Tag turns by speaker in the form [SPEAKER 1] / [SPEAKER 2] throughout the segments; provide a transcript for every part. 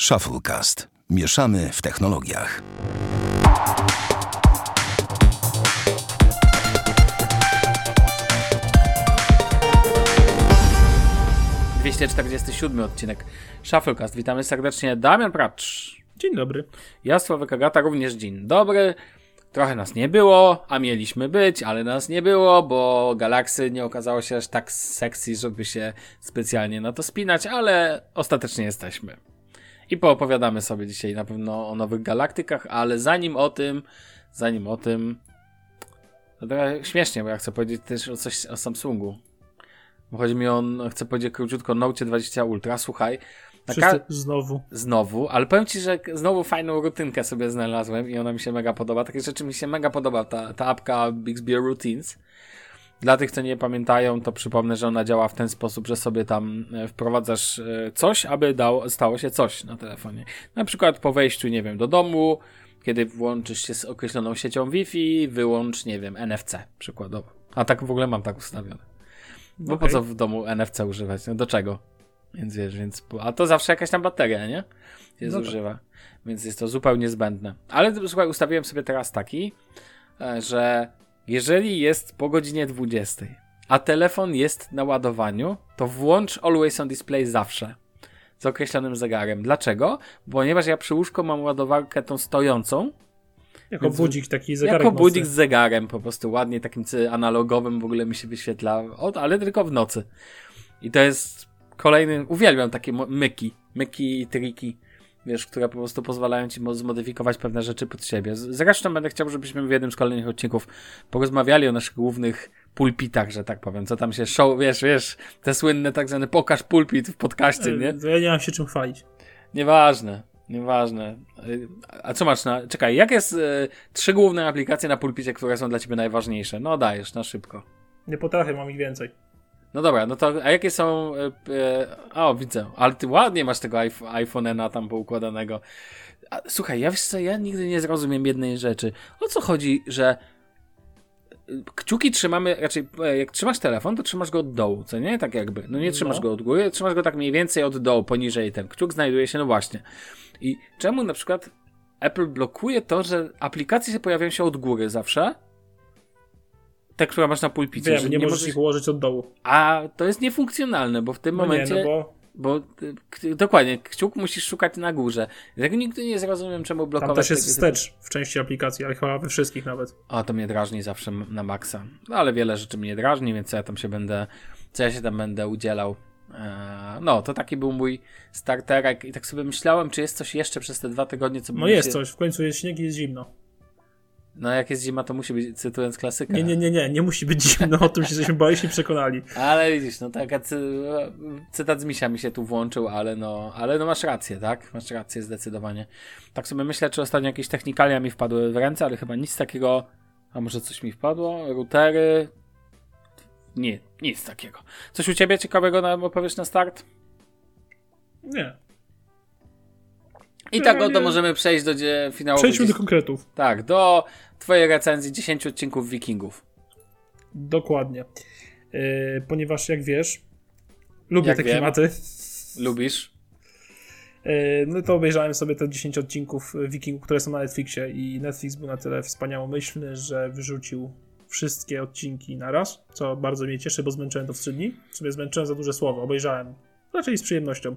[SPEAKER 1] Shufflecast. Mieszamy w technologiach.
[SPEAKER 2] Dwieście czterdziesty odcinek Shufflecast. Witamy serdecznie. Damian Pracz.
[SPEAKER 3] Dzień dobry.
[SPEAKER 2] Ja, Sławek Agata, również dzień dobry. Trochę nas nie było, a mieliśmy być, ale nas nie było, bo Galaxy nie okazało się aż tak sexy, żeby się specjalnie na to spinać, ale ostatecznie jesteśmy. I poopowiadamy sobie dzisiaj na pewno o nowych galaktykach, ale zanim o tym, zanim o tym, to trochę śmiesznie, bo ja chcę powiedzieć też o coś o Samsungu. Bo chodzi mi o, chcę powiedzieć króciutko o Note 20 Ultra, słuchaj.
[SPEAKER 3] Wszyscy znowu.
[SPEAKER 2] Znowu, ale powiem Ci, że znowu fajną rutynkę sobie znalazłem i ona mi się mega podoba. Takie rzeczy mi się mega podoba, ta, ta apka Bixby Routines. Dla tych, co nie pamiętają, to przypomnę, że ona działa w ten sposób, że sobie tam e, wprowadzasz e, coś, aby dało, stało się coś na telefonie. Na przykład po wejściu, nie wiem, do domu, kiedy włączysz się z określoną siecią Wi-Fi, wyłącz, nie wiem, NFC przykładowo. A tak w ogóle mam tak ustawione. Bo okay. po co w domu NFC używać? No do czego? Więc wiesz, więc. A to zawsze jakaś tam bateria, nie? Się no zużywa. Tak. Więc jest to zupełnie zbędne. Ale słuchaj, ustawiłem sobie teraz taki, e, że jeżeli jest po godzinie 20, a telefon jest na ładowaniu, to włącz Always on Display zawsze. Z określonym zegarem. Dlaczego? Ponieważ ja przy łóżku mam ładowarkę tą stojącą.
[SPEAKER 3] Jako budzik taki zegarek.
[SPEAKER 2] Jako budzik z zegarem, po prostu ładnie takim analogowym w ogóle mi się wyświetla, ale tylko w nocy. I to jest kolejny, uwielbiam takie myki, myki, triki wiesz, które po prostu pozwalają ci zmodyfikować pewne rzeczy pod siebie. Zresztą będę chciał, żebyśmy w jednym z kolejnych odcinków porozmawiali o naszych głównych pulpitach, że tak powiem. Co tam się show, wiesz, wiesz, te słynne tak zwane pokaż pulpit w podcaście, nie?
[SPEAKER 3] Ja nie mam się czym chwalić.
[SPEAKER 2] Nieważne, nieważne. A co masz na... Czekaj, jak jest y, trzy główne aplikacje na pulpicie, które są dla ciebie najważniejsze? No dajesz, na szybko.
[SPEAKER 3] Nie potrafię, mam ich więcej.
[SPEAKER 2] No dobra, no to a jakie są. E, e, o, widzę, ale ty ładnie masz tego iPhone'a tam poukładanego. A, słuchaj, ja wiesz co, ja nigdy nie zrozumiem jednej rzeczy. O co chodzi, że e, kciuki trzymamy, raczej jak trzymasz telefon, to trzymasz go od dołu, co nie? Tak jakby. No nie trzymasz no. go od góry, trzymasz go tak mniej więcej od dołu, poniżej ten kciuk znajduje się, no właśnie. I czemu na przykład Apple blokuje to, że aplikacje się pojawiają się od góry zawsze, te, które masz na pulpicie.
[SPEAKER 3] Wiem, że nie, nie możesz ich ułożyć od dołu.
[SPEAKER 2] A to jest niefunkcjonalne, bo w tym no momencie... Nie, no bo... Bo dokładnie, kciuk musisz szukać na górze. Tego nigdy nie zrozumiem, czemu blokować.
[SPEAKER 3] Tam też jest wstecz w części aplikacji, ale chyba we wszystkich nawet.
[SPEAKER 2] A to mnie drażni zawsze na maksa. No, ale wiele rzeczy mnie drażni, więc ja tam się będę, co ja się tam będę udzielał. Eee, no, to taki był mój starterek i tak sobie myślałem, czy jest coś jeszcze przez te dwa tygodnie, co
[SPEAKER 3] No jest się... coś, w końcu jest śnieg i jest zimno.
[SPEAKER 2] No jak jest zima, to musi być, cytując klasyka.
[SPEAKER 3] Nie, nie, nie, nie, nie musi być zimno, o tym się żeśmy się przekonali.
[SPEAKER 2] Ale widzisz, no taka cy, cytat z misia mi się tu włączył, ale no, ale no masz rację, tak? Masz rację zdecydowanie. Tak sobie myślę, czy ostatnio jakieś technikalia mi wpadły w ręce, ale chyba nic takiego, a może coś mi wpadło? Routery? Nie, nic takiego. Coś u ciebie ciekawego na, opowiesz na start?
[SPEAKER 3] Nie.
[SPEAKER 2] I tak oto możemy przejść do finału.
[SPEAKER 3] Przejdźmy do konkretów.
[SPEAKER 2] Tak, do twojej recenzji 10 odcinków Wikingów.
[SPEAKER 3] Dokładnie. Yy, ponieważ jak wiesz, lubię jak te wiem, klimaty.
[SPEAKER 2] Lubisz?
[SPEAKER 3] Yy, no to obejrzałem sobie te 10 odcinków Wikingów, które są na Netflixie i Netflix był na tyle wspaniałomyślny, że wyrzucił wszystkie odcinki na raz, co bardzo mnie cieszy, bo zmęczyłem to w 3 dni. Sobie zmęczyłem za duże słowo, obejrzałem raczej z przyjemnością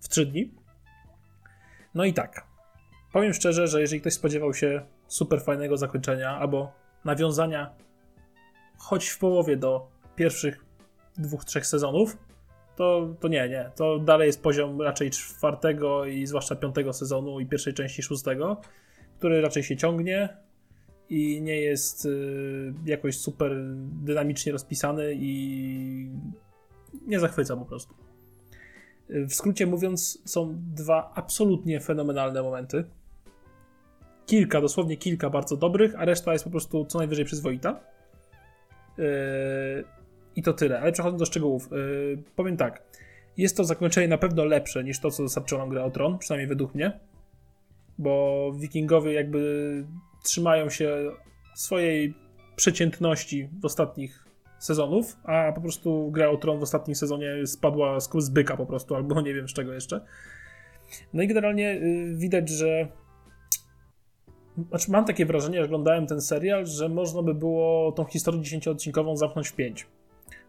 [SPEAKER 3] w 3 dni. No i tak. Powiem szczerze, że jeżeli ktoś spodziewał się super fajnego zakończenia albo nawiązania choć w połowie do pierwszych dwóch, trzech sezonów, to, to nie, nie. To dalej jest poziom raczej czwartego i zwłaszcza piątego sezonu i pierwszej części szóstego, który raczej się ciągnie i nie jest y, jakoś super dynamicznie rozpisany i nie zachwyca po prostu. W skrócie mówiąc, są dwa absolutnie fenomenalne momenty. Kilka, dosłownie kilka bardzo dobrych, a reszta jest po prostu co najwyżej przyzwoita. Yy, I to tyle. Ale przechodząc do szczegółów, yy, powiem tak. Jest to zakończenie na pewno lepsze niż to, co dostarczyło nam gra o Tron, przynajmniej według mnie. Bo wikingowie jakby trzymają się swojej przeciętności w ostatnich sezonów, a po prostu gra o Tron w ostatnim sezonie spadła z byka po prostu, albo nie wiem z czego jeszcze. No i generalnie y, widać, że znaczy mam takie wrażenie, że oglądałem ten serial, że można by było tą historię 10-odcinkową zamknąć w 5.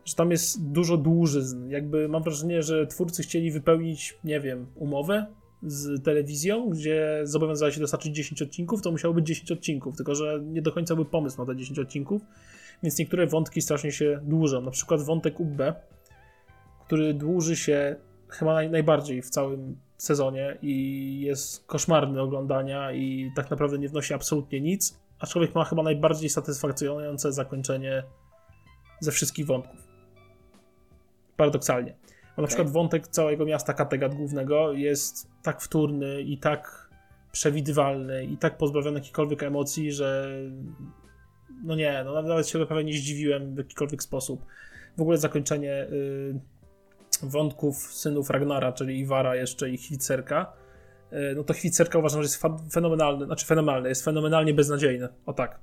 [SPEAKER 3] Że tam jest dużo dłużyzn. Jakby mam wrażenie, że twórcy chcieli wypełnić, nie wiem, umowę z telewizją, gdzie zobowiązali się dostarczyć 10 odcinków, to musiało być 10 odcinków, tylko że nie do końca był pomysł na te 10 odcinków, więc niektóre wątki strasznie się dłużą. Na przykład wątek UB, który dłuży się chyba naj, najbardziej w całym sezonie i jest koszmarny do oglądania i tak naprawdę nie wnosi absolutnie nic, aczkolwiek ma chyba najbardziej satysfakcjonujące zakończenie ze wszystkich wątków. Paradoksalnie. Bo na przykład wątek całego miasta Kattegat głównego jest tak wtórny i tak przewidywalny i tak pozbawiony jakichkolwiek emocji, że no nie, no nawet się prawie nie zdziwiłem w jakikolwiek sposób. W ogóle zakończenie y, wątków synów Ragnara, czyli Iwara jeszcze i Chwicerka, y, no to Chwicerka uważam, że jest fenomenalny, znaczy fenomenalny, jest fenomenalnie beznadziejny. O tak.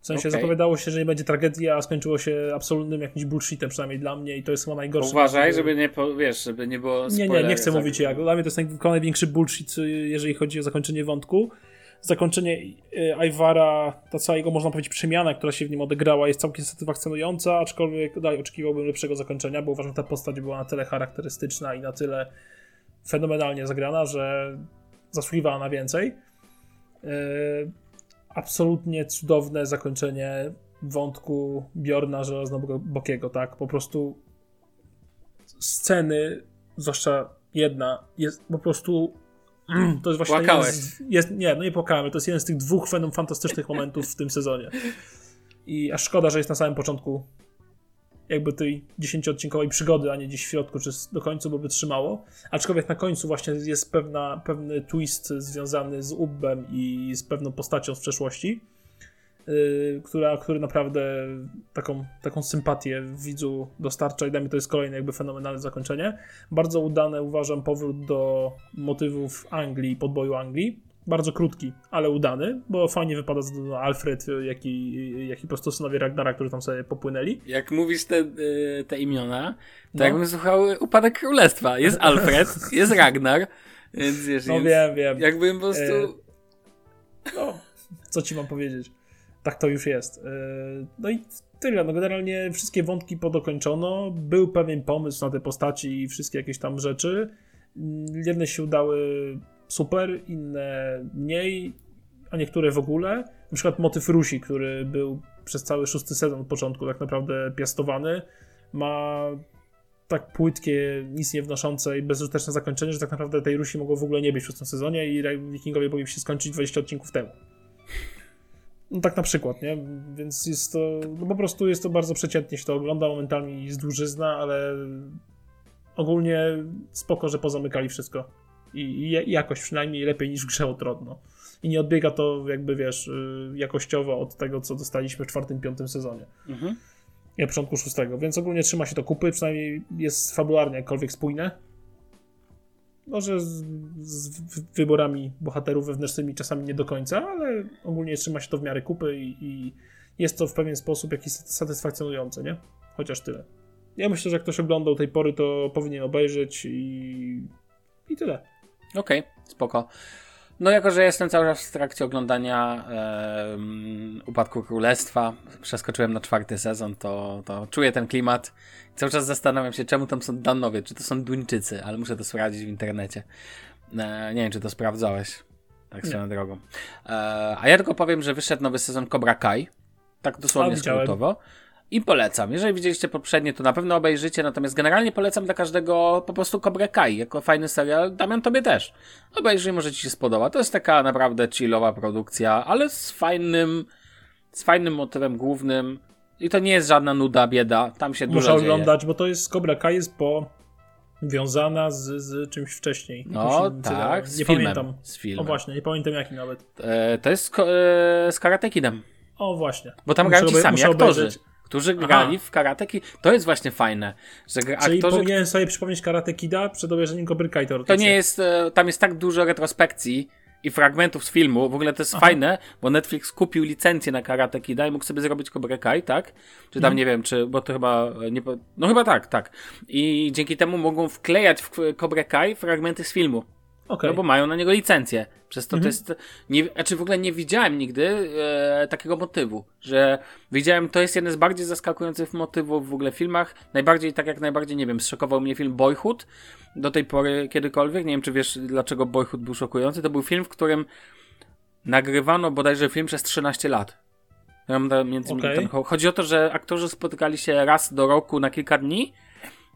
[SPEAKER 3] W sensie okay. zapowiadało się, że nie będzie tragedii, a skończyło się absolutnym jakimś bullshitem, przynajmniej dla mnie, i to jest chyba najgorsze.
[SPEAKER 2] Uważaj, żeby nie, po, wiesz, żeby nie było.
[SPEAKER 3] Nie, nie, nie chcę mówić jak. Dla mnie to jest największy bullshit, jeżeli chodzi o zakończenie wątku. Zakończenie Iwara, ta cała jego, można powiedzieć, przemiana, która się w nim odegrała, jest całkiem satysfakcjonująca, aczkolwiek dalej oczekiwałbym lepszego zakończenia, bo uważam, że ta postać była na tyle charakterystyczna i na tyle fenomenalnie zagrana, że zasługiwała na więcej. Yy absolutnie cudowne zakończenie wątku Bjorna Żelaznobokiego, tak? Po prostu sceny, zwłaszcza jedna, jest po prostu to jest właśnie
[SPEAKER 2] Płakałeś.
[SPEAKER 3] Jest, jest, nie, no nie płakałem, to jest jeden z tych dwóch fantastycznych momentów w tym sezonie. I aż szkoda, że jest na samym początku jakby tej dziesięcioodcinkowej przygody, a nie gdzieś w środku czy do końca, bo by trzymało. Aczkolwiek na końcu właśnie jest pewna, pewny twist związany z Ubbem i z pewną postacią z przeszłości, która, który naprawdę taką, taką sympatię widzu dostarcza i dla mnie to jest kolejne jakby fenomenalne zakończenie. Bardzo udane uważam powrót do motywów Anglii, podboju Anglii bardzo krótki, ale udany, bo fajnie wypada Alfred, jak i, jak i po prostu synowie Ragnara, którzy tam sobie popłynęli.
[SPEAKER 2] Jak mówisz te, y, te imiona, to no. jakbym słuchał Upadek Królestwa. Jest Alfred, jest Ragnar, więc wiesz,
[SPEAKER 3] No wiem, wiem.
[SPEAKER 2] Jakbym po prostu... E,
[SPEAKER 3] no, co ci mam powiedzieć. Tak to już jest. E, no i tyle. No generalnie wszystkie wątki podokończono. Był pewien pomysł na te postaci i wszystkie jakieś tam rzeczy. Jedne się udały super, inne mniej, a niektóre w ogóle. Na przykład motyw Rusi, który był przez cały szósty sezon od początku tak naprawdę piastowany, ma tak płytkie, nic nie wnoszące i bezużyteczne zakończenie, że tak naprawdę tej Rusi mogło w ogóle nie być w szóstym sezonie i Wikingowie mogli się skończyć 20 odcinków temu. No tak na przykład, nie? Więc jest to, no po prostu jest to bardzo przeciętnie się to ogląda, momentami jest dłużyzna, ale ogólnie spoko, że pozamykali wszystko i, i jakoś przynajmniej lepiej niż grze o Tron, no. I nie odbiega to jakby, wiesz, y, jakościowo od tego, co dostaliśmy w czwartym, piątym sezonie. Mhm. Na początku szóstego, więc ogólnie trzyma się to kupy, przynajmniej jest fabularnie jakkolwiek spójne. Może z, z wyborami bohaterów wewnętrznymi czasami nie do końca, ale ogólnie trzyma się to w miarę kupy i, i jest to w pewien sposób jakiś satysfakcjonujące, nie? Chociaż tyle. Ja myślę, że jak ktoś oglądał tej pory, to powinien obejrzeć i, i tyle.
[SPEAKER 2] Okej, okay, spoko. No jako, że jestem cały czas w trakcie oglądania e, Upadku Królestwa, przeskoczyłem na czwarty sezon, to, to czuję ten klimat. Cały czas zastanawiam się, czemu tam są Danowie, czy to są Duńczycy, ale muszę to sprawdzić w internecie. E, nie wiem, czy to sprawdzałeś, tak swoją drogą. E, a ja tylko powiem, że wyszedł nowy sezon Cobra Kai, tak dosłownie skrótowo. I polecam. Jeżeli widzieliście poprzednie, to na pewno obejrzycie, natomiast generalnie polecam dla każdego po prostu Cobra Kai, jako fajny serial. Damian, tobie też. Obejrzyj, może ci się spodoba. To jest taka naprawdę chillowa produkcja, ale z fajnym, z fajnym motywem głównym. I to nie jest żadna nuda, bieda. Tam się
[SPEAKER 3] Muszę dużo oglądać, bo to jest Cobra Kai jest po wiązana z, z czymś wcześniej.
[SPEAKER 2] No tak, z
[SPEAKER 3] nie
[SPEAKER 2] filmem,
[SPEAKER 3] pamiętam.
[SPEAKER 2] Z filmem.
[SPEAKER 3] O właśnie, nie pamiętam jaki nawet.
[SPEAKER 2] E, to jest e, z Karate Kidem.
[SPEAKER 3] O właśnie.
[SPEAKER 2] Bo tam grają ci sami aktorzy. Obejrzeć którzy grali Aha. w Karate Kid. To jest właśnie fajne, że
[SPEAKER 3] Czyli aktorzy... powinienem sobie przypomnieć Karate Kida przed obejrzeniem Cobra Kai
[SPEAKER 2] To nie jest, e, tam jest tak dużo retrospekcji i fragmentów z filmu, w ogóle to jest Aha. fajne, bo Netflix kupił licencję na Karate Kida i mógł sobie zrobić Cobra Kai, tak? Czy tam, mhm. nie wiem, czy, bo to chyba, nie, no chyba tak, tak. I dzięki temu mogą wklejać w Cobra Kai fragmenty z filmu.
[SPEAKER 3] Okej.
[SPEAKER 2] No bo mają na niego licencję. Przez to
[SPEAKER 3] Mhm.
[SPEAKER 2] to jest. Nie, znaczy w ogóle nie widziałem nigdy e, takiego motywu, że widziałem, to jest jeden z bardziej zaskakujących motywów w ogóle w filmach. Najbardziej, tak jak najbardziej, nie wiem, zszokował mnie film Boyhood do tej pory kiedykolwiek. Nie wiem, czy wiesz, dlaczego Boyhood był szokujący. To był film, w którym nagrywano bodajże film przez 13 lat. Między
[SPEAKER 3] Okej.
[SPEAKER 2] ten, chodzi o to, że aktorzy spotykali się raz do roku na kilka dni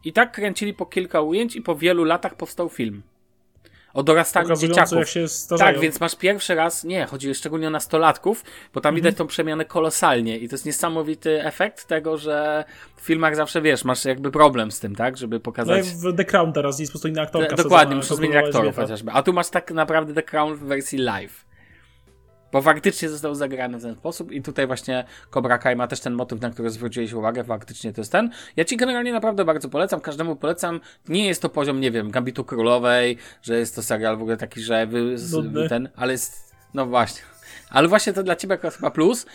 [SPEAKER 2] i tak kręcili po kilka ujęć i po wielu latach powstał film. O dorastaniu dzieciaków.
[SPEAKER 3] jak się.
[SPEAKER 2] Tak, więc masz pierwszy raz, nie, chodzi szczególnie o nastolatków, bo tam
[SPEAKER 3] Mhm.
[SPEAKER 2] widać tą przemianę kolosalnie i to jest niesamowity efekt tego, że w filmach zawsze wiesz, masz jakby problem z tym, tak, żeby
[SPEAKER 3] No
[SPEAKER 2] pokazać.
[SPEAKER 3] jak w The Crown teraz jest po prostu inna aktorka.
[SPEAKER 2] D- Dokładnie, muszę zmienić aktorów chociażby. A tu masz tak naprawdę The Crown w wersji live. Bo faktycznie został zagrany w ten sposób i tutaj właśnie Cobra Kai ma też ten motyw, na który zwróciłeś uwagę, faktycznie to jest ten. Ja ci generalnie naprawdę bardzo polecam, każdemu polecam. Nie jest to poziom, nie wiem, Gambitu Królowej, że jest to serial w ogóle taki, że wy, z, ten, ale jest, no właśnie. Ale właśnie to dla ciebie jako chyba plus.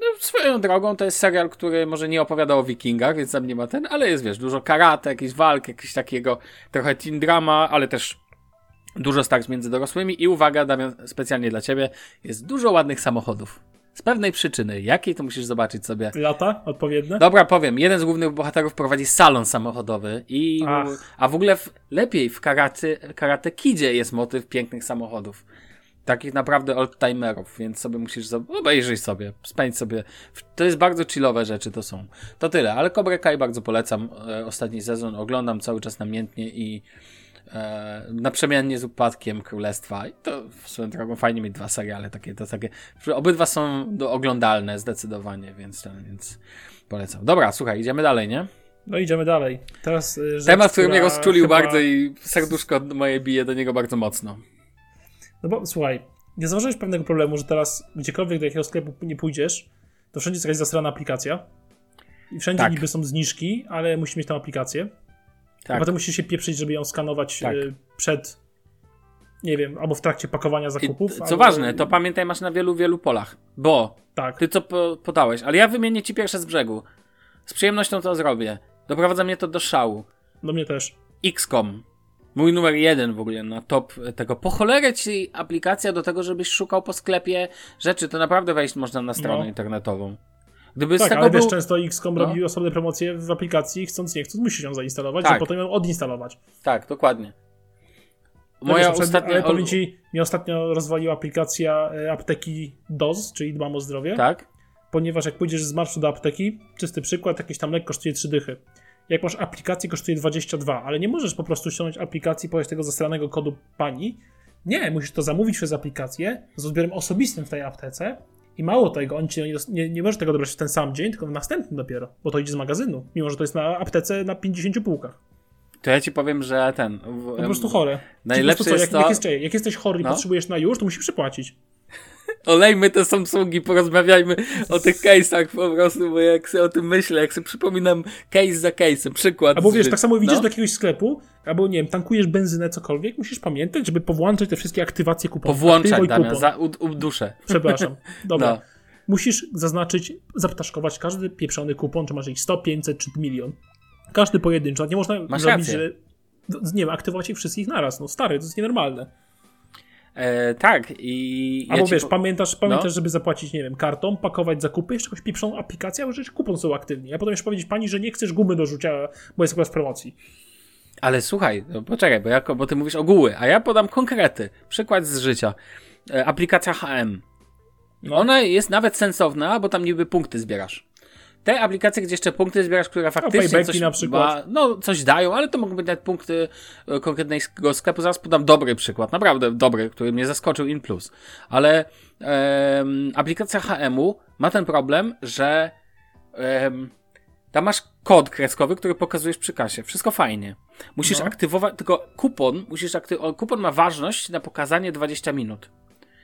[SPEAKER 2] No, swoją drogą to jest serial, który może nie opowiada o wikingach, więc tam nie ma ten, ale jest, wiesz, dużo karate, jakichś walk, jakiegoś takiego trochę teen drama, ale też dużo starć między dorosłymi i uwaga, Damian, specjalnie dla ciebie, jest dużo ładnych samochodów. Z pewnej przyczyny. Jakiej to musisz zobaczyć sobie.
[SPEAKER 3] Lata odpowiednie?
[SPEAKER 2] Dobra, powiem. Jeden z głównych bohaterów prowadzi salon samochodowy i
[SPEAKER 3] Ach.
[SPEAKER 2] a w ogóle w, lepiej w karate, karate Kidzie jest motyw pięknych samochodów. Takich naprawdę oldtimerów, więc sobie musisz obejrzyj sobie, spędź sobie. To jest bardzo chillowe rzeczy to są. To tyle, ale Cobra Kai bardzo polecam. E, ostatni sezon oglądam cały czas namiętnie i e, naprzemiennie z upadkiem królestwa. I to swoją drogą fajnie mieć dwa seriale takie, to takie. Obydwa są do, oglądalne zdecydowanie, więc, ten, więc polecam. Dobra, słuchaj, idziemy dalej, nie?
[SPEAKER 3] No idziemy dalej. Teraz y, rzecz,
[SPEAKER 2] Temat, który mnie rozczulił
[SPEAKER 3] chyba-
[SPEAKER 2] bardzo i serduszko moje bije do niego bardzo mocno.
[SPEAKER 3] No bo słuchaj, nie zauważyłeś pewnego problemu, że teraz gdziekolwiek do jakiego sklepu nie pójdziesz, to wszędzie jest jakaś zasrana aplikacja. I wszędzie
[SPEAKER 2] Tak.
[SPEAKER 3] niby są zniżki, ale musisz mieć tą aplikację. A
[SPEAKER 2] Tak.
[SPEAKER 3] potem musisz się pieprzyć, żeby ją skanować
[SPEAKER 2] Tak.
[SPEAKER 3] y, przed, nie wiem, albo w trakcie pakowania
[SPEAKER 2] I,
[SPEAKER 3] zakupów.
[SPEAKER 2] co
[SPEAKER 3] albo...
[SPEAKER 2] ważne, to pamiętaj, masz na wielu, wielu polach. Bo
[SPEAKER 3] Tak.
[SPEAKER 2] ty co po, podałeś, ale ja wymienię ci pierwsze z brzegu. Z przyjemnością to zrobię. Doprowadza mnie to do szału.
[SPEAKER 3] Do mnie też.
[SPEAKER 2] XCOM. Mój numer jeden w ogóle na top tego. Po cholerę ci aplikacja do tego, żebyś szukał po sklepie rzeczy. To naprawdę wejść można na stronę
[SPEAKER 3] No.
[SPEAKER 2] internetową. Gdyby z
[SPEAKER 3] Tak,
[SPEAKER 2] tego
[SPEAKER 3] ale
[SPEAKER 2] był...
[SPEAKER 3] wiesz, często XCOM
[SPEAKER 2] No.
[SPEAKER 3] robi osobne promocje w aplikacji, chcąc nie chcąc, musisz ją zainstalować,
[SPEAKER 2] Tak.
[SPEAKER 3] żeby potem ją odinstalować.
[SPEAKER 2] Tak, dokładnie.
[SPEAKER 3] No
[SPEAKER 2] Moja
[SPEAKER 3] wiesz,
[SPEAKER 2] ostatnia...
[SPEAKER 3] Ale powiem ci, mnie ostatnio rozwaliła aplikacja e, apteki DOZ, czyli Dbam o zdrowie,
[SPEAKER 2] Tak?
[SPEAKER 3] ponieważ jak pójdziesz z marszu do apteki, czysty przykład, jakiś tam lek kosztuje 3 dychy. Jak masz aplikację, kosztuje 22, ale nie możesz po prostu ściągnąć aplikacji, podać tego zastranego kodu pani. Nie, musisz to zamówić przez aplikację z odbiorem osobistym w tej aptece i mało tego, on ci nie, nie, może tego dobrać w ten sam dzień, tylko w następnym dopiero, bo to idzie z magazynu, mimo że to jest na aptece na 50 półkach.
[SPEAKER 2] To ja ci powiem, że ten... w-
[SPEAKER 3] To po prostu chore.
[SPEAKER 2] Najlepsze
[SPEAKER 3] Czyli po prostu
[SPEAKER 2] jest
[SPEAKER 3] co, jak,
[SPEAKER 2] to-
[SPEAKER 3] jak, jest, jak jesteś chory i
[SPEAKER 2] No.
[SPEAKER 3] potrzebujesz na już, to musisz przypłacić.
[SPEAKER 2] Olejmy te Samsungi, porozmawiajmy o tych case'ach po prostu, bo jak sobie o tym myślę, jak sobie przypominam case za case'em, przykład.
[SPEAKER 3] Albo wiesz, tak samo widzisz
[SPEAKER 2] no.
[SPEAKER 3] do jakiegoś sklepu, albo nie wiem, tankujesz benzynę, cokolwiek, musisz pamiętać, żeby powłączać te wszystkie aktywacje kuponów.
[SPEAKER 2] Powłączać,
[SPEAKER 3] Aktywuj
[SPEAKER 2] Damian,
[SPEAKER 3] kupon.
[SPEAKER 2] za, u, u duszę.
[SPEAKER 3] Przepraszam. Dobra.
[SPEAKER 2] No.
[SPEAKER 3] Musisz zaznaczyć, zaptaszkować każdy pieprzony kupon, czy masz ich 100, 500 czy milion. Każdy pojedynczo. Nie można
[SPEAKER 2] Masz
[SPEAKER 3] zrobić,
[SPEAKER 2] rację.
[SPEAKER 3] że nie wiem, aktywować ich wszystkich naraz. No stary, to jest nienormalne.
[SPEAKER 2] E, tak, i. ja
[SPEAKER 3] Albo
[SPEAKER 2] ci
[SPEAKER 3] wiesz,
[SPEAKER 2] po-
[SPEAKER 3] pamiętasz, pamiętasz,
[SPEAKER 2] No.
[SPEAKER 3] żeby zapłacić, nie wiem, kartą, pakować zakupy, jeszcze jakąś pieprzoną aplikację, a że kupon są aktywni. A potem jeszcze powiedzieć pani, że nie chcesz gumy do rzucia, bo jest akurat w promocji.
[SPEAKER 2] Ale słuchaj, no poczekaj, bo, jako, bo ty mówisz ogóły, a ja podam konkrety. Przykład z życia. E, aplikacja HM.
[SPEAKER 3] No.
[SPEAKER 2] Ona jest nawet sensowna, bo tam niby punkty zbierasz. Te aplikacje, gdzie jeszcze punkty zbierasz, które faktycznie
[SPEAKER 3] paybacki
[SPEAKER 2] coś,
[SPEAKER 3] na przykład.
[SPEAKER 2] Ma, no, coś dają, ale to mogą być nawet punkty e, konkretnego sklepu. Zaraz podam dobry przykład, naprawdę dobry, który mnie zaskoczył in plus. Ale em, aplikacja HM-u ma ten problem, że em, tam masz kod kreskowy, który pokazujesz przy kasie. Wszystko fajnie. Musisz
[SPEAKER 3] No.
[SPEAKER 2] aktywować, tylko kupon, musisz aktywować, kupon ma ważność na pokazanie 20 minut.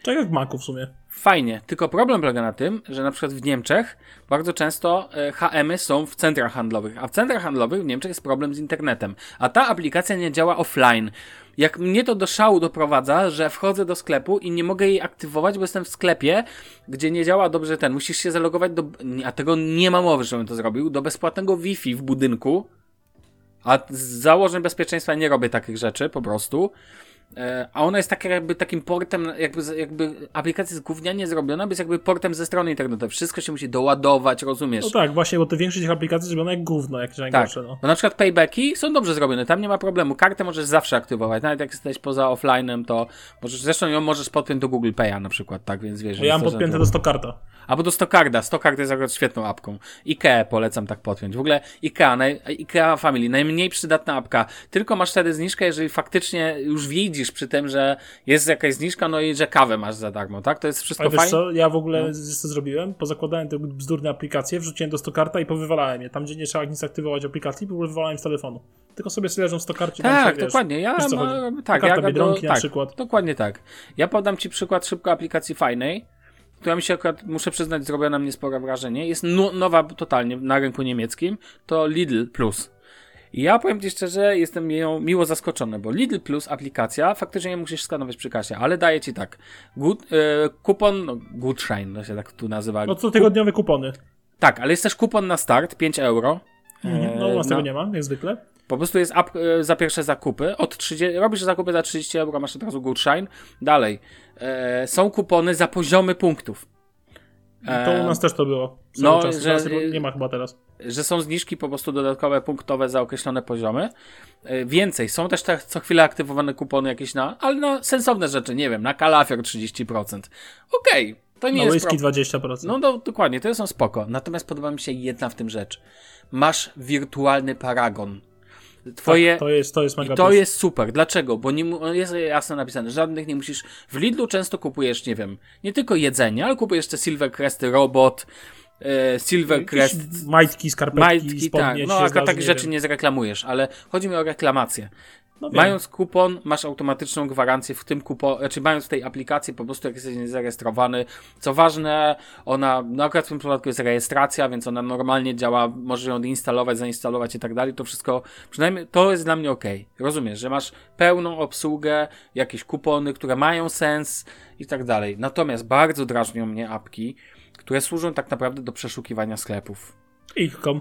[SPEAKER 3] Tak jak w Macu w sumie.
[SPEAKER 2] Fajnie, tylko problem polega na tym, że na przykład w Niemczech bardzo często e, HM-y są w centrach handlowych, a w centrach handlowych w Niemczech jest problem z internetem, a ta aplikacja nie działa offline. Jak mnie to do szału doprowadza, że wchodzę do sklepu i nie mogę jej aktywować, bo jestem w sklepie, gdzie nie działa dobrze ten. Musisz się zalogować do. A tego nie ma mowy, żebym to zrobił. Do bezpłatnego Wi-Fi w budynku. A z założeń bezpieczeństwa nie robię takich rzeczy, po prostu. E, a ona jest tak jakby takim portem, jakby, jakby aplikacja jest gównianie zrobiona, bo jest jakby portem ze strony internetowej. Wszystko się musi doładować, rozumiesz?
[SPEAKER 3] No tak, właśnie, bo te większość tych aplikacji zrobione jak gówno, jak
[SPEAKER 2] Tak,
[SPEAKER 3] no.
[SPEAKER 2] bo na przykład paybacki są dobrze zrobione, tam nie ma problemu. Kartę możesz zawsze aktywować, nawet jak jesteś poza offline'em, to możesz, zresztą ją możesz podpiąć do Google Pay'a na przykład, tak, więc wiesz.
[SPEAKER 3] Bo ja mam
[SPEAKER 2] jest
[SPEAKER 3] podpięte do Stokarta.
[SPEAKER 2] Albo do Stokarda. Stokard jest akurat świetną apką. IKEA polecam tak podpiąć. W ogóle IKEA, naj, IKEA Family, najmniej przydatna apka. Tylko masz wtedy zniżkę, jeżeli faktycznie już widzisz przy tym, że jest jakaś zniżka, no i że kawę masz za darmo, tak? To jest wszystko
[SPEAKER 3] Ale wiesz
[SPEAKER 2] fajne.
[SPEAKER 3] co, ja w ogóle
[SPEAKER 2] No.
[SPEAKER 3] co zrobiłem? Pozakładałem te bzdurne aplikacje, wrzuciłem do Stokarta i powywalałem je. Tam, gdzie nie trzeba nic aktywować aplikacji, powywalałem z telefonu. Tylko sobie leżą w Stokarcie. tam
[SPEAKER 2] Tak,
[SPEAKER 3] wiesz,
[SPEAKER 2] dokładnie. Ja
[SPEAKER 3] wiesz,
[SPEAKER 2] ma, tak, ja
[SPEAKER 3] Biedronki na
[SPEAKER 2] tak,
[SPEAKER 3] przykład.
[SPEAKER 2] Dokładnie tak. Ja podam ci przykład szybko aplikacji fajnej, która mi się akurat, muszę przyznać, zrobiła na mnie spore wrażenie. Jest nu- nowa totalnie na rynku niemieckim. To Lidl Plus. I ja powiem ci szczerze, jestem ją miło zaskoczony, bo Lidl Plus aplikacja, faktycznie nie musisz skanować przy kasie, ale daje ci tak. Good, e, kupon, no, Gutschein, to się tak tu nazywa.
[SPEAKER 3] No co tygodniowe kupony.
[SPEAKER 2] Tak, ale jest też kupon na start, 5 euro.
[SPEAKER 3] Mhm. No u nas tego nie ma, jak zwykle.
[SPEAKER 2] Po prostu jest app e, za pierwsze zakupy. Od 30, robisz zakupy za 30 euro, masz od razu Gutschein. Dalej. E, są kupony za poziomy punktów.
[SPEAKER 3] To
[SPEAKER 2] E,
[SPEAKER 3] u nas też to było.
[SPEAKER 2] No,
[SPEAKER 3] czas.
[SPEAKER 2] że-
[SPEAKER 3] Teraz nie ma chyba teraz.
[SPEAKER 2] Że są zniżki po prostu dodatkowe punktowe za określone poziomy. E, Więcej, są też te co chwilę aktywowane kupony jakieś na, ale na sensowne rzeczy, nie wiem, na kalafior 30%. Okej, to nie jest
[SPEAKER 3] whisky
[SPEAKER 2] pro...
[SPEAKER 3] 20%.
[SPEAKER 2] No do, dokładnie, to są spoko. Natomiast podoba mi się jedna w tym rzecz. Masz wirtualny paragon. Twoje,
[SPEAKER 3] tak, to jest, to jest mega
[SPEAKER 2] I to
[SPEAKER 3] plus.
[SPEAKER 2] jest super. Dlaczego? Bo nie, jest jasno napisane, żadnych nie musisz. W Lidlu często kupujesz, nie wiem, nie tylko jedzenie, ale kupujesz te Silvercrest Robot, e, Silvercrest
[SPEAKER 3] Jakieś Majtki, skarpetki,
[SPEAKER 2] majtki, tak. No
[SPEAKER 3] zdarzy,
[SPEAKER 2] takich
[SPEAKER 3] nie
[SPEAKER 2] rzeczy
[SPEAKER 3] wiem.
[SPEAKER 2] nie zreklamujesz, ale chodzi mi o reklamację.
[SPEAKER 3] No.
[SPEAKER 2] Mając kupon, masz automatyczną gwarancję w tym kuponie, znaczy mając w tej aplikacji po prostu jak jesteś niezarejestrowany. Co ważne, ona, no akurat w tym przypadku jest rejestracja, więc ona normalnie działa, możesz ją odinstalować, zainstalować i tak dalej. To wszystko, przynajmniej to jest dla mnie ok. Rozumiesz, że masz pełną obsługę, jakieś kupony, które mają sens i tak dalej. Natomiast bardzo drażnią mnie apki, które służą tak naprawdę do przeszukiwania sklepów.
[SPEAKER 3] Xcom.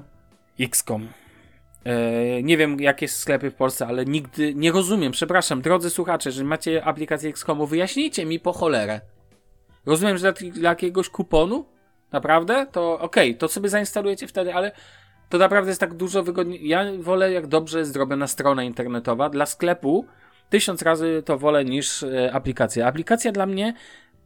[SPEAKER 2] XCOM. E, nie wiem, jakie są sklepy w Polsce, ale nigdy nie rozumiem. Przepraszam, drodzy słuchacze, że macie aplikację XCOMu, wyjaśnijcie mi po cholerę. Rozumiem, że dla, dla jakiegoś kuponu? Naprawdę? To okej, to sobie zainstalujecie wtedy, ale to naprawdę jest tak dużo wygodniej. Ja wolę, jak dobrze jest zrobiona strona internetowa. Dla sklepu tysiąc razy to wolę niż e, aplikacja. Aplikacja dla mnie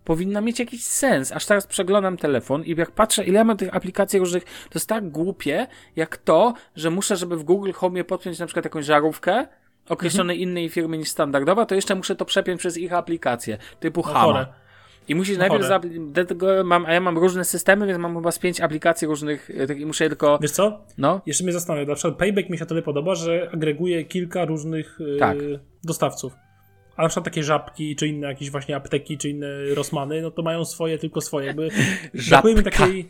[SPEAKER 2] powinna mieć jakiś sens. Aż teraz przeglądam telefon i jak patrzę, ile ja mam tych aplikacji różnych, to jest tak głupie, jak to, że muszę, żeby w Google Home podpiąć na przykład jakąś żarówkę określonej innej firmy niż standardowa, to jeszcze muszę to przepiąć przez ich aplikację, typu
[SPEAKER 3] No
[SPEAKER 2] Hama. I musisz
[SPEAKER 3] No
[SPEAKER 2] najpierw, mam, a ja mam różne systemy, więc mam chyba z pięć aplikacji różnych e, tak- i muszę tylko,
[SPEAKER 3] Wiesz co?
[SPEAKER 2] no,
[SPEAKER 3] Jeszcze mnie zastanawia. Na przykład Payback mi się tyle podoba, że agreguje kilka różnych yy,
[SPEAKER 2] Tak.
[SPEAKER 3] dostawców. A na przykład takie żabki, czy inne jakieś właśnie apteki, czy inne Rosmany, no to mają swoje, tylko swoje. Jakby brakuje mi takiej...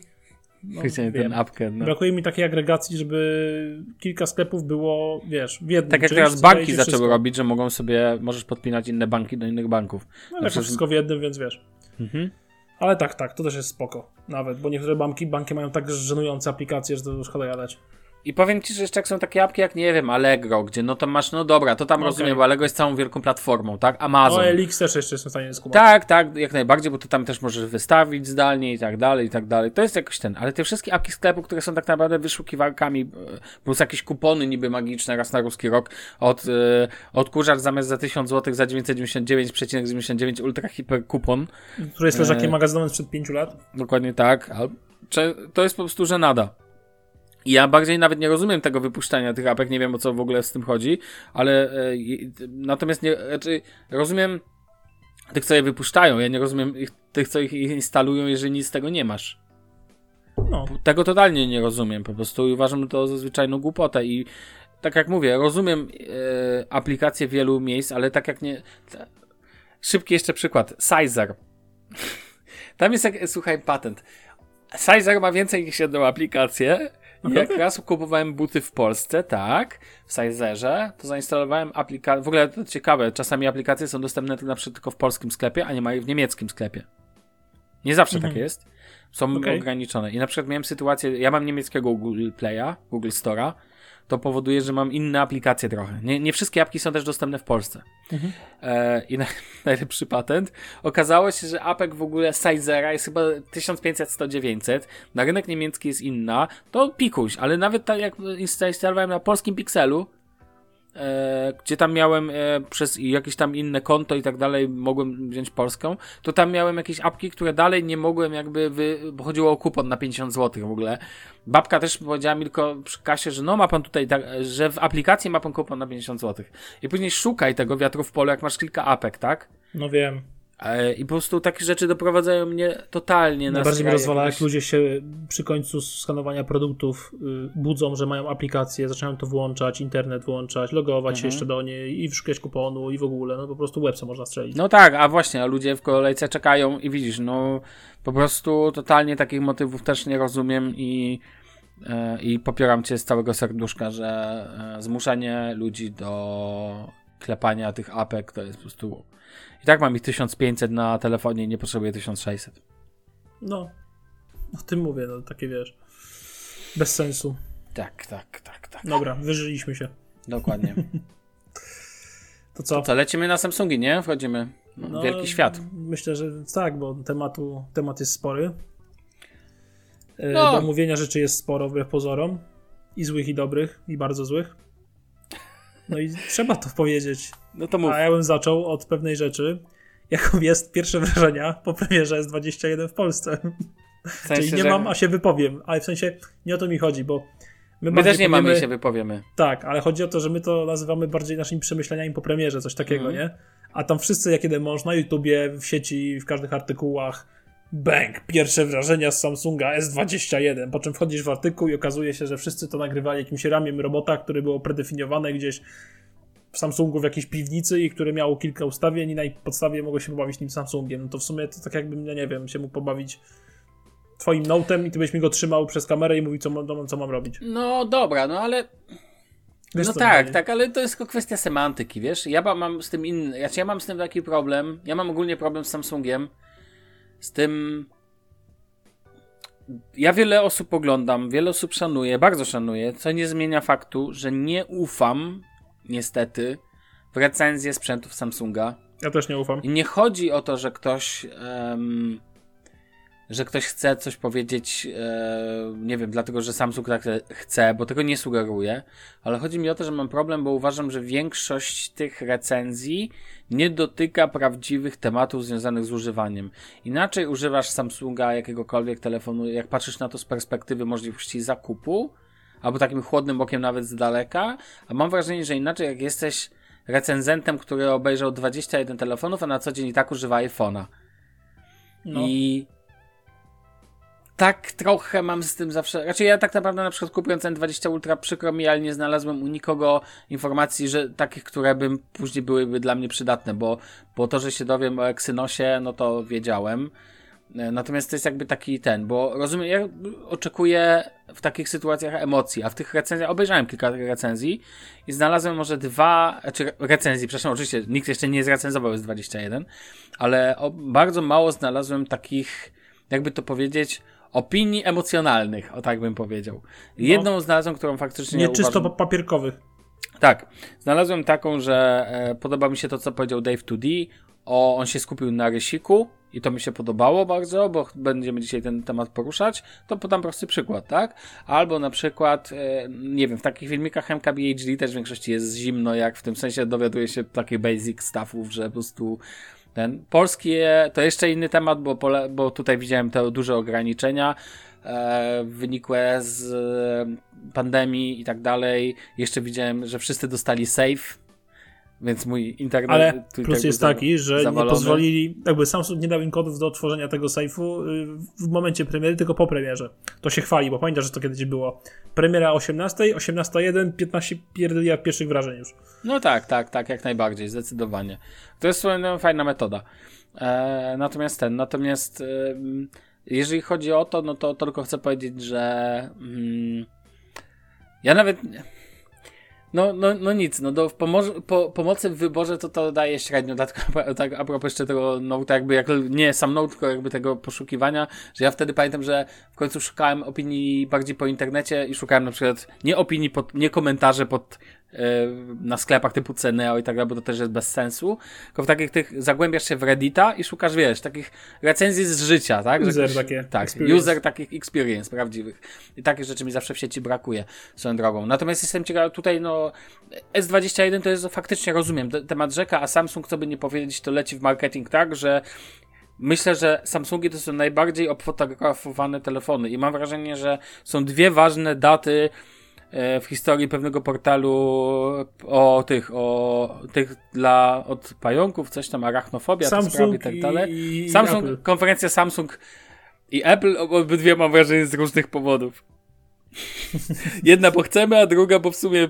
[SPEAKER 3] No, wiem.
[SPEAKER 2] ten apkę, no.
[SPEAKER 3] Brakuje mi takiej agregacji, żeby kilka sklepów było, wiesz, w jednym.
[SPEAKER 2] Tak jak teraz banki zaczęły
[SPEAKER 3] wszystko.
[SPEAKER 2] robić, że mogą sobie, możesz podpinać inne banki do innych banków.
[SPEAKER 3] No
[SPEAKER 2] przykład-
[SPEAKER 3] wszystko w jednym, więc wiesz.
[SPEAKER 2] Mhm.
[SPEAKER 3] Ale tak, tak, to też jest spoko. Nawet, bo niektóre banki, banki mają tak żenujące aplikacje, że to już szkoda gadać.
[SPEAKER 2] I powiem ci, że jeszcze jak są takie apki jak, nie wiem, Allegro, gdzie no to masz, no dobra, to tam
[SPEAKER 3] Okej.
[SPEAKER 2] rozumiem, bo Allegro jest całą wielką platformą, tak? Amazon.
[SPEAKER 3] O, Elix też jeszcze jestem w stanie skumać.
[SPEAKER 2] Tak, tak, jak najbardziej, bo to tam też możesz wystawić zdalnie i tak dalej, i tak dalej. To jest jakoś ten, ale te wszystkie apki sklepu, które są tak naprawdę wyszukiwarkami, e, plus jakieś kupony niby magiczne raz na ruski rok, od e, odkurzacz zamiast za 1000 zł za 999,99 ultra hiper kupon,
[SPEAKER 3] Który jest leżakiem
[SPEAKER 2] Eee.
[SPEAKER 3] magazynowym sprzed 5 lat.
[SPEAKER 2] dokładnie tak, to jest po prostu żenada. Ja bardziej nawet nie rozumiem tego wypuszczania tych apek, nie wiem o co w ogóle z tym chodzi, ale e, natomiast nie, raczej rozumiem tych, co je wypuszczają, ja nie rozumiem ich, tych, co ich instalują, jeżeli nic z tego nie masz.
[SPEAKER 3] No,
[SPEAKER 2] Tego totalnie nie rozumiem po prostu i uważam to za zwyczajną głupotę i tak jak mówię, rozumiem e, aplikacje wielu miejsc, ale tak jak nie... Szybki jeszcze przykład. Sizer. Tam jest, jak, słuchaj, patent. Sizer ma więcej niż jedną aplikację. Jak raz kupowałem buty w Polsce, tak, w Sizerze, to zainstalowałem aplikację. W ogóle to ciekawe, czasami aplikacje są dostępne na przykład tylko w polskim sklepie, a nie ma ich w niemieckim sklepie. Nie zawsze tak jest. Są
[SPEAKER 3] Okej.
[SPEAKER 2] ograniczone. I na przykład miałem sytuację, ja mam niemieckiego Google Play'a, Google Store'a, to powoduje, że mam inne aplikacje trochę. Nie, nie wszystkie apki są też dostępne w Polsce.
[SPEAKER 3] Mhm.
[SPEAKER 2] E, I na, najlepszy patent. Okazało się, że apek w ogóle Sizera jest chyba 1500-1900. Na rynek niemiecki jest inna. To pikuś, ale nawet tak jak instalowałem na polskim Pixelu, gdzie tam miałem e, przez jakieś tam inne konto i tak dalej, mogłem wziąć polską, to tam miałem jakieś apki, które dalej nie mogłem jakby, wy, bo chodziło o kupon na 50 zł w ogóle. Babka też powiedziała mi tylko przy kasie, że no ma pan tutaj, tak, że w aplikacji ma pan kupon na 50 zł. I później szukaj tego wiatru w polu, jak masz kilka apek, tak?
[SPEAKER 3] No wiem.
[SPEAKER 2] I po prostu takie rzeczy doprowadzają mnie totalnie na
[SPEAKER 3] Najbardziej mnie rozwala, jak ludzie się przy końcu skanowania produktów y, budzą, że mają aplikację, zaczynają to włączać, internet włączać, logować się
[SPEAKER 2] Mhm.
[SPEAKER 3] jeszcze do niej i wyszukać kuponu i w ogóle, no po prostu websa można strzelić.
[SPEAKER 2] No tak, a właśnie, a ludzie w kolejce czekają i widzisz, no po prostu totalnie takich motywów też nie rozumiem i, e, i popieram cię z całego serduszka, że e, zmuszanie ludzi do klepania tych apek to jest po prostu... I tak mam ich 1500 na telefonie i nie potrzebuję 1600.
[SPEAKER 3] No, o tym mówię, no takie wiesz, bez sensu.
[SPEAKER 2] Tak, tak, tak, tak.
[SPEAKER 3] Dobra, wyżyliśmy się.
[SPEAKER 2] Dokładnie.
[SPEAKER 3] To co?
[SPEAKER 2] Co, lecimy na Samsungi, nie? Wchodzimy. No,
[SPEAKER 3] No,
[SPEAKER 2] wielki świat.
[SPEAKER 3] Myślę, że tak, bo tematu, temat jest spory. E,
[SPEAKER 2] No.
[SPEAKER 3] Do omówienia rzeczy jest sporo, wbrew pozorom. I złych, i dobrych, i bardzo złych. No i trzeba to powiedzieć.
[SPEAKER 2] No to mów.
[SPEAKER 3] A ja bym zaczął od pewnej rzeczy, jaką jest pierwsze wrażenia po premierze S21 w Polsce.
[SPEAKER 2] W sensie,
[SPEAKER 3] Czyli nie
[SPEAKER 2] że
[SPEAKER 3] mam, a się wypowiem. Ale w sensie nie o to mi chodzi, bo my,
[SPEAKER 2] My też nie mamy
[SPEAKER 3] powiemy-
[SPEAKER 2] i się wypowiemy.
[SPEAKER 3] Tak, ale chodzi o to, że my to nazywamy bardziej naszymi przemyśleniami po premierze, coś takiego,
[SPEAKER 2] Mhm.
[SPEAKER 3] nie? A tam wszyscy, jak jeden mąż na YouTubie, w sieci, w każdych artykułach, bang, pierwsze wrażenia z Samsunga S21, po czym wchodzisz w artykuł i okazuje się, że wszyscy to nagrywali jakimś ramiem robota, które było predefiniowane gdzieś w Samsungu w jakiejś piwnicy i które miało kilka ustawień i na ich podstawie mogło się pobawić nim Samsungiem. No to w sumie to tak jakbym, ja nie wiem, się mógł pobawić twoim notem i ty byś mi go trzymał przez kamerę i mówił, co mam, co mam robić.
[SPEAKER 2] No dobra, no ale
[SPEAKER 3] Wiesz,
[SPEAKER 2] no
[SPEAKER 3] co
[SPEAKER 2] tak, tak, ale to jest tylko kwestia semantyki, wiesz? Ja mam z tym inny, ja, ja mam z tym taki problem, ja mam ogólnie problem z Samsungiem, z tym... Ja wiele osób oglądam, wiele osób szanuję, bardzo szanuję, co nie zmienia faktu, że nie ufam, niestety, w recenzję sprzętów Samsunga.
[SPEAKER 3] Ja też nie ufam.
[SPEAKER 2] I nie chodzi o to, że ktoś. em, że ktoś chce coś powiedzieć, e, nie wiem, dlatego że Samsung tak chce, bo tego nie sugeruję, ale chodzi mi o to, że mam problem, bo uważam, że większość tych recenzji nie dotyka prawdziwych tematów związanych z używaniem. Inaczej używasz Samsunga jakiegokolwiek telefonu, jak patrzysz na to z perspektywy możliwości zakupu, albo takim chłodnym okiem nawet z daleka, a mam wrażenie, że inaczej jak jesteś recenzentem, który obejrzał 21 telefonów, a na co dzień i tak używa iPhone'a.
[SPEAKER 3] No.
[SPEAKER 2] I tak trochę mam z tym zawsze. Raczej ja tak naprawdę na przykład kupując N20 Ultra przykro mi, ale nie znalazłem u nikogo informacji, że takich, które bym później byłyby dla mnie przydatne, bo, bo to, że się dowiem o Exynosie, no to wiedziałem. E, Natomiast to jest jakby taki ten, bo rozumiem, ja oczekuję w takich sytuacjach emocji, a w tych recenzjach, obejrzałem kilka recenzji i znalazłem może dwa, czy recenzji, przepraszam, oczywiście nikt jeszcze nie zrecenzował z 21, ale o, bardzo mało znalazłem takich, jakby to powiedzieć, opinii emocjonalnych, o tak bym powiedział. Jedną znalazłem, którą faktycznie
[SPEAKER 3] Nie czysto
[SPEAKER 2] uważam,
[SPEAKER 3] pa- papierkowych.
[SPEAKER 2] tak. Znalazłem taką, że e, podoba mi się to, co powiedział Dave 2D. O, on się skupił na rysiku i to mi się podobało bardzo, bo będziemy dzisiaj ten temat poruszać. To podam prosty przykład, tak? Albo na przykład, e, nie wiem, w takich filmikach MKBHD też w większości jest zimno, jak w tym sensie dowiaduje się takich basic stuffów, że po prostu ten polskie to jeszcze inny temat, bo, pole, bo tutaj widziałem te duże ograniczenia e, wynikłe z e, pandemii i tak dalej. Jeszcze widziałem, że wszyscy dostali safe, więc mój internet.
[SPEAKER 3] Ale
[SPEAKER 2] tutaj
[SPEAKER 3] plus jest taki, że nie
[SPEAKER 2] zawalony.
[SPEAKER 3] pozwolili, jakby Samsung nie dał im kodów do otworzenia tego sejfu y, w momencie premiery, tylko po premierze. To się chwali, bo pamiętasz, że to kiedyś było. Premiera 18, 18.1, 15 pierdoliard pierwszych wrażeń już.
[SPEAKER 2] No tak, tak, tak, jak najbardziej, zdecydowanie. To jest fajna metoda. E, natomiast ten, natomiast em, jeżeli chodzi o to, no to tylko chcę powiedzieć, że mm, ja nawet No, no, no nic, no do pomo- po, pomocy w wyborze to to daje średnio, dlatego tak a propos jeszcze tego Note, jakby jak nie sam Note, tylko jakby tego poszukiwania, że ja wtedy pamiętam, że w końcu szukałem opinii bardziej po internecie i szukałem na przykład nie opinii, pod, nie komentarzy pod na sklepach typu Ceneo i tak dalej, bo to też jest bez sensu, tylko w takich tych, zagłębiasz się w Reddita i szukasz, wiesz, takich recenzji z życia, tak?
[SPEAKER 3] User
[SPEAKER 2] Jakiś,
[SPEAKER 3] takie.
[SPEAKER 2] Tak,
[SPEAKER 3] experience.
[SPEAKER 2] user takich experience prawdziwych. I takich rzeczy mi zawsze w sieci brakuje, swoją drogą. Natomiast jestem ciekaw, tutaj no, S21 to jest, faktycznie rozumiem, temat rzeka, a Samsung, co by nie powiedzieć, to leci w marketing tak, że Myślę, że Samsungi to są najbardziej obfotografowane telefony i mam wrażenie, że są dwie ważne daty E, w historii pewnego portalu o tych, o tych dla, od pająków, coś tam, arachnofobia,
[SPEAKER 3] Samsung
[SPEAKER 2] sprawy i tak dalej. Samsung,
[SPEAKER 3] Apple.
[SPEAKER 2] konferencja Samsung i Apple, obydwie mam wrażenie z różnych powodów. Jedna, bo chcemy, a druga, bo w sumie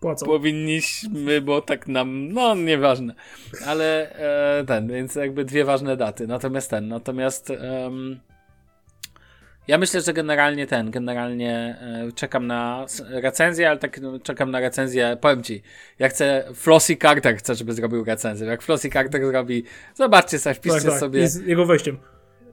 [SPEAKER 3] Płacą.
[SPEAKER 2] powinniśmy, bo tak nam, no nieważne. Ale e, ten, więc jakby dwie ważne daty. Natomiast ten, natomiast um, ja myślę, że generalnie ten, generalnie e, czekam na recenzję, ale tak no, czekam na recenzję, powiem ci, ja chcę, Flossy Carter chcę, żeby zrobił recenzję. Jak Flossy Carter zrobi, zobaczcie sobie, wpiszcie
[SPEAKER 3] tak, tak.
[SPEAKER 2] sobie.
[SPEAKER 3] Z jego wejściem.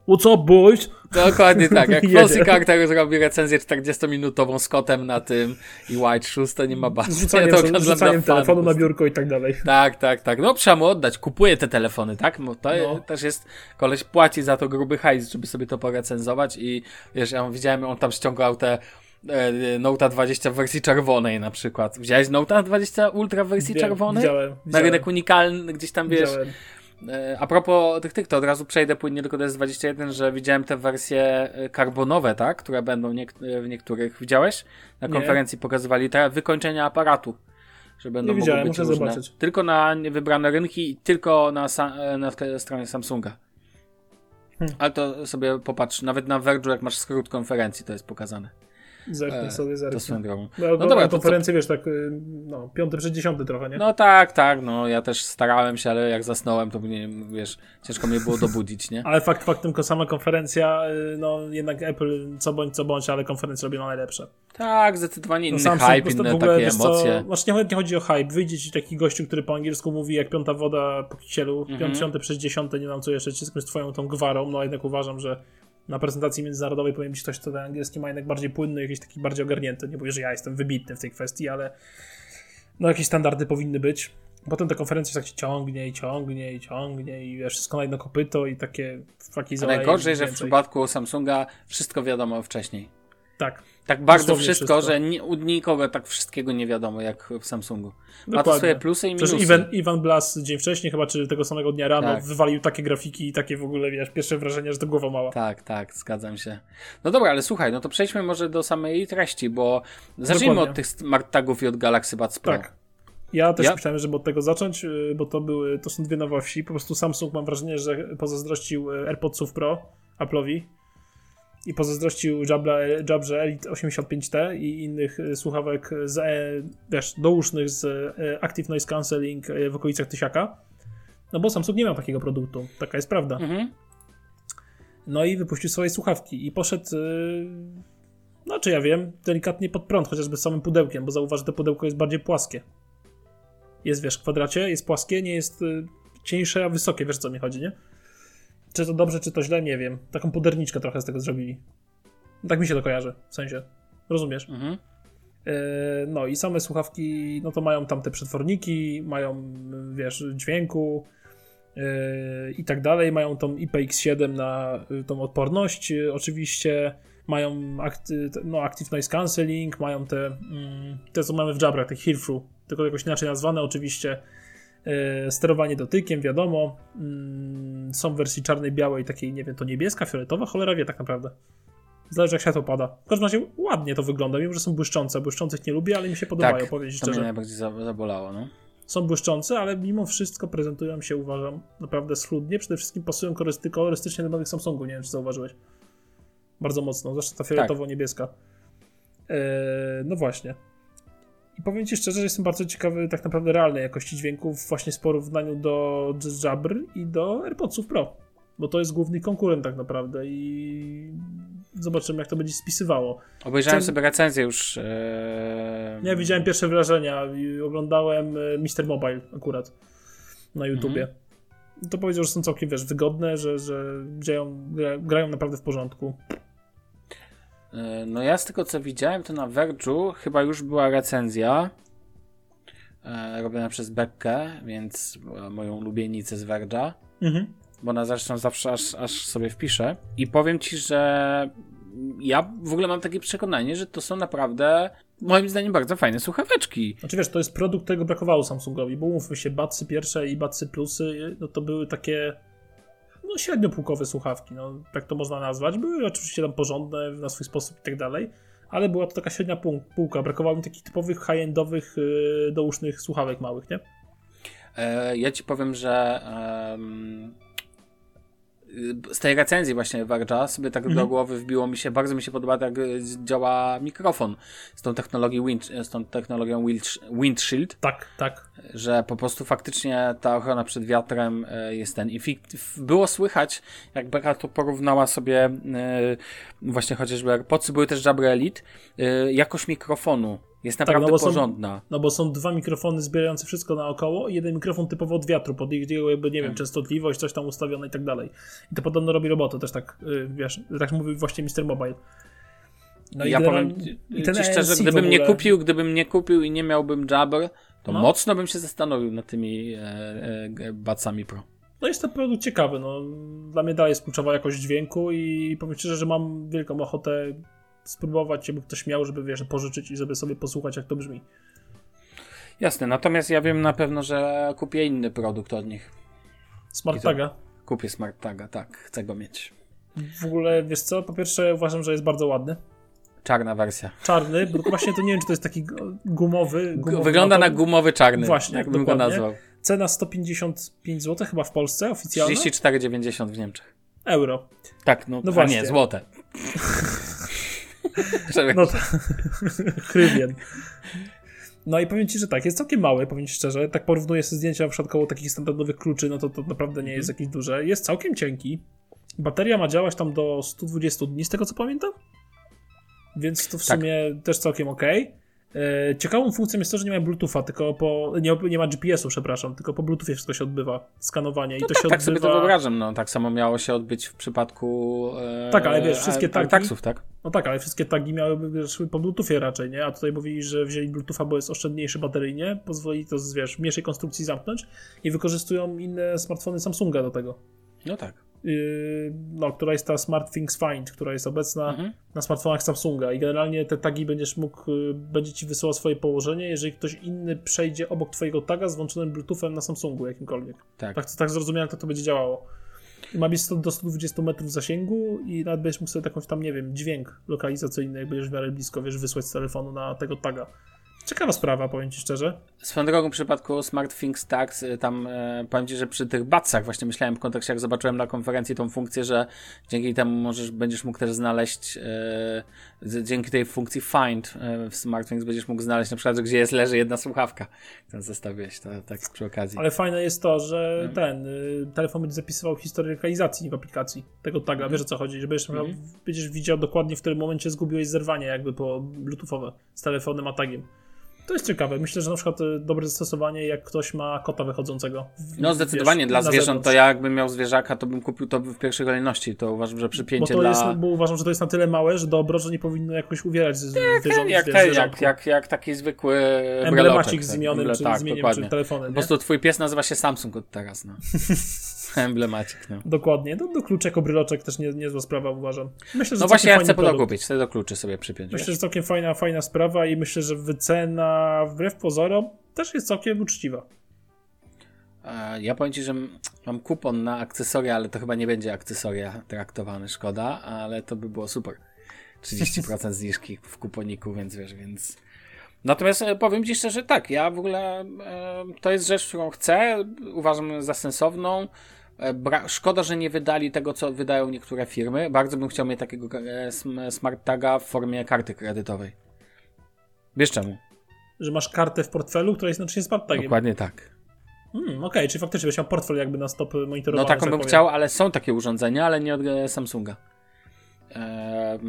[SPEAKER 3] What's up, boys?
[SPEAKER 2] Dokładnie tak. Jak. Flossy Carter zrobi recenzję 40-minutową z kotem na tym i White Shoes, to nie ma.
[SPEAKER 3] Z rzucaniem,
[SPEAKER 2] oglądam
[SPEAKER 3] rzucaniem telefonu na biurko i tak dalej.
[SPEAKER 2] Tak, tak, tak. No trzeba mu oddać. Kupuję te telefony, tak? Bo to
[SPEAKER 3] No.
[SPEAKER 2] też jest, koleś płaci za to gruby hajs, żeby sobie to porecenzować i wiesz, ja widziałem, on tam ściągał te e, Note 20 w wersji czerwonej na przykład. Widziałeś Note 20 Ultra w wersji
[SPEAKER 3] Wiem,
[SPEAKER 2] czerwonej?
[SPEAKER 3] Widziałem,
[SPEAKER 2] Na
[SPEAKER 3] widziałem,
[SPEAKER 2] rynek unikalny, gdzieś tam wiesz.
[SPEAKER 3] widziałem.
[SPEAKER 2] E, A propos tych, tych, to od razu przejdę płynnie tylko do S21, że widziałem te wersje e, karbonowe, tak? Które będą niek- w niektórych. Widziałeś? Na
[SPEAKER 3] Nie.
[SPEAKER 2] konferencji pokazywali te wykończenia aparatu. Że będą
[SPEAKER 3] Nie widziałem,
[SPEAKER 2] być
[SPEAKER 3] muszę
[SPEAKER 2] różne.
[SPEAKER 3] zobaczyć.
[SPEAKER 2] Tylko na wybrane rynki i tylko na, e, na stronie Samsunga.
[SPEAKER 3] Hmm.
[SPEAKER 2] Ale to sobie popatrz, nawet na Verge'u, jak masz skrót konferencji, to jest pokazane.
[SPEAKER 3] Zerknę
[SPEAKER 2] E,
[SPEAKER 3] sobie,
[SPEAKER 2] To
[SPEAKER 3] zerknę.
[SPEAKER 2] swoją drogą.
[SPEAKER 3] No,
[SPEAKER 2] No
[SPEAKER 3] no
[SPEAKER 2] dobra, to co-
[SPEAKER 3] konferencję, wiesz, tak, y, no, piąty przed dziesiąty trochę, nie?
[SPEAKER 2] No tak, tak, no ja też starałem się, ale jak zasnąłem, to nie, wiesz, ciężko mnie było dobudzić, nie?
[SPEAKER 3] Ale fakt faktem, tylko sama konferencja, y, no jednak Apple, co bądź, co bądź, ale konferencje robią najlepsze.
[SPEAKER 2] Tak, zdecydowanie
[SPEAKER 3] No
[SPEAKER 2] inny
[SPEAKER 3] Samsung
[SPEAKER 2] hype, inne
[SPEAKER 3] w ogóle,
[SPEAKER 2] takie
[SPEAKER 3] wiesz co,
[SPEAKER 2] emocje.
[SPEAKER 3] Znaczy nie, nie chodzi o hype, wyjdzie ci taki gościu, który po angielsku mówi jak piąta woda po kisielu,
[SPEAKER 2] Mhm.
[SPEAKER 3] piąty, piąty przez dziesiąty, nie mam co jeszcze, wszystko z twoją tą gwarą, no jednak uważam, że na prezentacji międzynarodowej powinien być ktoś, kto ten angielski ma jednak bardziej płynny, jakiś taki bardziej ogarnięty, nie mówię, że ja jestem wybitny w tej kwestii, ale no jakieś standardy powinny być. Potem ta konferencja tak się ciągnie i ciągnie i ciągnie i wiesz, wszystko na jedno kopyto i takie zaleje
[SPEAKER 2] najgorzej, że w przypadku Samsunga wszystko wiadomo wcześniej.
[SPEAKER 3] Tak,
[SPEAKER 2] Tak bardzo wszystko,
[SPEAKER 3] wszystko.
[SPEAKER 2] że nie, u nikogo tak wszystkiego nie wiadomo jak w Samsungu. Ma to
[SPEAKER 3] Dokładnie.
[SPEAKER 2] swoje plusy i minusy.
[SPEAKER 3] Przecież Iwan Blas dzień wcześniej, chyba czy tego samego dnia rano,
[SPEAKER 2] Tak.
[SPEAKER 3] wywalił takie grafiki i takie w ogóle, wiesz, pierwsze wrażenie, że to głowa mała.
[SPEAKER 2] Tak, tak, zgadzam się. No dobra, ale słuchaj, no to przejdźmy może do samej treści, bo zacznijmy
[SPEAKER 3] Dokładnie.
[SPEAKER 2] od tych smart tagów i od Galaxy Buds Pro.
[SPEAKER 3] Tak. Ja też
[SPEAKER 2] Ja-
[SPEAKER 3] myślałem, żeby od tego zacząć, y, bo to były, to są dwie nowości. Po prostu Samsung mam wrażenie, że pozazdrościł y, AirPodsów Pro Apple'owi i pozazdrościł Jabrze Elite 85T i innych y, słuchawek z, e, wiesz, dousznych z e, Active Noise Cancelling e, w okolicach tysiaka. No bo Samsung nie miał takiego produktu, taka jest prawda.
[SPEAKER 2] Mhm.
[SPEAKER 3] No i wypuścił swoje słuchawki i poszedł, no czy ja wiem, delikatnie pod prąd, chociażby z samym pudełkiem, bo zauważ, że to pudełko jest bardziej płaskie. Jest, wiesz, w kwadracie, jest płaskie, nie jest cieńsze, a wysokie, wiesz o co mi chodzi, nie? Czy to dobrze, czy to źle, nie wiem. Taką puderniczkę trochę z tego zrobili. Tak mi się to kojarzy, w sensie. Rozumiesz?
[SPEAKER 2] Mhm.
[SPEAKER 3] E, No i same słuchawki, no to mają tam te przetworniki, mają, wiesz, dźwięku e, i tak dalej, mają tą IPX7 na y, tą odporność y, oczywiście, mają akty, no, Active Noise Cancelling, mają te, mm, te co mamy w Jabrach, te Hearthrough, tylko jakoś inaczej nazwane oczywiście, sterowanie dotykiem, wiadomo, Mm, są w wersji czarnej, białej, takiej, nie wiem, to niebieska, fioletowa, cholera wie tak naprawdę. Zależy jak światło pada. W każdym razie ładnie to wygląda, mimo że są błyszczące. Błyszczących nie lubię, ale mi się podobają,
[SPEAKER 2] Tak,
[SPEAKER 3] powiedzieć
[SPEAKER 2] To mnie
[SPEAKER 3] szczerze.
[SPEAKER 2] najbardziej za- zabolało, no.
[SPEAKER 3] Są błyszczące, ale mimo wszystko prezentują się, uważam, naprawdę schludnie. Przede wszystkim pasują kolorysty- kolorystycznie do nowych Samsungu, nie wiem czy zauważyłeś. Bardzo mocno, zwłaszcza ta fioletowo-niebieska. Eee, no właśnie. I powiem Ci szczerze, że jestem bardzo ciekawy tak naprawdę realnej jakości dźwięków właśnie w porównaniu do Jabr i do AirPodsów Pro. Bo to jest główny konkurent tak naprawdę i zobaczymy jak to będzie spisywało.
[SPEAKER 2] Obejrzałem
[SPEAKER 3] Cen-
[SPEAKER 2] sobie recenzję już. E...
[SPEAKER 3] Ja widziałem pierwsze wrażenia i oglądałem e, Mr. Mobile akurat na YouTubie. To powiedział, że są całkiem, wiesz, wygodne, że, że działają, gra, grają naprawdę w porządku.
[SPEAKER 2] E, No ja z tego co widziałem, to na Verge'u chyba już była recenzja e, robiona przez Beckę, więc była moją ulubienicę z Verge'a,
[SPEAKER 3] Mhm.
[SPEAKER 2] bo ona zresztą zawsze aż, aż sobie wpiszę. I powiem ci, że ja w ogóle mam takie przekonanie, że to są naprawdę moim zdaniem bardzo fajne słuchaweczki.
[SPEAKER 3] Znaczy wiesz, to jest produkt, którego brakowało Samsungowi, bo umówmy się, Batsy pierwsze i Batsy Plusy, no to były takie no średniopółkowe słuchawki, no tak to można nazwać. Były oczywiście tam porządne na swój sposób i tak dalej, ale była to taka średnia pół- półka. Brakowało mi takich typowych high-endowych, yy, dousznych słuchawek małych, nie?
[SPEAKER 2] E, ja ci powiem, że z tej recenzji właśnie Verge'a sobie tak do
[SPEAKER 3] Mhm.
[SPEAKER 2] głowy wbiło mi się, bardzo mi się podoba jak y, działa mikrofon z tą technologią, wind, z tą technologią wind, Windshield,
[SPEAKER 3] Tak, tak.
[SPEAKER 2] że po prostu faktycznie ta ochrona przed wiatrem e, jest ten. I było słychać, jak Beka to porównała sobie właśnie chociażby AirPodsy, były też Jabra Elite, jakość mikrofonu jest naprawdę
[SPEAKER 3] no bo są-
[SPEAKER 2] porządna.
[SPEAKER 3] No bo są dwa mikrofony zbierające wszystko naokoło i jeden mikrofon typowo od wiatru, pod ich jego jakby, nie wiem,
[SPEAKER 2] Tak.
[SPEAKER 3] częstotliwość, coś tam ustawione i tak dalej. I to podobno robi robotę też tak, yy, wiesz, tak mówił właśnie Mr. Mobile. No
[SPEAKER 2] ja
[SPEAKER 3] generalnie-
[SPEAKER 2] powiem
[SPEAKER 3] i
[SPEAKER 2] ci
[SPEAKER 3] ten
[SPEAKER 2] szczerze,
[SPEAKER 3] ANC w
[SPEAKER 2] gdybym nie kupił, gdybym nie kupił i nie miałbym Jabr, to
[SPEAKER 3] No.
[SPEAKER 2] mocno bym się zastanowił nad tymi e, e, Batsami Pro.
[SPEAKER 3] No jest to produkt ciekawy, no. Dla mnie dalej jest kluczowa jakość dźwięku i powiem szczerze, że mam wielką ochotę spróbować, jakby ktoś miał, żeby, wiesz, pożyczyć i żeby sobie posłuchać, jak to brzmi.
[SPEAKER 2] Jasne, natomiast ja wiem na pewno, że kupię inny produkt od nich.
[SPEAKER 3] Smart
[SPEAKER 2] I to-
[SPEAKER 3] Taga.
[SPEAKER 2] Kupię Smart Taga, tak, chcę go mieć.
[SPEAKER 3] W ogóle, wiesz co, po pierwsze uważam, że jest bardzo ładny.
[SPEAKER 2] Czarna wersja.
[SPEAKER 3] Czarny, bo właśnie to nie wiem, czy to jest taki gu- gumowy. gumowy
[SPEAKER 2] Wygląda na gumowy czarny.
[SPEAKER 3] Właśnie,
[SPEAKER 2] jak bym go nazwał.
[SPEAKER 3] Cena 155 zł chyba w Polsce, oficjalna.
[SPEAKER 2] 34,90 w Niemczech.
[SPEAKER 3] Euro.
[SPEAKER 2] Tak, no,
[SPEAKER 3] No właśnie.
[SPEAKER 2] nie, złote.
[SPEAKER 3] No to... Hrywien. No i powiem Ci, że tak, jest całkiem mały, powiem Ci szczerze. Tak porównuję sobie zdjęcia na przykład koło takich standardowych kluczy, no to to naprawdę nie jest jakieś duże. Jest całkiem cienki. Bateria ma działać tam do 120 dni, z tego co pamiętam. Więc to w
[SPEAKER 2] Tak.
[SPEAKER 3] sumie też całkiem ok. E, Ciekawą funkcją jest to, że nie ma Bluetootha, tylko po. Nie, nie ma GPS-u, przepraszam, tylko po Bluetoothie wszystko się odbywa. Skanowanie. I
[SPEAKER 2] No
[SPEAKER 3] to
[SPEAKER 2] tak,
[SPEAKER 3] się
[SPEAKER 2] tak
[SPEAKER 3] odbywa.
[SPEAKER 2] sobie to wyobrażam. No, tak samo miało się odbyć w przypadku e,
[SPEAKER 3] Tak, ale wiesz, wszystkie
[SPEAKER 2] e,
[SPEAKER 3] tagi-
[SPEAKER 2] taksów, tak?
[SPEAKER 3] No tak, ale wszystkie tagi miałyby szły po Bluetoothie raczej, nie? A tutaj mówili, że wzięli Bluetootha, bo jest oszczędniejszy bateryjnie, pozwoli to, wiesz, w mniejszej konstrukcji zamknąć i wykorzystują inne smartfony Samsunga do tego.
[SPEAKER 2] No tak.
[SPEAKER 3] Yy, no, która jest ta Smart Things Find, która jest obecna
[SPEAKER 2] Mhm.
[SPEAKER 3] na smartfonach Samsunga i generalnie te tagi będziesz mógł, yy, będzie ci wysyłał swoje położenie, jeżeli ktoś inny przejdzie obok twojego taga z włączonym Bluetoothem na Samsungu jakimkolwiek.
[SPEAKER 2] Tak.
[SPEAKER 3] Tak, tak zrozumiałem, to to będzie działało. Ma być 100 do 120 metrów zasięgu i nawet będziesz mógł sobie jakąś tam, nie wiem, dźwięk lokalizacyjny, jak będziesz w miarę blisko, wiesz, wysłać z telefonu na tego taga. Ciekawa sprawa, powiem ci szczerze.
[SPEAKER 2] Swoją drogą w przypadku Smart Things Tags, y, tam e, powiem Ci, że przy tych batsach właśnie myślałem w kontekście, jak zobaczyłem na konferencji tą funkcję, że dzięki temu możesz, będziesz mógł też znaleźć, e, dzięki tej funkcji Find e, w Smart Things będziesz mógł znaleźć na przykład, że gdzie jest, leży jedna słuchawka. Tam zestawiłeś to tak przy okazji.
[SPEAKER 3] Ale fajne jest to, że
[SPEAKER 2] Mhm.
[SPEAKER 3] ten y, telefon będzie zapisywał historię lokalizacji w aplikacji tego taga.
[SPEAKER 2] Mhm.
[SPEAKER 3] Wiesz o co chodzi, że będziesz, miał, będziesz widział dokładnie, w którym momencie zgubiłeś zerwanie jakby po bluetoothowe z telefonem a tagiem. To jest ciekawe. Myślę, że na przykład y, dobre zastosowanie, jak ktoś ma kota wychodzącego. w-
[SPEAKER 2] No zdecydowanie,
[SPEAKER 3] wiesz,
[SPEAKER 2] dla zwierząt to ja jakbym miał zwierzaka, to bym kupił to w pierwszej kolejności. To uważam, że
[SPEAKER 3] Bo,
[SPEAKER 2] przypięcie
[SPEAKER 3] to
[SPEAKER 2] dla...
[SPEAKER 3] jest, bo uważam, że to jest na tyle małe, że do obroży nie powinno jakoś uwierać z zwierząt.
[SPEAKER 2] jak, jak,
[SPEAKER 3] zwierzątku.
[SPEAKER 2] jak, jak taki zwykły.
[SPEAKER 3] Emblemacik z
[SPEAKER 2] tak,
[SPEAKER 3] imionem,
[SPEAKER 2] emble-
[SPEAKER 3] czy
[SPEAKER 2] tak, dokładnie.
[SPEAKER 3] czy telefonem.
[SPEAKER 2] Po prostu twój pies nazywa się Samsung od teraz, no. Emblemacik, no.
[SPEAKER 3] Dokładnie. Do, do kluczek, obryloczek też nie, niezła sprawa uważam. Myślę, że
[SPEAKER 2] No właśnie, ja chcę po to
[SPEAKER 3] produkt.
[SPEAKER 2] kupić, chcę do kluczy sobie przypiąć.
[SPEAKER 3] Myślę,
[SPEAKER 2] wiesz?
[SPEAKER 3] że całkiem fajna, fajna sprawa i myślę, że wycena wbrew pozorom też jest całkiem uczciwa.
[SPEAKER 2] E, Ja powiem Ci, że mam kupon na akcesoria, ale to chyba nie będzie akcesoria traktowane, szkoda, ale to by było super. 30% zniżki w kuponiku, więc wiesz, więc... Natomiast e, powiem Ci szczerze, tak, ja w ogóle e, to jest rzecz, którą chcę, uważam za sensowną. E, szkoda, że nie wydali tego, co wydają niektóre firmy. Bardzo bym chciał mieć takiego e, sm- smart taga w formie karty kredytowej. Wiesz czemu?
[SPEAKER 3] Że masz kartę w portfelu, która jest znacznie smart tagiem.
[SPEAKER 2] Dokładnie tak.
[SPEAKER 3] Hmm, Okej, czyli faktycznie byś miał portfel jakby na stop
[SPEAKER 2] No
[SPEAKER 3] monitorowany.
[SPEAKER 2] taką
[SPEAKER 3] że
[SPEAKER 2] bym
[SPEAKER 3] tak
[SPEAKER 2] chciał, ale są takie urządzenia, ale nie od e, Samsunga. E,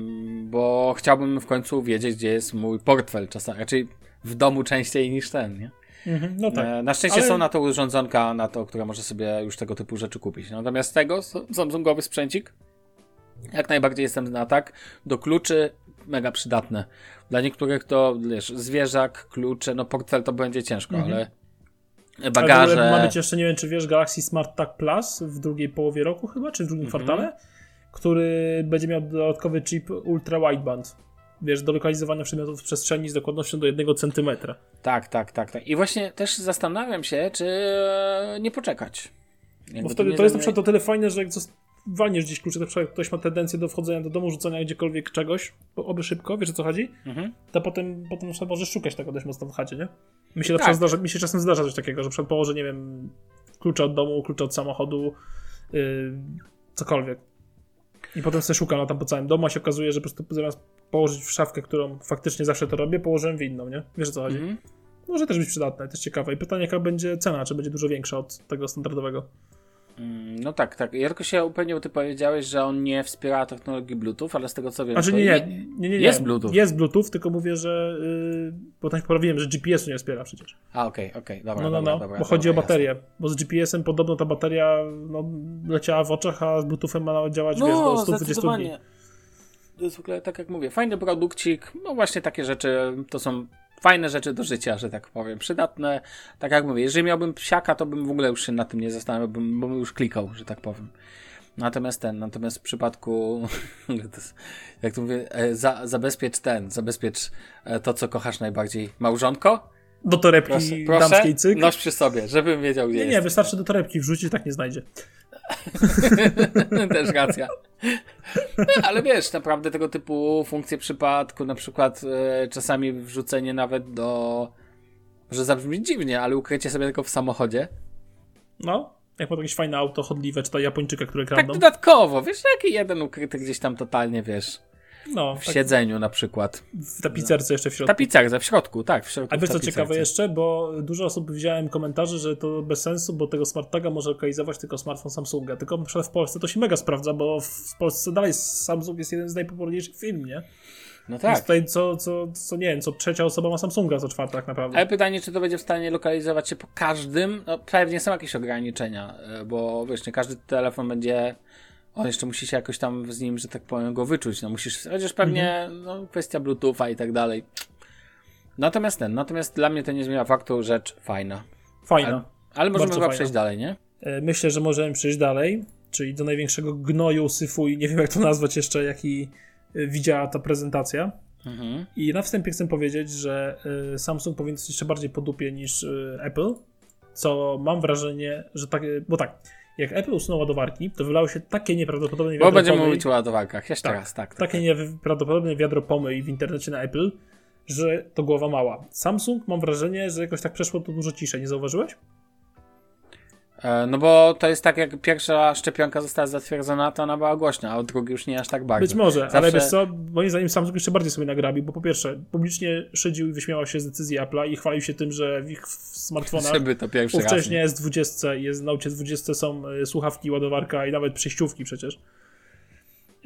[SPEAKER 2] bo chciałbym w końcu wiedzieć, gdzie jest mój portfel czasami, raczej w domu częściej niż ten, nie?
[SPEAKER 3] Mhm, no tak.
[SPEAKER 2] E, Na szczęście
[SPEAKER 3] Ale-
[SPEAKER 2] są na to urządzonka, na to, które może sobie już tego typu rzeczy kupić. Natomiast tego Samsungowy sprzęcik, jak najbardziej jestem na tak. Do kluczy mega przydatne. Dla niektórych to, wiesz, zwierzak, klucze, no portfel to będzie ciężko,
[SPEAKER 3] Mhm.
[SPEAKER 2] ale
[SPEAKER 3] Ale
[SPEAKER 2] bagaże...
[SPEAKER 3] ogóle ma być jeszcze, nie wiem czy wiesz, Galaxy Smart Tag Plus w drugiej połowie roku chyba, czy w drugim
[SPEAKER 2] Mhm.
[SPEAKER 3] kwartale, który będzie miał dodatkowy chip Ultra Wideband. Wiesz, do lokalizowania przedmiotów w przestrzeni z dokładnością do 1 cm.
[SPEAKER 2] Tak, tak, tak, tak. I właśnie też zastanawiam się, czy nie poczekać. Jakby
[SPEAKER 3] Bo
[SPEAKER 2] to
[SPEAKER 3] wtedy
[SPEAKER 2] nie
[SPEAKER 3] to jest na przykład o tyle fajne, że jak walniesz gdzieś klucze, to na przykład ktoś ma tendencję do wchodzenia do domu, rzucania gdziekolwiek czegoś, oby szybko, wiesz o co chodzi?
[SPEAKER 2] Mhm.
[SPEAKER 3] To potem, potem możesz szukać tego dość mocno w chacie, nie? Mi się,
[SPEAKER 2] Tak.
[SPEAKER 3] zdarza, mi się czasem zdarza coś takiego, że położę, nie wiem, klucze od domu, klucze od samochodu, yy, cokolwiek. I potem sobie szukam tam po całym domu, a się okazuje, że po prostu zamiast położyć w szafkę, którą faktycznie zawsze to robię, położyłem w inną, nie? Wiesz o co chodzi?
[SPEAKER 2] Mhm.
[SPEAKER 3] Może też być przydatne, to jest ciekawe. I pytanie, jaka będzie cena, czy będzie dużo większa od tego standardowego.
[SPEAKER 2] Mm, No tak, tak. Ja tylko się upewnił, ty powiedziałeś, że on nie wspiera technologii Bluetooth, ale z tego co wiem,
[SPEAKER 3] Znaczy
[SPEAKER 2] to
[SPEAKER 3] nie, nie, nie, nie.
[SPEAKER 2] Jest Bluetooth.
[SPEAKER 3] Jest Bluetooth, tylko mówię, że. Yy, bo się poprawiłem, że GPS-u nie wspiera przecież.
[SPEAKER 2] A, okej, okej, dobra,
[SPEAKER 3] No, no, no, bo chodzi o baterię. Bo z GPS-em podobno ta bateria no, leciała w oczach, a z Bluetoothem ma nawet działać
[SPEAKER 2] No,
[SPEAKER 3] wiesz, do 120 dni.
[SPEAKER 2] Ogóle, tak jak mówię, fajny produkcik. No właśnie takie rzeczy, to są fajne rzeczy do życia, że tak powiem. Przydatne. Tak jak mówię, jeżeli miałbym psiaka, to bym w ogóle już się nad tym nie zastanawiał, bym, bo bym już klikał, że tak powiem. Natomiast ten, natomiast w przypadku, jak to mówię, e, za, zabezpiecz ten, zabezpiecz e, to, co kochasz najbardziej. Małżonko?
[SPEAKER 3] Do torebki
[SPEAKER 2] Proszę, proszę,
[SPEAKER 3] damskiej cyk.
[SPEAKER 2] noś przy sobie, żebym wiedział, gdzie
[SPEAKER 3] nie, nie,
[SPEAKER 2] jest.
[SPEAKER 3] wystarczy do torebki wrzucić, tak nie znajdzie.
[SPEAKER 2] Też racja. Ale wiesz, naprawdę tego typu funkcje przypadku, na przykład e, czasami wrzucenie nawet do, że zabrzmi dziwnie, ale ukrycie sobie tylko w samochodzie.
[SPEAKER 3] No, jak ma jakieś fajne auto chodliwe, czy to Japończyka, które
[SPEAKER 2] Tak
[SPEAKER 3] kradną.
[SPEAKER 2] dodatkowo, wiesz, jaki jeden ukryty gdzieś tam totalnie, wiesz,
[SPEAKER 3] no,
[SPEAKER 2] w
[SPEAKER 3] tak,
[SPEAKER 2] siedzeniu na przykład.
[SPEAKER 3] w tapicerce jeszcze w środku.
[SPEAKER 2] tapicerce, w środku, tak, w środku.
[SPEAKER 3] A wiesz co ciekawe jeszcze, bo dużo osób widziałem komentarzy, że to bez sensu, bo tego smart taga może lokalizować tylko smartfon Samsunga. Tylko w Polsce to się mega sprawdza, bo w Polsce dalej Samsung jest jeden z najpopularniejszych firm, nie?
[SPEAKER 2] No tak.
[SPEAKER 3] tutaj co, co, co nie wiem, co trzecia osoba ma Samsunga, co czwarta tak naprawdę.
[SPEAKER 2] Ale pytanie, czy to będzie w stanie lokalizować się po każdym? No, pewnie są jakieś ograniczenia, e, bo wiesz, nie każdy telefon będzie. On jeszcze musi się jakoś tam z nim, że tak powiem, go wyczuć. No musisz, chociaż pewnie no, kwestia Bluetootha i tak dalej. Natomiast ten, natomiast dla mnie to nie zmienia faktu, rzecz fajna.
[SPEAKER 3] Fajna.
[SPEAKER 2] Ale, ale możemy
[SPEAKER 3] Bardzo
[SPEAKER 2] chyba przejść dalej, nie?
[SPEAKER 3] E, Myślę, że możemy przejść dalej, czyli do największego gnoju, syfu i nie wiem jak to nazwać jeszcze, jaki e, widziała ta prezentacja.
[SPEAKER 2] Mhm.
[SPEAKER 3] I na wstępie chcę powiedzieć, że y, Samsung powinien być jeszcze bardziej po dupie niż Apple, co mam wrażenie, że tak, bo tak, jak Apple usunął ładowarki, to wylało się takie nieprawdopodobne
[SPEAKER 2] Bo
[SPEAKER 3] wiadro
[SPEAKER 2] będziemy
[SPEAKER 3] pomyj,
[SPEAKER 2] mówić o ładowarkach. Jeszcze
[SPEAKER 3] Tak,
[SPEAKER 2] raz, tak. tak.
[SPEAKER 3] takie nieprawdopodobne wiadro pomyj w internecie na Apple, że to głowa mała. Samsung mam wrażenie, że jakoś tak przeszło to dużo ciszej, nie zauważyłeś?
[SPEAKER 2] E, No bo to jest tak, jak pierwsza szczepionka została zatwierdzona, to ona była głośna, a od drugiej już nie aż tak bardzo.
[SPEAKER 3] Być może, ale
[SPEAKER 2] Zawsze-
[SPEAKER 3] wiesz co, moim zdaniem Samsung jeszcze bardziej sobie nagrabił, bo po pierwsze, publicznie szydził i wyśmiał się z decyzji Apple'a i chwalił się tym, że w ich smartfonach
[SPEAKER 2] Żeby to pierwszy raz.
[SPEAKER 3] Ówcześnie
[SPEAKER 2] nie?
[SPEAKER 3] S20 jest na Note 20 są y, słuchawki, ładowarka i nawet przejściówki przecież.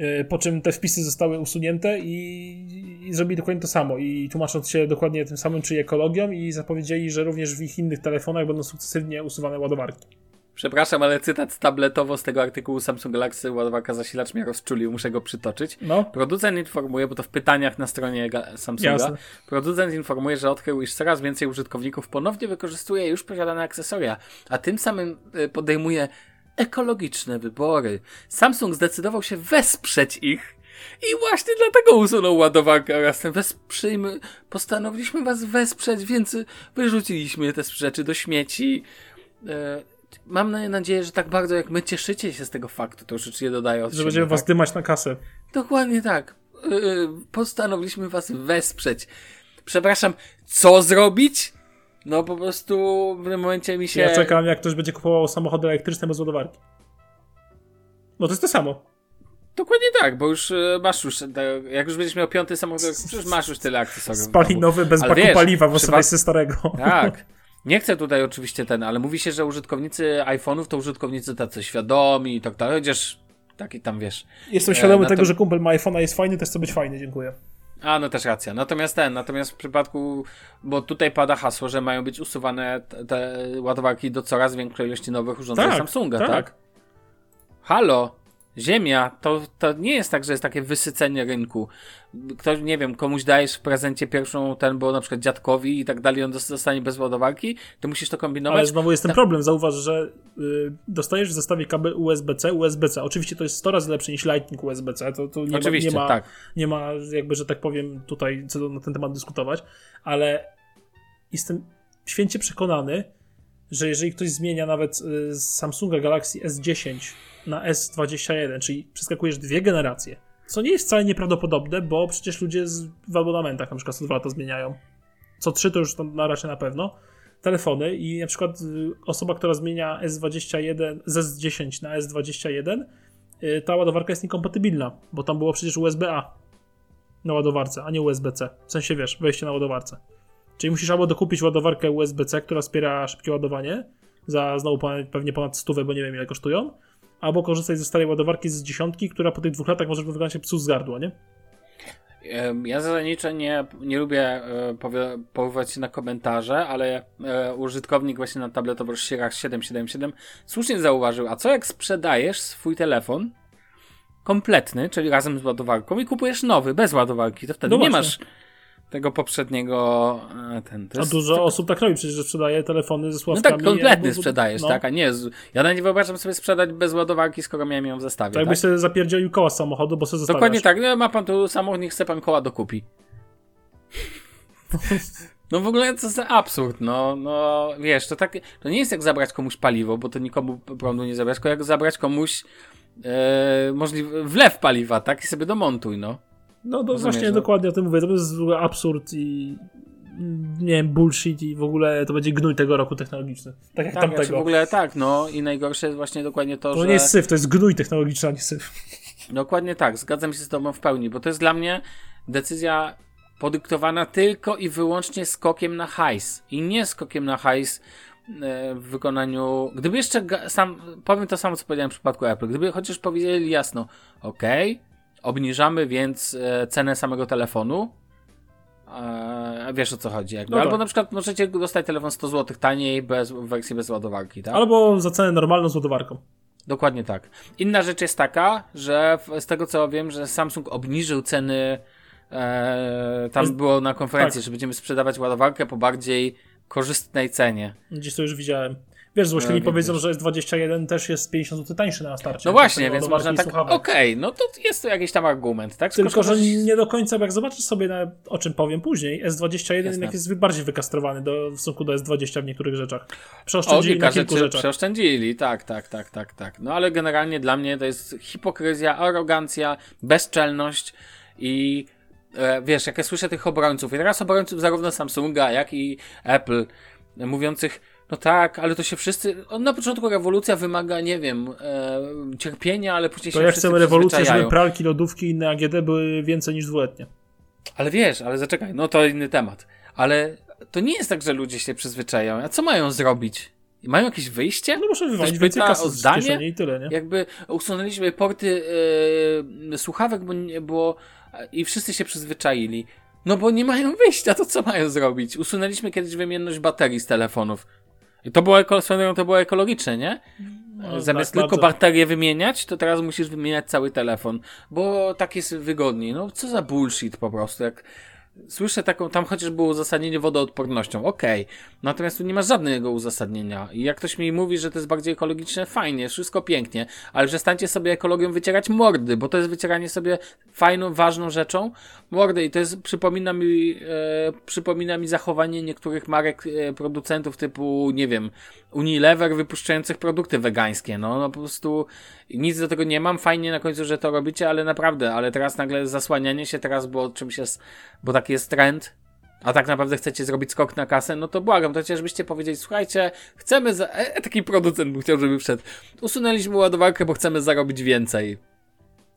[SPEAKER 3] Y, Po czym te wpisy zostały usunięte i, i zrobili dokładnie to samo. I tłumacząc się dokładnie tym samym, czyli ekologią, i zapowiedzieli, że również w ich innych telefonach będą sukcesywnie usuwane ładowarki.
[SPEAKER 2] Przepraszam, ale cytat tabletowo z tego artykułu Samsung Galaxy ładowarka zasilacz mnie rozczulił, muszę go przytoczyć.
[SPEAKER 3] No,
[SPEAKER 2] Producent informuje, bo to w pytaniach na stronie Ga- Samsunga,
[SPEAKER 3] Jasne.
[SPEAKER 2] producent informuje, że odkrył, iż coraz więcej użytkowników ponownie wykorzystuje już posiadane akcesoria, a tym samym y, podejmuje ekologiczne wybory. Samsung zdecydował się wesprzeć ich i właśnie dlatego usunął ładowarkę oraz ten wesprzyjmy, postanowiliśmy was wesprzeć, więc wyrzuciliśmy te rzeczy do śmieci. Y, Mam na- nadzieję, że tak bardzo jak my cieszycie się z tego faktu, to rzeczywiście dodaję od
[SPEAKER 3] że będziemy was
[SPEAKER 2] tak?
[SPEAKER 3] dymać na kasę.
[SPEAKER 2] Dokładnie tak. Yy, postanowiliśmy was wesprzeć. Przepraszam, co zrobić? No po prostu w tym momencie mi się...
[SPEAKER 3] Ja czekam, jak ktoś będzie kupował samochody elektryczne bez ładowarki. No to jest to samo.
[SPEAKER 2] Dokładnie tak, bo już yy, masz już, jak już będziesz miał piąty samochód, przecież masz już tyle akcesoriów.
[SPEAKER 3] Spalinowy bez baku
[SPEAKER 2] wiesz,
[SPEAKER 3] paliwa, bo sobie ze starego.
[SPEAKER 2] Tak. Nie chcę tutaj oczywiście ten, ale mówi się, że użytkownicy iPhone'ów to użytkownicy tacy świadomi i tak dalej, chociaż Taki tam wiesz.
[SPEAKER 3] Jestem świadomy
[SPEAKER 2] E,
[SPEAKER 3] tego, że kumpel ma iPhone'a jest fajny, też chce być fajny, dziękuję.
[SPEAKER 2] A, no też racja. Natomiast ten, natomiast w przypadku, bo tutaj pada hasło, że mają być usuwane te, te ładowarki do coraz większej ilości nowych urządzeń
[SPEAKER 3] Tak,
[SPEAKER 2] Samsunga,
[SPEAKER 3] tak.
[SPEAKER 2] tak? Halo, Ziemia, to, to nie jest tak, że jest takie wysycenie rynku. Ktoś, nie wiem, komuś dajesz w prezencie pierwszą ten, bo na przykład dziadkowi i tak dalej, on dos- dostanie bez ładowarki, to musisz to kombinować.
[SPEAKER 3] Ale znowu jest ten problem. Zauważ, że y, dostajesz w zestawie kabel USB-C, USB-C. Oczywiście to jest 100 razy lepsze niż Lightning USB-C. To, to nie,
[SPEAKER 2] Oczywiście,
[SPEAKER 3] ma, nie, ma,
[SPEAKER 2] tak.
[SPEAKER 3] nie ma, jakby, że tak powiem, tutaj co na ten temat dyskutować, ale jestem święcie przekonany, że jeżeli ktoś zmienia nawet y, z Samsunga Galaxy S10 na S21, czyli przeskakujesz dwie generacje, co nie jest wcale nieprawdopodobne, bo przecież ludzie z, w abonamentach na przykład co dwa lata zmieniają. Co trzy to już na raczej na pewno. Telefony i na przykład y, osoba, która zmienia S21 z S10 na S21, y, ta ładowarka jest niekompatybilna, bo tam było przecież USB-A na ładowarce, a nie USB-C. W sensie wiesz, wejście na ładowarce. Czyli musisz albo dokupić ładowarkę USB-C, która wspiera szybkie ładowanie, za znowu pewnie ponad 100, bo nie wiem ile kosztują, albo korzystać ze starej ładowarki z dziesiątki, która po tych dwóch latach może wyglądać się psu z gardła, nie?
[SPEAKER 2] Ja zasadniczo nie, nie lubię e, powoływać się na komentarze, ale e, użytkownik właśnie na tabletowych sierach 777 słusznie zauważył, a co jak sprzedajesz swój telefon kompletny, czyli razem z ładowarką i kupujesz nowy, bez ładowarki, to wtedy
[SPEAKER 3] No
[SPEAKER 2] nie masz tego poprzedniego e, ten.
[SPEAKER 3] A
[SPEAKER 2] jest,
[SPEAKER 3] dużo osób tak robi, przecież że sprzedaje telefony ze
[SPEAKER 2] no
[SPEAKER 3] sławkami.
[SPEAKER 2] tak, kompletny
[SPEAKER 3] albo-
[SPEAKER 2] sprzedajesz,
[SPEAKER 3] no.
[SPEAKER 2] tak, a nie. Ja nawet nie wyobrażam sobie sprzedać bez ładowarki, skoro miałem ją w zestawie.
[SPEAKER 3] To
[SPEAKER 2] tak?
[SPEAKER 3] jakbyś sobie zapierdzielił koła z samochodu, bo sobie zostawiasz.
[SPEAKER 2] Dokładnie tak. No, ma pan tu samochód, niech chce pan koła dokupi. No w ogóle to za absurd, no, no wiesz, to tak, to nie jest jak zabrać komuś paliwo, bo to nikomu prądu nie zabrać, tylko jak zabrać komuś e, możliwy wlew paliwa, tak, i sobie domontuj, no.
[SPEAKER 3] No to
[SPEAKER 2] Rozumiesz,
[SPEAKER 3] właśnie
[SPEAKER 2] no.
[SPEAKER 3] dokładnie o tym mówię. To jest w ogóle absurd i nie wiem, bullshit i w ogóle to będzie gnój tego roku technologiczny. Tak jak
[SPEAKER 2] Tak, znaczy
[SPEAKER 3] tamtego.
[SPEAKER 2] w ogóle tak, no i najgorsze jest właśnie dokładnie to,
[SPEAKER 3] To
[SPEAKER 2] że...
[SPEAKER 3] nie jest syf, to jest gnój technologiczny, a nie syf.
[SPEAKER 2] Dokładnie tak, zgadzam się z Tobą w pełni, bo to jest dla mnie decyzja podyktowana tylko i wyłącznie skokiem na hajs. I nie skokiem na hajs e, w wykonaniu. Gdyby jeszcze sam, powiem to samo, co powiedziałem w przypadku Apple, gdyby chociaż powiedzieli jasno, ok, obniżamy więc e, cenę samego telefonu. E, wiesz o co chodzi. Jakby.
[SPEAKER 3] No
[SPEAKER 2] Albo
[SPEAKER 3] tak.
[SPEAKER 2] na przykład możecie dostać telefon 100 zł taniej bez, w wersji bez ładowarki, tak?
[SPEAKER 3] Albo za cenę normalną z ładowarką.
[SPEAKER 2] Dokładnie tak. Inna rzecz jest taka, że z tego co wiem, że Samsung obniżył ceny. E, tam
[SPEAKER 3] Jest-
[SPEAKER 2] było na konferencji,
[SPEAKER 3] tak.
[SPEAKER 2] że będziemy sprzedawać ładowarkę po bardziej korzystnej cenie.
[SPEAKER 3] Gdzieś to już widziałem. Wiesz, złośliwi
[SPEAKER 2] No,
[SPEAKER 3] powiedzą, że S21 też jest 50 zł tańszy na starcie.
[SPEAKER 2] No właśnie,
[SPEAKER 3] Tego
[SPEAKER 2] więc można tak. Okej, no to jest to jakiś tam argument, tak?
[SPEAKER 3] Tylko, że
[SPEAKER 2] że-
[SPEAKER 3] nie do końca, bo jak zobaczysz sobie, na, o czym powiem później, S21
[SPEAKER 2] Jasne.
[SPEAKER 3] jednak jest bardziej wykastrowany do, w stosunku do S20 w niektórych rzeczach.
[SPEAKER 2] O,
[SPEAKER 3] Przeoszczędzili
[SPEAKER 2] kilka
[SPEAKER 3] na kilku
[SPEAKER 2] rzeczy
[SPEAKER 3] rzeczach.
[SPEAKER 2] przeoszczędzili, tak, tak, tak, tak, tak. No ale generalnie dla mnie to jest hipokryzja, arogancja, bezczelność i e, wiesz, jak ja słyszę tych obrońców, i teraz obrońców zarówno Samsunga, jak i Apple, mówiących, no tak, ale to się wszyscy, on na początku rewolucja wymaga, nie wiem, e, cierpienia, ale później
[SPEAKER 3] To
[SPEAKER 2] się
[SPEAKER 3] ja
[SPEAKER 2] wszyscy
[SPEAKER 3] chcę rewolucję, żeby pralki, lodówki i inne AGD były więcej niż dwuletnie.
[SPEAKER 2] Ale wiesz, ale zaczekaj, no to inny temat. Ale to nie jest tak, że ludzie się przyzwyczajają. A co mają zrobić? Mają jakieś wyjście?
[SPEAKER 3] No muszę wywalić więcej kasy
[SPEAKER 2] o zdanie?
[SPEAKER 3] i tyle, nie?
[SPEAKER 2] Jakby usunęliśmy porty e, słuchawek, bo nie było i wszyscy się przyzwyczaili. No bo nie mają wyjścia, to co mają zrobić? Usunęliśmy kiedyś wymienność baterii z telefonów. I to było, to było ekologiczne, nie?
[SPEAKER 3] No,
[SPEAKER 2] Zamiast
[SPEAKER 3] tak,
[SPEAKER 2] tylko
[SPEAKER 3] bardzo.
[SPEAKER 2] baterię wymieniać, to teraz musisz wymieniać cały telefon, bo tak jest wygodniej. No co za bullshit po prostu, jak słyszę taką, tam chociaż było uzasadnienie wodoodpornością, okej, natomiast tu nie ma żadnego uzasadnienia. I jak ktoś mi mówi, że to jest bardziej ekologiczne, fajnie, wszystko pięknie, ale przestańcie sobie ekologią wycierać mordy, bo to jest wycieranie sobie fajną, ważną rzeczą mordy. I to jest, przypomina mi, e, przypomina mi zachowanie niektórych marek e, producentów typu, nie wiem, Unilever wypuszczających produkty wegańskie, no, no po prostu nic do tego nie mam, fajnie na końcu, że to robicie, ale naprawdę, ale teraz nagle zasłanianie się teraz, bo czymś jest, bo taki jest trend, a tak naprawdę chcecie zrobić skok na kasę, no to błagam, to chociażbyście powiedzieli, słuchajcie, chcemy, za... e, taki producent by chciał, żeby wszedł, usunęliśmy ładowarkę, bo chcemy zarobić więcej.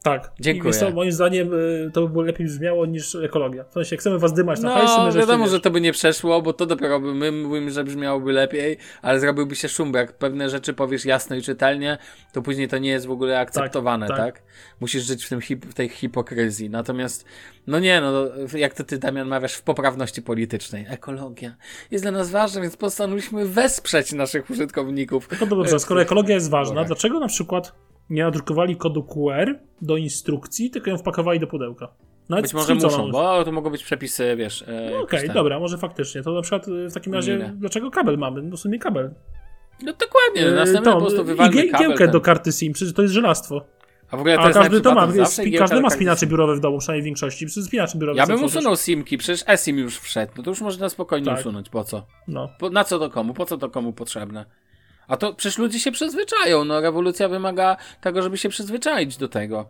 [SPEAKER 3] Tak.
[SPEAKER 2] Dziękuję.
[SPEAKER 3] I co, moim zdaniem y, to by było lepiej brzmiało niż ekologia. W sensie, jak chcemy was dymać na
[SPEAKER 2] No,
[SPEAKER 3] my
[SPEAKER 2] wiadomo,
[SPEAKER 3] wiesz,
[SPEAKER 2] że to by nie przeszło, bo to dopiero by my mówimy, że brzmiałoby lepiej, ale zrobiłby się szum, bo jak pewne rzeczy powiesz jasno i czytelnie, to później to nie jest w ogóle akceptowane, tak?
[SPEAKER 3] tak.
[SPEAKER 2] Musisz żyć w, tym hip, w tej hipokryzji. Natomiast, no nie, no, jak to ty, Damian, mawiasz w poprawności politycznej. Ekologia jest dla nas ważna, więc postanowiliśmy wesprzeć naszych użytkowników.
[SPEAKER 3] No dobrze, skoro ekologia jest ważna, dlaczego na przykład nie nadrukowali kodu QR do instrukcji, tylko ją wpakowali do pudełka? Nawet
[SPEAKER 2] Być może muszą, bo to mogą być przepisy, wiesz. E,
[SPEAKER 3] No Okej,
[SPEAKER 2] tam.
[SPEAKER 3] dobra, może faktycznie. To na przykład y, w takim razie, dlaczego kabel mamy? No w sumie kabel.
[SPEAKER 2] No dokładnie,
[SPEAKER 3] Y,
[SPEAKER 2] następnie
[SPEAKER 3] to,
[SPEAKER 2] po prostu
[SPEAKER 3] I
[SPEAKER 2] wywalmy
[SPEAKER 3] gie-
[SPEAKER 2] kabel.
[SPEAKER 3] giełkę
[SPEAKER 2] ten.
[SPEAKER 3] do karty SIM, przecież to jest żelastwo.
[SPEAKER 2] A w ogóle to
[SPEAKER 3] A
[SPEAKER 2] jest
[SPEAKER 3] każdy to ma, każdy ma spinacze biurowe w domu, przynajmniej w większości. Przecież spinacze biurowe
[SPEAKER 2] Ja bym usunął simki, przecież eSIM już wszedł, no to już można spokojnie
[SPEAKER 3] Tak.
[SPEAKER 2] usunąć, po co?
[SPEAKER 3] No.
[SPEAKER 2] Po, na co to komu? Po co to komu potrzebne? A to przecież ludzie się przyzwyczają, no rewolucja wymaga tego, żeby się przyzwyczaić do tego.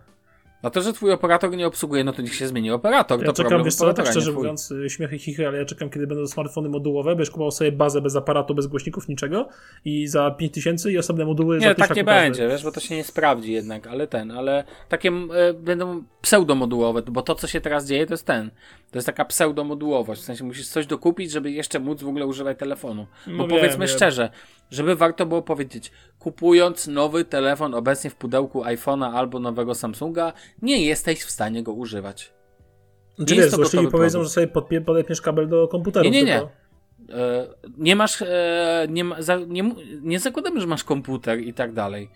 [SPEAKER 2] A to, że twój operator nie obsługuje, no to niech się zmieni operator,
[SPEAKER 3] Ja
[SPEAKER 2] to
[SPEAKER 3] czekam, wiesz co, tak szczerze mówiąc, y, śmiechy chichy, ale ja czekam, kiedy będą smartfony modułowe, będziesz kupował sobie bazę bez aparatu, bez głośników, niczego i za 5000 i osobne moduły
[SPEAKER 2] Nie,
[SPEAKER 3] 5
[SPEAKER 2] tak nie
[SPEAKER 3] każdy.
[SPEAKER 2] będzie, wiesz, bo to się nie sprawdzi jednak, ale ten, ale takie e, będą pseudomodułowe, bo to, co się teraz dzieje, to jest ten. To jest taka pseudomodułowość, w sensie musisz coś dokupić, żeby jeszcze móc w ogóle używać telefonu. Bo
[SPEAKER 3] No
[SPEAKER 2] powiedzmy
[SPEAKER 3] wiem.
[SPEAKER 2] szczerze, żeby warto było powiedzieć, kupując nowy telefon obecnie w pudełku iPhone'a albo nowego Samsunga, nie jesteś w stanie go używać.
[SPEAKER 3] Czy
[SPEAKER 2] Nie jest
[SPEAKER 3] wiesz,
[SPEAKER 2] to
[SPEAKER 3] złośliwi powiedzą, że sobie podpie- podepniesz kabel do komputera.
[SPEAKER 2] Nie, nie, nie.
[SPEAKER 3] tylko-
[SPEAKER 2] E, nie masz, e, nie, ma, za, nie, nie zakładamy, że masz komputer i tak dalej.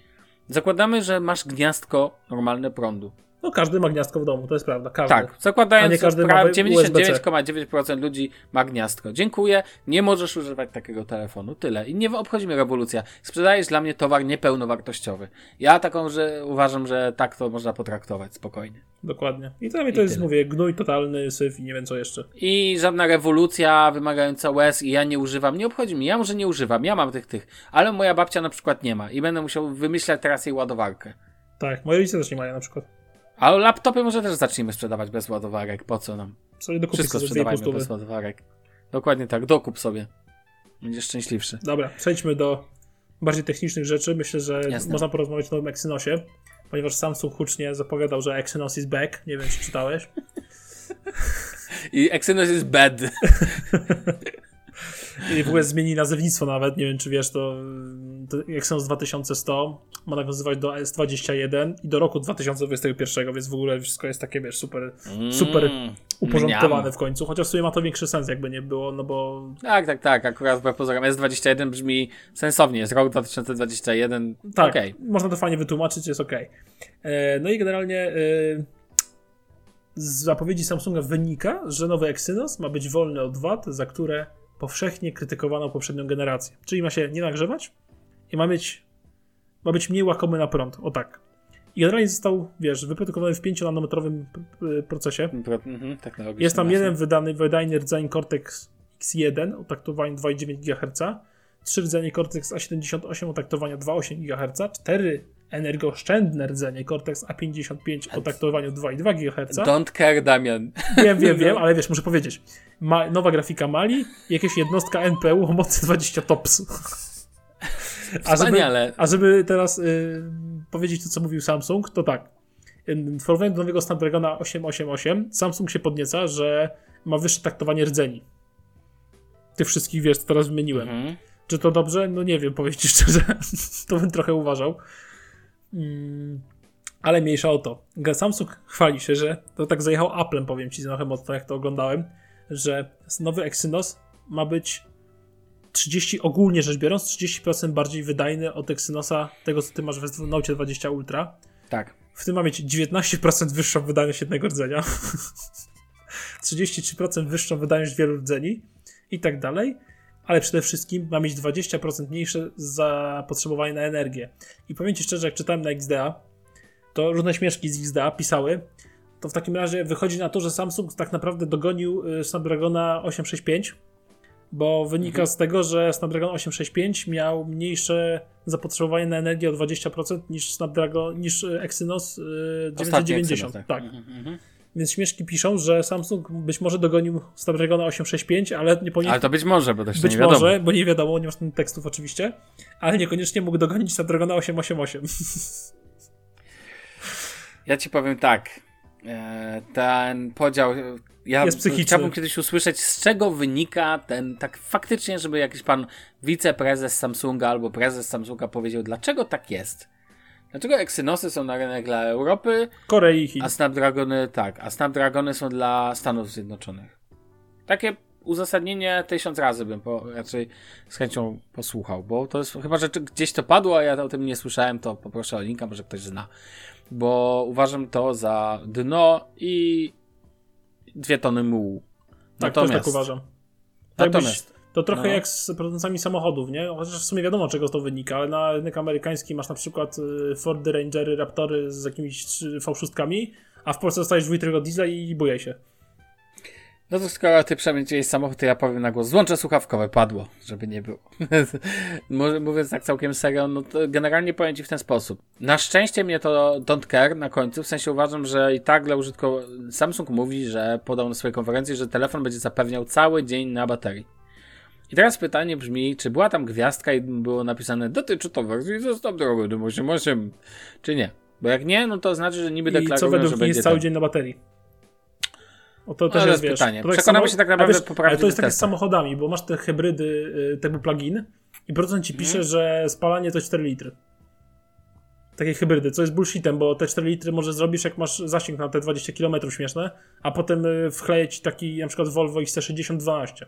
[SPEAKER 2] Zakładamy, że masz gniazdko normalne prądu.
[SPEAKER 3] No każdy ma gniazdko w domu, to jest prawda. Każdy.
[SPEAKER 2] Tak, zakładając,
[SPEAKER 3] każdy
[SPEAKER 2] pra-
[SPEAKER 3] USB-C.
[SPEAKER 2] 99,9% ludzi ma gniazdko. Dziękuję, nie możesz używać takiego telefonu. Tyle. I nie obchodzi mnie rewolucja. Sprzedajesz dla mnie towar niepełnowartościowy. Ja taką, że uważam, że tak to można potraktować spokojnie.
[SPEAKER 3] Dokładnie. I dla mnie
[SPEAKER 2] I
[SPEAKER 3] to jest,
[SPEAKER 2] tyle.
[SPEAKER 3] mówię, gnój totalny, syf i nie wiem co jeszcze.
[SPEAKER 2] I żadna rewolucja wymagająca łez i ja nie używam, nie obchodzi mnie. Ja może nie używam, ja mam tych tych, ale moja babcia na przykład nie ma i będę musiał wymyślać teraz jej ładowarkę.
[SPEAKER 3] Tak, moje rodzice też nie mają na przykład.
[SPEAKER 2] A laptopy może też zacznijmy sprzedawać bez ładowarek. Po co nam?
[SPEAKER 3] Sobie dokupić
[SPEAKER 2] Wszystko sprzedawajmy
[SPEAKER 3] 2,5
[SPEAKER 2] bez ładowarek. Dokładnie tak, dokup sobie. Będziesz szczęśliwszy.
[SPEAKER 3] Dobra, przejdźmy do bardziej technicznych rzeczy. Myślę, że
[SPEAKER 2] Jasne.
[SPEAKER 3] można porozmawiać o nowym Exynosie, ponieważ Samsung hucznie zapowiadał, że Exynos is back. Nie wiem, czy czytałeś.
[SPEAKER 2] I Exynos jest bad.
[SPEAKER 3] I w ogóle zmieni nazewnictwo nawet, nie wiem czy wiesz, to, to Exynos 2100 ma nawiązywać do S21 i do roku 2021, więc w ogóle wszystko jest takie, wiesz, super, super
[SPEAKER 2] Mm,
[SPEAKER 3] uporządkowane
[SPEAKER 2] mniam.
[SPEAKER 3] w końcu, chociaż w sumie ma to większy sens jakby nie było, no bo
[SPEAKER 2] Tak, tak, tak. Akurat wbrew pozorom S21 brzmi sensownie. Jest rok 2021.
[SPEAKER 3] tak,
[SPEAKER 2] Okej.
[SPEAKER 3] można to fajnie wytłumaczyć, jest ok. E, no i generalnie e, z zapowiedzi Samsunga wynika, że nowy Exynos ma być wolny od wad, za które powszechnie krytykowano poprzednią generację. Czyli ma się nie nagrzewać i ma być, ma być mniej łakomy na prąd. O tak. I generalnie został, wiesz, wyprodukowany w 5-nanometrowym p- p- procesie.
[SPEAKER 2] Pro- mhm, technologicznie
[SPEAKER 3] Jest tam jeden wydany, wydajny rdzeń Cortex X1 o taktowaniu 2,9 GHz, trzy rdzenie Cortex A78 o taktowaniu 2,8 GHz, cztery energooszczędne rdzenie Cortex A55 o taktowaniu 2,2 GHz.
[SPEAKER 2] Don't care, Damian.
[SPEAKER 3] Wiem, wiem, wiem, ale wiesz, muszę powiedzieć. Ma, nowa grafika Mali i jakaś jednostka NPU o mocy 20 TOPS. A żeby, a żeby teraz y, powiedzieć to, co mówił Samsung, to tak. Y, W porównaniu do nowego Snapdragona 888 Samsung się podnieca, że ma wyższe taktowanie rdzeni. Tych wszystkich, wiesz, co teraz wymieniłem.
[SPEAKER 2] Mhm.
[SPEAKER 3] Czy to dobrze? No nie wiem, powiem ci szczerze. to bym trochę uważał. Mm, ale mniejsza o to. Samsung chwali się, że to tak zajechał Applem, powiem ci trochę mocno, jak to oglądałem, że nowy Exynos ma być 30, ogólnie rzecz biorąc, 30% bardziej wydajny od Exynosa, tego co ty masz w Note 20 Ultra.
[SPEAKER 2] Tak.
[SPEAKER 3] W tym ma mieć 19% wyższą wydajność jednego rdzenia, 33% wyższą wydajność wielu rdzeni i tak dalej, ale przede wszystkim ma mieć 20% mniejsze zapotrzebowanie na energię. I powiem Ci szczerze, jak czytałem na XDA, to różne śmieszki z XDA pisały, to w takim razie wychodzi na to, że Samsung tak naprawdę dogonił y, Snapdragona 865, bo wynika z tego, że Snapdragon 865 miał mniejsze zapotrzebowanie na energię o 20% niż Snapdragon, niż y, Exynos y,
[SPEAKER 2] Ostatni
[SPEAKER 3] 990.
[SPEAKER 2] Exynos,
[SPEAKER 3] tak.
[SPEAKER 2] Mhm, mhm.
[SPEAKER 3] Więc śmieszki piszą, że Samsung być może dogonił Snapdragona 865, ale nie powinien.
[SPEAKER 2] Ale to być może, bo to jeszcze
[SPEAKER 3] być
[SPEAKER 2] nie wiadomo.
[SPEAKER 3] może, bo nie wiadomo, nie masz tym tekstów oczywiście, ale niekoniecznie mógł dogonić Snapdragona 888.
[SPEAKER 2] Ja ci powiem tak. E, ten podział. Ja
[SPEAKER 3] Jest psychiczny.
[SPEAKER 2] chciałbym kiedyś usłyszeć, z czego wynika ten, tak faktycznie, żeby jakiś pan wiceprezes Samsunga albo prezes Samsunga powiedział, dlaczego tak jest. Dlaczego Exynosy są na rynek dla Europy,
[SPEAKER 3] Korei i Chin.
[SPEAKER 2] a Snapdragony tak, a Snapdragony są dla Stanów Zjednoczonych. Takie uzasadnienie tysiąc razy bym po, raczej z chęcią posłuchał, bo to jest, chyba, że gdzieś to padło, a ja o tym nie słyszałem, to poproszę o linka, może ktoś zna. Bo uważam to za dno i dwie tony mułu.
[SPEAKER 3] Tak, też tak uważam. Tak
[SPEAKER 2] Natomiast,
[SPEAKER 3] To trochę
[SPEAKER 2] no.
[SPEAKER 3] jak z producentami samochodów, nie? Chociaż w sumie wiadomo, czego to wynika, ale na rynek amerykański masz na przykład y, Fordy, Rangery, Raptory z jakimiś V6, a w Polsce dostajesz dwójtrygo diesla i bujaj się.
[SPEAKER 2] No to skoro ty przemyciłeś samochód, to ja powiem na głos. Złącze słuchawkowe, padło, żeby nie było. Mówiąc tak całkiem serio, no to generalnie powiem ci w ten sposób. Na szczęście mnie to don't care na końcu, w sensie uważam, że i tak dla użytkowników Samsung mówi, że podał na swojej konferencji, że telefon będzie zapewniał cały dzień na baterii. I teraz pytanie brzmi, czy była tam gwiazdka i było napisane dotyczy to wersji ze Snapdragon 88, czy nie? Bo jak nie, no to znaczy, że niby
[SPEAKER 3] I co
[SPEAKER 2] deklarują,
[SPEAKER 3] według
[SPEAKER 2] że
[SPEAKER 3] nich
[SPEAKER 2] będzie
[SPEAKER 3] jest cały dzień na baterii? O to
[SPEAKER 2] No,
[SPEAKER 3] też
[SPEAKER 2] to
[SPEAKER 3] jest, wiesz,
[SPEAKER 2] pytanie.
[SPEAKER 3] to tak
[SPEAKER 2] Przekonamy
[SPEAKER 3] samo-
[SPEAKER 2] się tak naprawdę
[SPEAKER 3] wiesz,
[SPEAKER 2] po
[SPEAKER 3] Ale to jest tak jak z samochodami, bo masz te hybrydy y, typu plug-in i producent ci pisze, że spalanie to 4 litry. Takie hybrydy, co jest bullshitem, bo te 4 litry może zrobisz jak masz zasięg na te 20 km śmieszne, a potem y, wchleje ci taki na przykład Volvo XC60 12.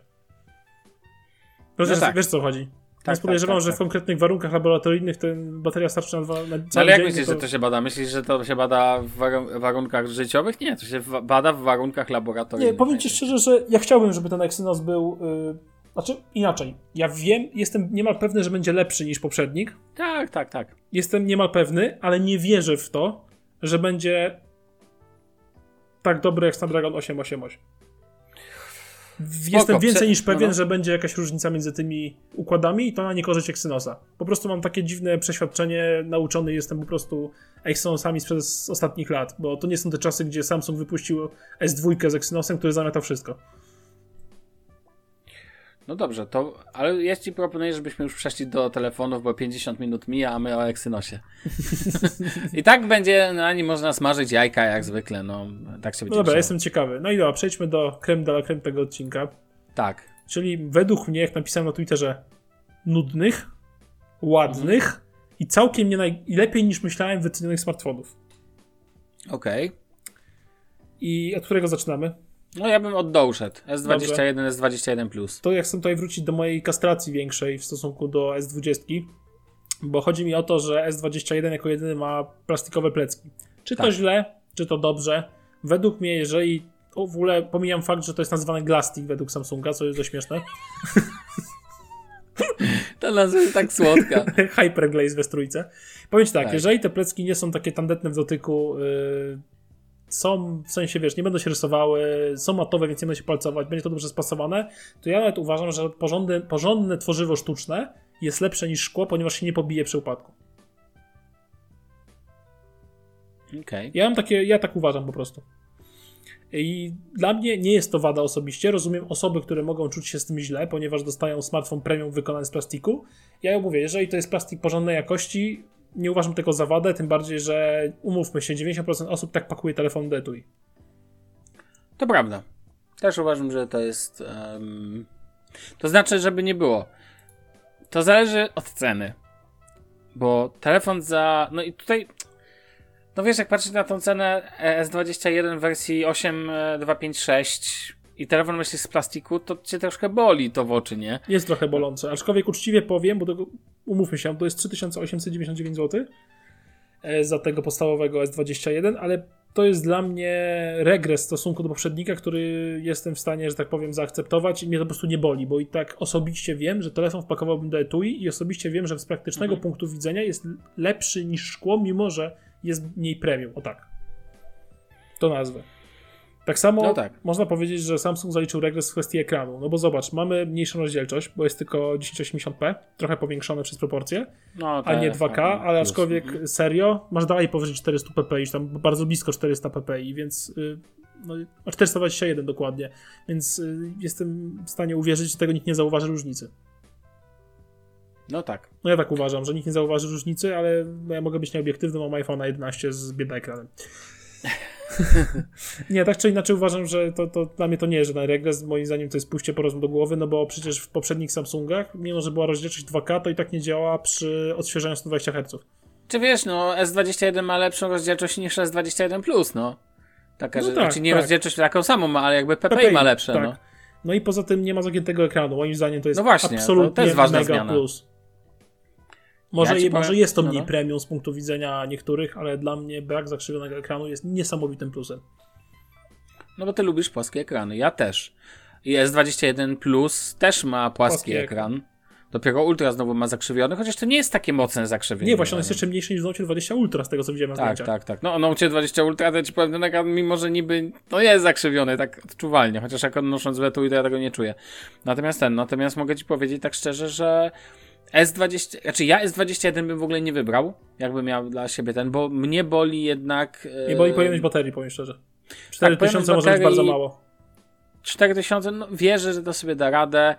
[SPEAKER 3] Wiesz,
[SPEAKER 2] No tak.
[SPEAKER 3] wiesz co chodzi? Więc podejrzewam,
[SPEAKER 2] tak,
[SPEAKER 3] że
[SPEAKER 2] tak.
[SPEAKER 3] w konkretnych warunkach laboratoryjnych ten bateria starczy na, dwa, na cały
[SPEAKER 2] No ale jak
[SPEAKER 3] dzień,
[SPEAKER 2] myślisz,
[SPEAKER 3] no
[SPEAKER 2] że to się bada? Myślisz, że to się bada w warun- warunkach życiowych? Nie, to się bada w warunkach laboratoryjnych.
[SPEAKER 3] Nie, powiem ci szczerze, że ja chciałbym, żeby ten Exynos był. Yy, znaczy inaczej. Ja wiem, jestem niemal pewny, że będzie lepszy niż poprzednik.
[SPEAKER 2] Tak, tak, tak.
[SPEAKER 3] Jestem niemal pewny, ale nie wierzę w to, że będzie tak dobry jak Snapdragon 888. Jestem więcej niż pewien,
[SPEAKER 2] no, no.
[SPEAKER 3] że będzie jakaś różnica między tymi układami i to na niekorzyść Exynosa. Po prostu mam takie dziwne przeświadczenie, nauczony jestem po prostu Exynosami przez ostatnich lat, bo to nie są te czasy, gdzie Samsung wypuścił S2 z Exynosem, który zamiatał wszystko.
[SPEAKER 2] No dobrze, to, ale ja ci proponuję, żebyśmy już przeszli do telefonów, bo 50 minut mija, a my o Exynosie. I tak będzie na nim można smażyć jajka jak zwykle, no tak się
[SPEAKER 3] No
[SPEAKER 2] będzie
[SPEAKER 3] dobra, jestem ciekawy. No i dobra, przejdźmy do creme de la creme tego odcinka.
[SPEAKER 2] Tak.
[SPEAKER 3] Czyli według mnie, jak napisałem na Twitterze, nudnych, ładnych i całkiem nie najlepiej niż myślałem wycenionych smartfonów.
[SPEAKER 2] Okej.
[SPEAKER 3] I od którego zaczynamy?
[SPEAKER 2] No ja bym od dołu szedł. S21, S21+. Plus.
[SPEAKER 3] To ja chcę tutaj wrócić do mojej kastracji większej w stosunku do S20, bo chodzi mi o to, że S21 jako jedyny ma plastikowe plecki. Czy to
[SPEAKER 2] Tak.
[SPEAKER 3] źle, czy to dobrze? Według mnie, jeżeli w ogóle pomijam fakt, że to jest nazywane Glastic według Samsunga, co jest dość śmieszne.
[SPEAKER 2] Ta nazwa jest tak słodka.
[SPEAKER 3] Hyperglaze we strójce. Powiem tak,
[SPEAKER 2] Tak.
[SPEAKER 3] jeżeli te plecki nie są takie tandetne w dotyku, yy, są, w sensie wiesz, nie będą się rysowały, są matowe, więc nie będą się palcować, będzie to dobrze spasowane, to ja nawet uważam, że porządne, porządne tworzywo sztuczne jest lepsze niż szkło, ponieważ się nie pobije przy upadku.
[SPEAKER 2] Okej.
[SPEAKER 3] Ja mam takie, ja tak uważam po prostu. I dla mnie nie jest to wada osobiście. Rozumiem osoby, które mogą czuć się z tym źle, ponieważ dostają smartfon premium wykonany z plastiku. Ja mówię, jeżeli to jest plastik porządnej jakości, nie uważam tego za wadę, tym bardziej, że umówmy się, 90% osób tak pakuje telefon do etui.
[SPEAKER 2] To prawda. Też uważam, że to jest. em, to znaczy, żeby nie było. To zależy od ceny. Bo telefon za. No i tutaj. No wiesz, jak patrzysz na tą cenę S21 w wersji 8256 i telefon myślisz z plastiku, to cię troszkę boli to w oczy, nie?
[SPEAKER 3] Jest trochę bolące, aczkolwiek uczciwie powiem, bo tego, umówmy się, to jest 3899 zł e, za tego podstawowego S21, ale to jest dla mnie regres w stosunku do poprzednika, który jestem w stanie, że tak powiem, zaakceptować i mnie to po prostu nie boli, bo i tak osobiście wiem, że telefon wpakowałbym do etui i osobiście wiem, że z praktycznego
[SPEAKER 2] Mhm.
[SPEAKER 3] punktu widzenia jest lepszy niż szkło, mimo że jest mniej premium. O tak. To nazwę. Tak samo
[SPEAKER 2] No tak.
[SPEAKER 3] można powiedzieć, że Samsung zaliczył regres w kwestii ekranu. No bo zobacz, mamy mniejszą rozdzielczość, bo jest tylko 1080p, trochę powiększone przez proporcje,
[SPEAKER 2] No,
[SPEAKER 3] a nie 2K,
[SPEAKER 2] tak,
[SPEAKER 3] ale
[SPEAKER 2] plus.
[SPEAKER 3] aczkolwiek
[SPEAKER 2] Mhm.
[SPEAKER 3] serio, masz dalej powyżej 400 ppi, tam bardzo blisko 400 ppi, więc y, no, a 421 dokładnie, więc y, jestem w stanie uwierzyć, że tego nikt nie zauważy różnicy.
[SPEAKER 2] No tak.
[SPEAKER 3] No ja tak uważam, że nikt nie zauważy różnicy, ale no ja mogę być nieobiektywny, mam iPhone 11 z biednym ekranem. nie, tak czy inaczej uważam, że to, to dla mnie to nie jest żaden regres. Moim zdaniem to jest pójście po rozum do głowy, no bo przecież w poprzednich Samsungach, mimo że była rozdzielczość 2K, to i tak nie działa przy odświeżaniu 120 Hz.
[SPEAKER 2] Czy wiesz, no S21 ma lepszą rozdzielczość niż S21 Plus, no. Taka,
[SPEAKER 3] No
[SPEAKER 2] że
[SPEAKER 3] tak,
[SPEAKER 2] znaczy nie
[SPEAKER 3] tak.
[SPEAKER 2] rozdzielczość taką samą ma, ale jakby PPI,
[SPEAKER 3] PPI,
[SPEAKER 2] ma lepsze,
[SPEAKER 3] tak.
[SPEAKER 2] no.
[SPEAKER 3] No i poza tym nie ma zagiętego ekranu. Moim zdaniem to jest
[SPEAKER 2] No właśnie, to
[SPEAKER 3] absolutnie
[SPEAKER 2] też ważna
[SPEAKER 3] mega
[SPEAKER 2] zmiana.
[SPEAKER 3] plus. Może,
[SPEAKER 2] Ja
[SPEAKER 3] może
[SPEAKER 2] powiem-
[SPEAKER 3] jest to
[SPEAKER 2] no,
[SPEAKER 3] mniej
[SPEAKER 2] no.
[SPEAKER 3] premium z punktu widzenia niektórych, ale dla mnie brak zakrzywionego ekranu jest niesamowitym plusem.
[SPEAKER 2] No bo ty lubisz płaskie ekrany, ja też. I S21 Plus też ma płaski,
[SPEAKER 3] Płaski ekran.
[SPEAKER 2] ekran. Dopiero Ultra znowu ma zakrzywiony, chociaż to nie jest takie mocne zakrzywienie.
[SPEAKER 3] Nie, właśnie on jest jeszcze mniejszy niż w Note 20 Ultra, z tego co widziałem na
[SPEAKER 2] Tak,
[SPEAKER 3] zdjęciach.
[SPEAKER 2] tak, tak. No, Note 20 Ultra, to ci powiem, ten ekran, mimo że niby, no jest zakrzywiony, tak odczuwalnie, chociaż jak odnosząc wetu, to ja tego nie czuję. Natomiast ten, natomiast mogę ci powiedzieć tak szczerze, że S20, znaczy ja S21 bym w ogóle nie wybrał, jakbym miał dla siebie ten, bo mnie boli jednak...
[SPEAKER 3] Nie boli
[SPEAKER 2] e,
[SPEAKER 3] pojemność baterii, powiem szczerze.
[SPEAKER 2] pojemność
[SPEAKER 3] 4000 może być bardzo mało.
[SPEAKER 2] 4000, no wierzę, że to sobie da radę.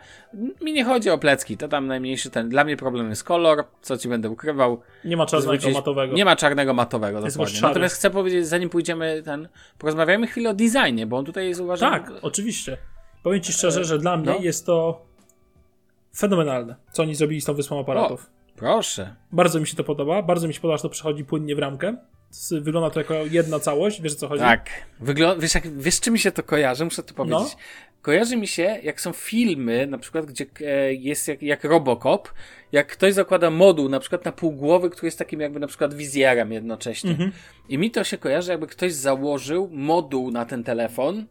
[SPEAKER 2] Mi nie chodzi o plecki, to tam najmniejszy ten. Dla mnie problem jest kolor, co ci będę ukrywał.
[SPEAKER 3] Nie ma czarnego
[SPEAKER 2] Zwrócić-
[SPEAKER 3] matowego.
[SPEAKER 2] Nie ma czarnego matowego,
[SPEAKER 3] Jest
[SPEAKER 2] dokładnie. Natomiast chcę powiedzieć, zanim pójdziemy ten, porozmawiamy chwilę o designie, bo on tutaj jest uważam...
[SPEAKER 3] Tak, oczywiście. Powiem ci szczerze, że dla mnie
[SPEAKER 2] no.
[SPEAKER 3] jest to fenomenalne, co oni zrobili z tą wyspą aparatów.
[SPEAKER 2] Proszę.
[SPEAKER 3] Bardzo mi się to podoba, bardzo mi się podoba, że to przechodzi płynnie w ramkę. Wygląda to jako jedna całość, wiesz o co chodzi?
[SPEAKER 2] Tak. Wygląda, wiesz, jak, wiesz, czy mi się to kojarzy? Muszę to powiedzieć.
[SPEAKER 3] No.
[SPEAKER 2] Kojarzy mi się, jak są filmy, na przykład, gdzie e, jest jak, jak Robocop, jak ktoś zakłada moduł, na przykład na pół głowy, który jest takim jakby na przykład wizjerem jednocześnie.
[SPEAKER 3] Mhm.
[SPEAKER 2] I mi to się kojarzy, jakby ktoś założył moduł na ten telefon.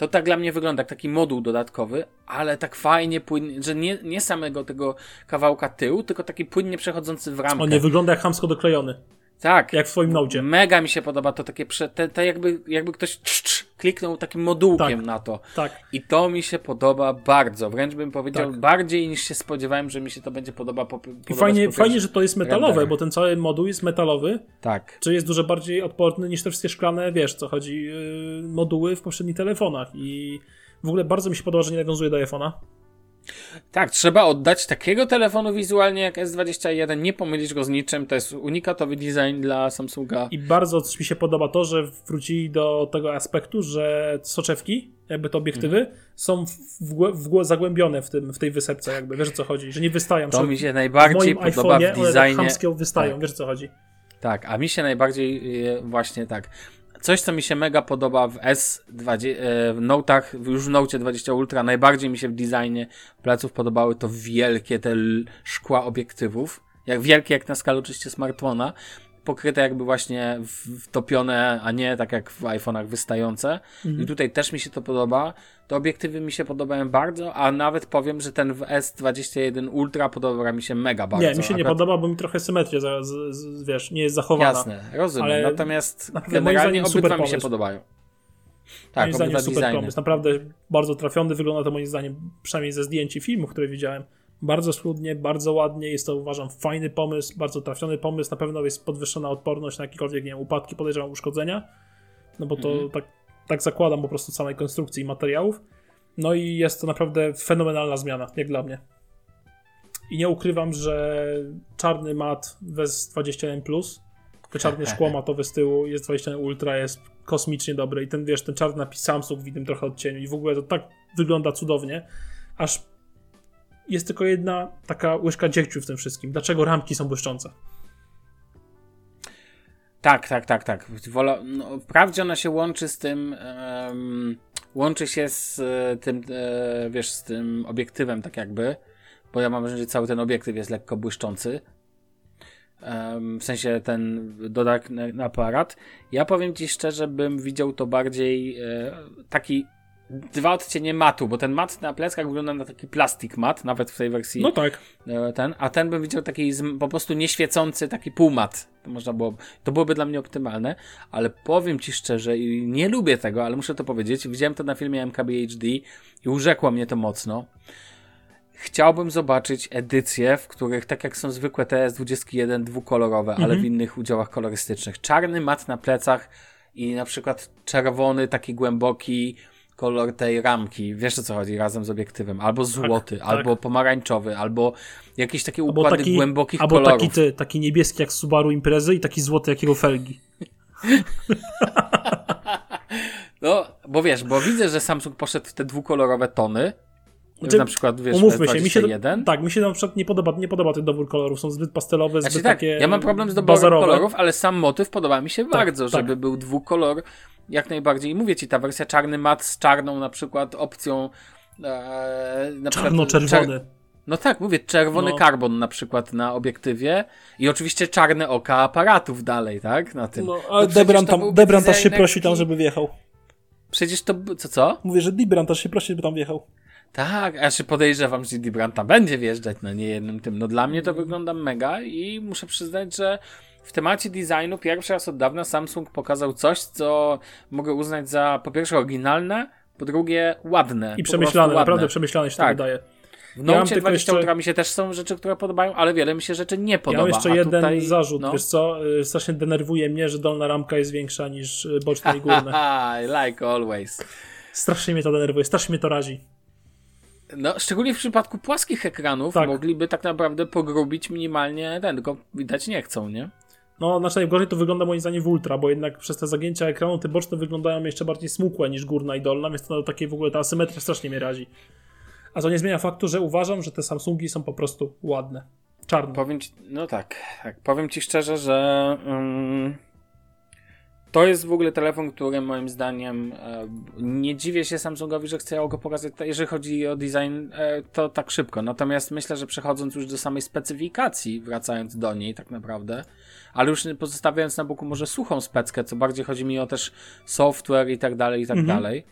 [SPEAKER 2] To tak dla mnie wygląda, jak taki moduł dodatkowy, ale tak fajnie płynnie, że nie, nie samego tego kawałka tyłu, tylko taki płynnie przechodzący w ramkę.
[SPEAKER 3] On nie wygląda jak chamsko doklejony,
[SPEAKER 2] tak.
[SPEAKER 3] jak w twoim nocie.
[SPEAKER 2] Mega mi się podoba to takie, prze, te, te jakby, jakby ktoś cz, cz, kliknął takim modułkiem
[SPEAKER 3] Tak.
[SPEAKER 2] na to.
[SPEAKER 3] Tak.
[SPEAKER 2] I to mi się podoba bardzo. Wręcz bym powiedział
[SPEAKER 3] Tak.
[SPEAKER 2] bardziej niż się spodziewałem, że mi się to będzie podoba. Po,
[SPEAKER 3] I fajnie, fajnie, że to jest metalowe, bo ten cały moduł jest metalowy,
[SPEAKER 2] Tak.
[SPEAKER 3] czy jest dużo bardziej odporny niż te wszystkie szklane, wiesz co chodzi, yy, moduły w poprzednich telefonach. I w ogóle bardzo mi się podoba, że nie nawiązuje do iPhone'a.
[SPEAKER 2] Tak, trzeba oddać takiego telefonu wizualnie jak S21, nie pomylić go z niczym. To jest unikatowy design dla Samsunga.
[SPEAKER 3] I bardzo mi się podoba to, że wrócili do tego aspektu, że soczewki, jakby te obiektywy,
[SPEAKER 2] Mhm.
[SPEAKER 3] są w, w, w, głę- zagłębione w, tym, w tej wysepce, jakby, wiesz o co chodzi, że nie wystają.
[SPEAKER 2] To mi się najbardziej podoba
[SPEAKER 3] iPhone'ie
[SPEAKER 2] w
[SPEAKER 3] one tak
[SPEAKER 2] designie.
[SPEAKER 3] chamskie wystają,
[SPEAKER 2] Tak.
[SPEAKER 3] wiesz o co chodzi.
[SPEAKER 2] Tak, a mi się najbardziej e, właśnie tak. Coś, co mi się mega podoba w S20, e, w Note'ach, już w Note 20 Ultra, najbardziej mi się w designie pleców podobały to wielkie te szkła obiektywów. Jak wielkie, jak na skalę oczywiście smartfona. Pokryte jakby właśnie wtopione, a nie tak jak w iPhone'ach wystające.
[SPEAKER 3] Mhm.
[SPEAKER 2] I tutaj też mi się to podoba. Te obiektywy mi się podobają bardzo, a nawet powiem, że ten w S21 Ultra podoba mi się mega bardzo.
[SPEAKER 3] nie, mi się nie
[SPEAKER 2] Akurat-
[SPEAKER 3] podoba, bo mi trochę symetria, za, z, z, wiesz, nie jest zachowana.
[SPEAKER 2] Jasne, rozumiem.
[SPEAKER 3] Ale
[SPEAKER 2] Natomiast
[SPEAKER 3] naprawdę
[SPEAKER 2] generalnie obydwa mi się podobają. Tak,
[SPEAKER 3] moim zdaniem super
[SPEAKER 2] designy.
[SPEAKER 3] pomysł. Naprawdę bardzo trafiony. Wygląda to moim zdaniem, przynajmniej ze zdjęć i filmów, które widziałem, bardzo schludnie, bardzo ładnie. Jest to uważam fajny pomysł, bardzo trafiony pomysł. Na pewno jest podwyższona odporność na jakiekolwiek nie wiem, upadki, podejrzewam uszkodzenia. No bo to
[SPEAKER 2] Mhm.
[SPEAKER 3] tak, tak zakładam po prostu samej konstrukcji i materiałów. No i jest to naprawdę fenomenalna zmiana, jak dla mnie. I nie ukrywam, że czarny mat Wes 21 Plus, te czarne szkło matowe z tyłu, jest 21 Ultra, jest kosmicznie dobre i ten, wiesz, ten czarny napis Samsung w innym trochę odcieniu i w ogóle to tak wygląda cudownie, aż jest tylko jedna taka łyżka dziegciu w tym wszystkim. Dlaczego ramki są błyszczące?
[SPEAKER 2] Tak, tak, tak, tak. Wola, no, wprawdzie ona się łączy z tym, em, łączy się z e, tym, e, wiesz, z tym obiektywem, tak jakby, bo ja mam wrażenie, że cały ten obiektyw jest lekko błyszczący. Em, w sensie ten dodatny aparat. Ja powiem ci szczerze, bym widział to bardziej e, taki dwa odcienie matu, bo ten mat na pleckach wygląda na taki plastik mat, nawet w tej wersji
[SPEAKER 3] No tak.
[SPEAKER 2] e, ten, a ten bym widział taki po prostu nieświecący, taki półmat. To można było, to byłoby dla mnie optymalne, ale powiem ci szczerze nie lubię tego, ale muszę to powiedzieć. Widziałem to na filmie MKBHD i urzekło mnie to mocno. Chciałbym zobaczyć edycje, w których, tak jak są zwykłe TS21 dwukolorowe, ale w innych udziałach kolorystycznych. Czarny mat na plecach i na przykład czerwony, taki głęboki, kolor tej ramki, wiesz o co chodzi, razem z obiektywem, albo złoty,
[SPEAKER 3] tak.
[SPEAKER 2] albo pomarańczowy, albo jakieś takie
[SPEAKER 3] Albo
[SPEAKER 2] układy
[SPEAKER 3] taki,
[SPEAKER 2] głębokich
[SPEAKER 3] albo
[SPEAKER 2] kolorów.
[SPEAKER 3] taki, ty, taki niebieski jak Subaru Imprezy i taki złoty jak jego felgi.
[SPEAKER 2] No, bo wiesz, bo widzę, że Samsung poszedł w te dwukolorowe tony,
[SPEAKER 3] Znaczy,
[SPEAKER 2] na przykład, wiesz,
[SPEAKER 3] Umówmy się, mi się,
[SPEAKER 2] S21.
[SPEAKER 3] tak, mi się na przykład nie podoba, nie podoba ten dobór kolorów, są zbyt pastelowe,
[SPEAKER 2] Znaczy
[SPEAKER 3] zbyt
[SPEAKER 2] tak,
[SPEAKER 3] takie
[SPEAKER 2] ja mam problem z doborem
[SPEAKER 3] bazarowe.
[SPEAKER 2] kolorów, ale sam motyw podoba mi się bardzo,
[SPEAKER 3] tak.
[SPEAKER 2] żeby był dwukolor jak najbardziej. I mówię ci, ta wersja czarny mat z czarną na przykład opcją e,
[SPEAKER 3] Czarno-czerwony.
[SPEAKER 2] czer- No tak, mówię, czerwony
[SPEAKER 3] No.
[SPEAKER 2] karbon na przykład na obiektywie i oczywiście czarne oka aparatów dalej, tak? Na tym.
[SPEAKER 3] No,
[SPEAKER 2] No
[SPEAKER 3] ale
[SPEAKER 2] przecież
[SPEAKER 3] Debran, tam, Debran też się prosi tam, żeby wjechał.
[SPEAKER 2] Przecież to, co, co?
[SPEAKER 3] Mówię, że Debran też się prosi, żeby tam wjechał.
[SPEAKER 2] Tak, a czy podejrzewam, że Dee Branta będzie wjeżdżać na niejednym tym. No dla mnie to wygląda mega i muszę przyznać, że w temacie designu pierwszy raz od dawna Samsung pokazał coś, co mogę uznać za po pierwsze oryginalne, po drugie ładne.
[SPEAKER 3] I przemyślane,
[SPEAKER 2] ładne.
[SPEAKER 3] naprawdę przemyślane się
[SPEAKER 2] Tak.
[SPEAKER 3] to wydaje.
[SPEAKER 2] W
[SPEAKER 3] Ja mam
[SPEAKER 2] Note
[SPEAKER 3] tylko
[SPEAKER 2] 20
[SPEAKER 3] jeszcze-
[SPEAKER 2] Ultra mi się też są rzeczy, które podobają, ale wiele mi się rzeczy nie podoba.
[SPEAKER 3] Ja mam jeszcze jeden
[SPEAKER 2] tutaj,
[SPEAKER 3] zarzut,
[SPEAKER 2] no.
[SPEAKER 3] wiesz co, y, strasznie denerwuje mnie, że dolna ramka jest większa niż y, boczne i górne.
[SPEAKER 2] Haha, like always.
[SPEAKER 3] Strasznie mnie to denerwuje, strasznie mnie to razi.
[SPEAKER 2] No, szczególnie w przypadku płaskich ekranów
[SPEAKER 3] Tak.
[SPEAKER 2] mogliby tak naprawdę pogrubić minimalnie ten, tylko widać nie chcą, nie?
[SPEAKER 3] No, znaczy najgorzej to wygląda moim zdaniem w ultra, bo jednak przez te zagięcia ekranu te boczne wyglądają jeszcze bardziej smukłe niż górna i dolna, więc to takie w ogóle ta asymetria strasznie mnie razi. A to nie zmienia faktu, że uważam, że te Samsungi są po prostu ładne. Czarne.
[SPEAKER 2] Powiem ci, no tak, tak, powiem ci szczerze, że ym, to jest w ogóle telefon, który moim zdaniem e, nie dziwię się Samsungowi, że chciał go pokazać, jeżeli chodzi o design, e, to tak szybko. Natomiast myślę, że przechodząc już do samej specyfikacji, wracając do niej tak naprawdę, ale już pozostawiając na boku może suchą speckę, co bardziej chodzi mi o też software i tak dalej, i tak
[SPEAKER 3] Mhm.
[SPEAKER 2] dalej,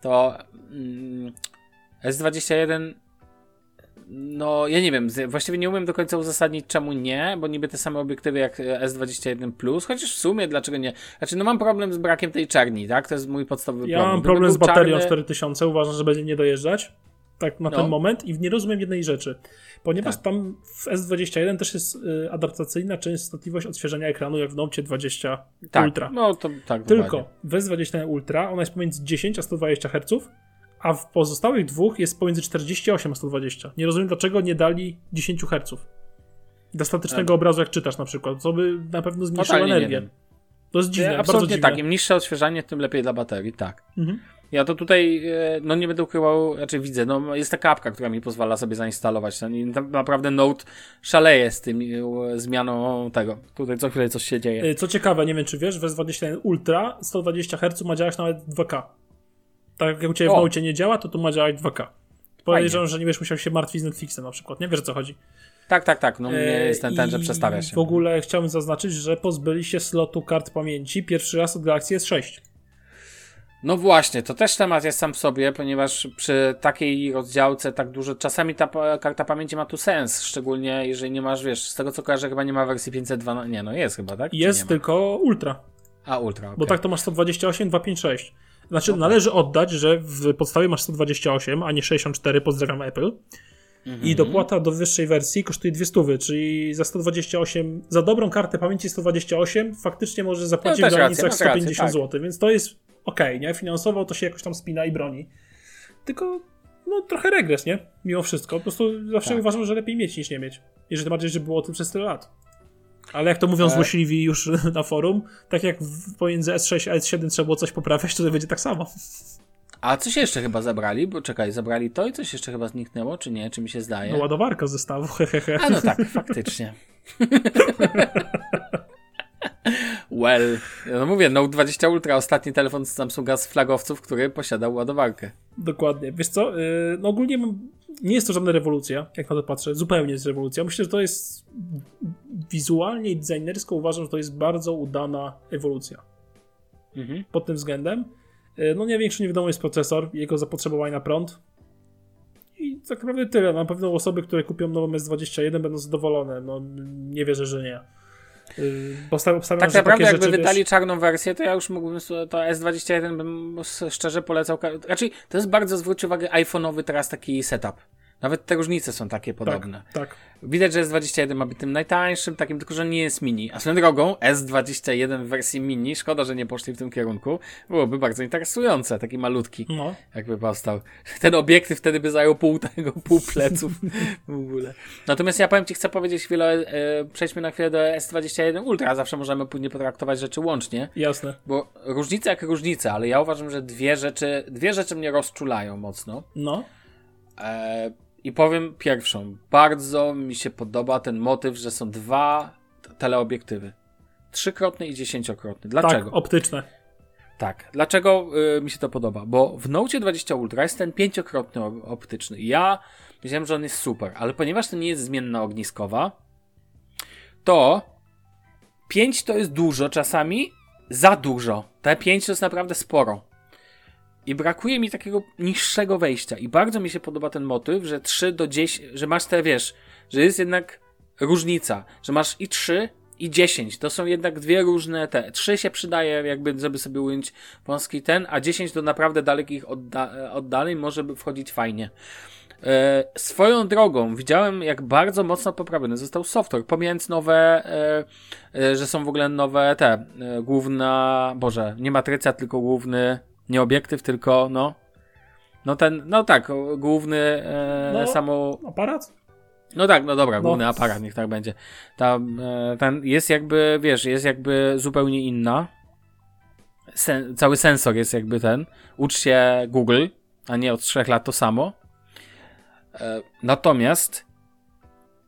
[SPEAKER 2] to mm, S21 no, ja nie wiem, właściwie nie umiem do końca uzasadnić czemu nie, bo niby te same obiektywy jak e, S21+, chociaż w sumie dlaczego nie? Znaczy, no mam problem z brakiem tej czerni, tak? To jest mój podstawowy
[SPEAKER 3] Ja
[SPEAKER 2] problem.
[SPEAKER 3] mam
[SPEAKER 2] Gdyby
[SPEAKER 3] problem z baterią
[SPEAKER 2] czarny-
[SPEAKER 3] 4000, uważam, że będzie nie dojeżdżać. Tak na
[SPEAKER 2] No.
[SPEAKER 3] ten moment i nie rozumiem jednej rzeczy. Ponieważ
[SPEAKER 2] Tak.
[SPEAKER 3] tam w S21 też jest y, adaptacyjna częstotliwość odświeżania ekranu jak w Note 20
[SPEAKER 2] tak,
[SPEAKER 3] Ultra.
[SPEAKER 2] No to tak.
[SPEAKER 3] Tylko
[SPEAKER 2] dokładnie.
[SPEAKER 3] w S21 Ultra ona jest pomiędzy 10 a 120 Hz, a w pozostałych dwóch jest pomiędzy 48 a 120. Nie rozumiem, dlaczego nie dali 10 Hz. Dla statycznego obrazu, jak czytasz na przykład, co by na pewno zmniejszyło
[SPEAKER 2] Totalnie nie
[SPEAKER 3] energię. To jest dziwne,
[SPEAKER 2] Absolutnie tak. Im niższe odświeżanie, tym lepiej dla baterii, tak.
[SPEAKER 3] Mhm.
[SPEAKER 2] Ja to tutaj, e, no nie będę ukrywał, znaczy widzę, no jest taka apka, która mi pozwala sobie zainstalować. No, naprawdę Note szaleje z tym e, zmianą tego. Tutaj co chwilę coś się dzieje.
[SPEAKER 3] Y, Co ciekawe, nie wiem czy wiesz, w S21 Ultra 120 Hz ma działać nawet 2K. Tak jak u Ciebie w
[SPEAKER 2] O.
[SPEAKER 3] Note nie działa, to tu ma działać 2K. Podejrzewam, że nie będziesz musiał się martwić z Netflixem na przykład, nie wiesz o co chodzi.
[SPEAKER 2] Tak, tak, tak. No nie
[SPEAKER 3] E,
[SPEAKER 2] jest ten, ten, że przestawia się.
[SPEAKER 3] W ogóle chciałbym zaznaczyć, że pozbyli się slotu kart pamięci pierwszy raz od Galaxy S6.
[SPEAKER 2] No właśnie, to też temat jest sam w sobie, ponieważ przy takiej rozdziałce tak dużo, czasami ta karta pamięci ma tu sens, szczególnie jeżeli nie masz, wiesz, z tego co kojarzę chyba nie ma wersji 512, nie no jest chyba, tak?
[SPEAKER 3] Jest
[SPEAKER 2] nie
[SPEAKER 3] tylko Ultra,
[SPEAKER 2] A, Ultra, okej.
[SPEAKER 3] bo tak to masz 128, 256. Znaczy,
[SPEAKER 2] Okej.
[SPEAKER 3] należy oddać, że w podstawie masz 128, a nie 64, pozdrawiam Apple.
[SPEAKER 2] Mhm.
[SPEAKER 3] I dopłata do wyższej wersji kosztuje 200, czyli za 128, za dobrą kartę pamięci 128 faktycznie możesz zapłacić
[SPEAKER 2] No,
[SPEAKER 3] w granicach
[SPEAKER 2] rację, masz rację,
[SPEAKER 3] 150
[SPEAKER 2] tak.
[SPEAKER 3] zł, więc to jest okej, nie? Finansowo to się jakoś tam spina i broni. Tylko, no trochę regres, nie? Mimo wszystko. Po prostu zawsze
[SPEAKER 2] Tak.
[SPEAKER 3] uważam, że lepiej mieć niż nie mieć. Jeżeli bardziej, że było o tym przez tyle lat. Ale jak to mówią
[SPEAKER 2] E.
[SPEAKER 3] złośliwi już na forum, tak jak pomiędzy S6 a S7 trzeba było coś poprawiać, to będzie tak samo.
[SPEAKER 2] A coś jeszcze chyba zabrali, bo czekaj, zabrali to i coś jeszcze chyba zniknęło, czy nie, czy mi się zdaje?
[SPEAKER 3] No ładowarka z zestawu, hehehe.
[SPEAKER 2] A no tak, faktycznie. well, no mówię, Note 20 Ultra, ostatni telefon z Samsunga z flagowców, który posiadał ładowarkę.
[SPEAKER 3] Dokładnie. Wiesz co, yy, no ogólnie nie jest to żadna rewolucja, jak na to patrzę. Zupełnie jest rewolucja. Myślę, że to jest wizualnie i designersko uważam, że to jest bardzo udana ewolucja.
[SPEAKER 2] Mhm.
[SPEAKER 3] Pod tym względem. Yy, no największy niewiadomy jest procesor, jego zapotrzebowanie na prąd. I tak naprawdę tyle. Na pewno osoby, które kupią nową S21 będą zadowolone. No nie wierzę, że nie. Bo obstawiam,
[SPEAKER 2] Tak naprawdę, jakby
[SPEAKER 3] rzeczy,
[SPEAKER 2] wydali
[SPEAKER 3] wiesz,
[SPEAKER 2] czarną wersję, to ja już mógłbym to S21 bym szczerze polecał. Raczej to jest bardzo zwróć uwagę iPhone'owy teraz taki setup. Nawet te różnice są takie podobne.
[SPEAKER 3] Tak, tak.
[SPEAKER 2] Widać, że S21 ma być tym najtańszym, takim tylko, że nie jest mini. A swoją drogą, S21 w wersji mini, szkoda, że nie poszli w tym kierunku, byłoby bardzo interesujące, taki malutki,
[SPEAKER 3] No.
[SPEAKER 2] jakby powstał. Ten obiektyw wtedy by zajął pół tego, pół pleców w ogóle. Natomiast ja powiem Ci, chcę powiedzieć chwilę, e, przejdźmy na chwilę do S21 Ultra, zawsze możemy później potraktować rzeczy łącznie,
[SPEAKER 3] Jasne.
[SPEAKER 2] bo różnice jak różnice, ale ja uważam, że dwie rzeczy, dwie rzeczy mnie rozczulają mocno.
[SPEAKER 3] No.
[SPEAKER 2] E, I powiem pierwszą. Bardzo mi się podoba ten motyw, że są dwa teleobiektywy. Trzykrotny i dziesięciokrotny. Dlaczego?
[SPEAKER 3] Tak, optyczne.
[SPEAKER 2] Tak. Dlaczego y, mi się to podoba? Bo w Note 20 Ultra jest ten pięciokrotny optyczny. Ja myślałem, że on jest super, ale ponieważ to nie jest zmienna ogniskowa, to 5 to jest dużo czasami, za dużo. Te 5 to jest naprawdę sporo. I brakuje mi takiego niższego wejścia. I bardzo mi się podoba ten motyw, że 3 do 10, że masz te, wiesz, że jest jednak różnica, że masz i 3 i 10. To są jednak dwie różne te. 3 się przydaje jakby, żeby sobie ująć wąski ten, a 10 do naprawdę dalekich odda- oddaleń może by wchodzić fajnie. E, swoją drogą, widziałem jak bardzo mocno poprawiony został software, pomijając nowe, e, e, że są w ogóle nowe te, e, główna, boże, nie matryca, tylko główny, nie obiektyw, tylko no, no ten, no tak, główny e,
[SPEAKER 3] No.
[SPEAKER 2] samo,
[SPEAKER 3] Aparat?
[SPEAKER 2] no tak, no dobra,
[SPEAKER 3] No.
[SPEAKER 2] główny aparat, niech tak będzie. Tam, e, ten jest jakby, wiesz, jest jakby zupełnie inna. Sen, cały sensor jest jakby ten. Ucz się Google, a nie od trzech lat to samo. E, natomiast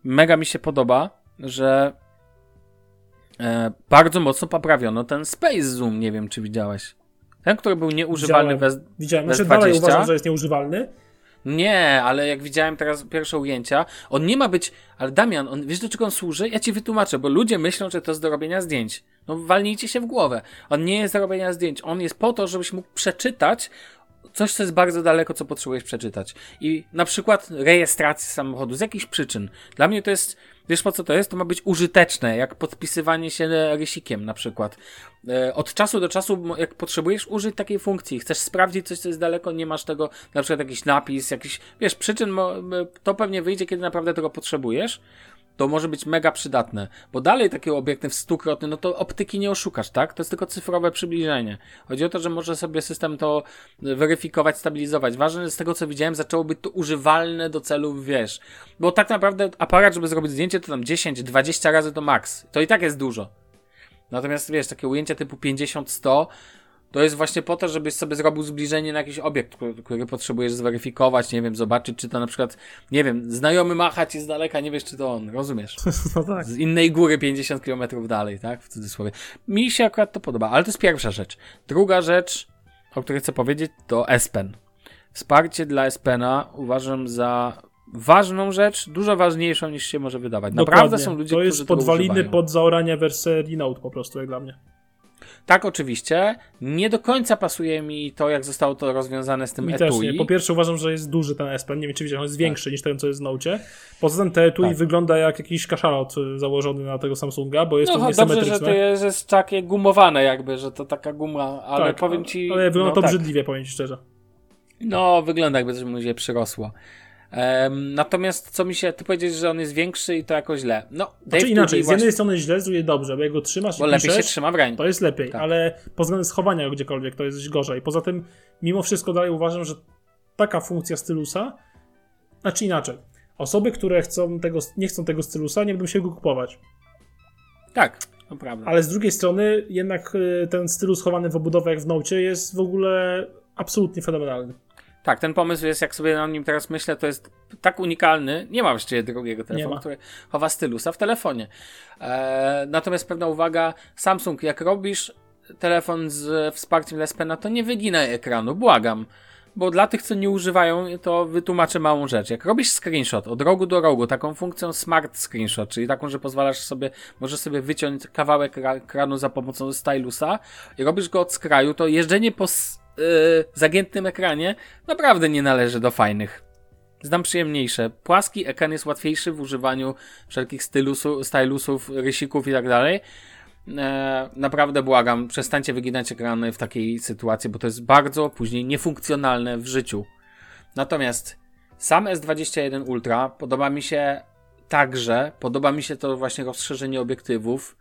[SPEAKER 2] mega mi się podoba, że e, bardzo mocno poprawiono ten Space Zoom, nie wiem czy widziałeś. Ten, który był nieużywalny
[SPEAKER 3] Widziałem.
[SPEAKER 2] bez,
[SPEAKER 3] Widziałem.
[SPEAKER 2] bez
[SPEAKER 3] Znaczy dalej
[SPEAKER 2] 20?
[SPEAKER 3] uważam, że jest nieużywalny.
[SPEAKER 2] nie, ale jak widziałem teraz pierwsze ujęcia, on nie ma być. Ale Damian, on, wiesz do czego on służy? Ja ci wytłumaczę, bo ludzie myślą, że to jest do robienia zdjęć. No walnijcie się w głowę. On nie jest do robienia zdjęć. On jest po to, żebyś mógł przeczytać coś, co jest bardzo daleko, co potrzebujesz przeczytać. I na przykład rejestracji samochodu z jakichś przyczyn. Dla mnie to jest. Wiesz po co to jest? To ma być użyteczne, jak podpisywanie się rysikiem na przykład. E, Od czasu do czasu, jak potrzebujesz użyć takiej funkcji, chcesz sprawdzić coś, co jest daleko, nie masz tego, na przykład jakiś napis, jakiś, wiesz, przyczyn, m- to pewnie wyjdzie, kiedy naprawdę tego potrzebujesz, to może być mega przydatne, bo dalej taki obiektyw stukrotny, no to optyki nie oszukasz, tak? To jest tylko cyfrowe przybliżenie. Chodzi o to, że może sobie system to weryfikować, stabilizować. Ważne, z tego co widziałem, zaczęło być to używalne do celów, wiesz, bo tak naprawdę aparat, żeby zrobić zdjęcie, to tam 10, 20 razy to max. To i tak jest dużo. Natomiast wiesz, takie ujęcia typu 50-100 to jest właśnie po to, żebyś sobie zrobił zbliżenie na jakiś obiekt, który, który potrzebujesz zweryfikować, nie wiem, zobaczyć, czy to na przykład, nie wiem, znajomy macha ci z daleka, nie wiesz, czy to on, rozumiesz?
[SPEAKER 3] No tak.
[SPEAKER 2] Z innej góry 50 km dalej, tak? W cudzysłowie. Mi się akurat to podoba, ale to jest pierwsza rzecz. Druga rzecz, o której chcę powiedzieć, to S-Pen. Wsparcie dla S-Pena uważam za ważną rzecz, dużo ważniejszą niż się może wydawać. Naprawdę
[SPEAKER 3] Dokładnie.
[SPEAKER 2] są ludzie,
[SPEAKER 3] To
[SPEAKER 2] którzy
[SPEAKER 3] jest
[SPEAKER 2] tego
[SPEAKER 3] podwaliny pod zaoranie wersji Note po prostu, jak dla mnie.
[SPEAKER 2] Tak, oczywiście. Nie do końca pasuje mi to, jak zostało to rozwiązane z tym
[SPEAKER 3] Mi też
[SPEAKER 2] etui.
[SPEAKER 3] nie. Po pierwsze uważam, że jest duży ten S Pen. Nie wiem, czy widziałem, on jest większy niż ten, co jest w Note. Poza tym te etui
[SPEAKER 2] Tak.
[SPEAKER 3] wygląda jak jakiś kaszalot y, założony na tego Samsunga, bo jest to
[SPEAKER 2] No, dobrze, że
[SPEAKER 3] niesymetryczne.
[SPEAKER 2] to jest, takie gumowane jakby, że to taka guma, ale
[SPEAKER 3] tak,
[SPEAKER 2] powiem ci...
[SPEAKER 3] Ale wygląda
[SPEAKER 2] no,
[SPEAKER 3] to
[SPEAKER 2] tak.
[SPEAKER 3] brzydliwie, powiem ci szczerze.
[SPEAKER 2] No, wygląda jakby coś mu się przyrosło. Em, natomiast co mi się, ty powiedziałeś, że on jest większy i to jakoś źle. No, Dave
[SPEAKER 3] Znaczy inaczej, z jednej
[SPEAKER 2] właśnie,
[SPEAKER 3] strony źle, z drugiej dobrze, bo jak go trzymasz
[SPEAKER 2] bo
[SPEAKER 3] i
[SPEAKER 2] lepiej się
[SPEAKER 3] piszesz,
[SPEAKER 2] trzyma w ręku.
[SPEAKER 3] to jest lepiej,
[SPEAKER 2] Tak.
[SPEAKER 3] ale pod względem schowania go gdziekolwiek to jest gorzej. Poza tym, mimo wszystko dalej uważam, że taka funkcja stylusa, znaczy inaczej, osoby, które chcą tego, nie chcą tego stylusa, nie będą się go kupować.
[SPEAKER 2] Tak, to prawda.
[SPEAKER 3] Ale z drugiej strony, jednak y, ten stylus chowany w obudowach w Nocie jest w ogóle absolutnie fenomenalny.
[SPEAKER 2] Tak, ten pomysł jest, jak sobie na nim teraz myślę, to jest tak unikalny. Nie ma właściwie drugiego telefonu, który chowa stylusa w telefonie. E, natomiast pewna uwaga, Samsung, jak robisz telefon z wsparciem Les Pena, to nie wyginaj ekranu, błagam. Bo dla tych, co nie używają, to wytłumaczę małą rzecz. Jak robisz screenshot od rogu do rogu, taką funkcją smart screenshot, czyli taką, że pozwalasz sobie, możesz sobie wyciąć kawałek ra- ekranu za pomocą stylusa i robisz go od skraju, to jeżdżenie po yy, ekranie naprawdę nie należy do fajnych. Znam przyjemniejsze. Płaski ekran jest łatwiejszy w używaniu wszelkich stylusu, stylusów, rysików i tak dalej. E, naprawdę błagam, przestańcie wyginać ekrany w takiej sytuacji, bo to jest bardzo później niefunkcjonalne w życiu. Natomiast sam S21 Ultra podoba mi się także podoba mi się to właśnie rozszerzenie obiektywów.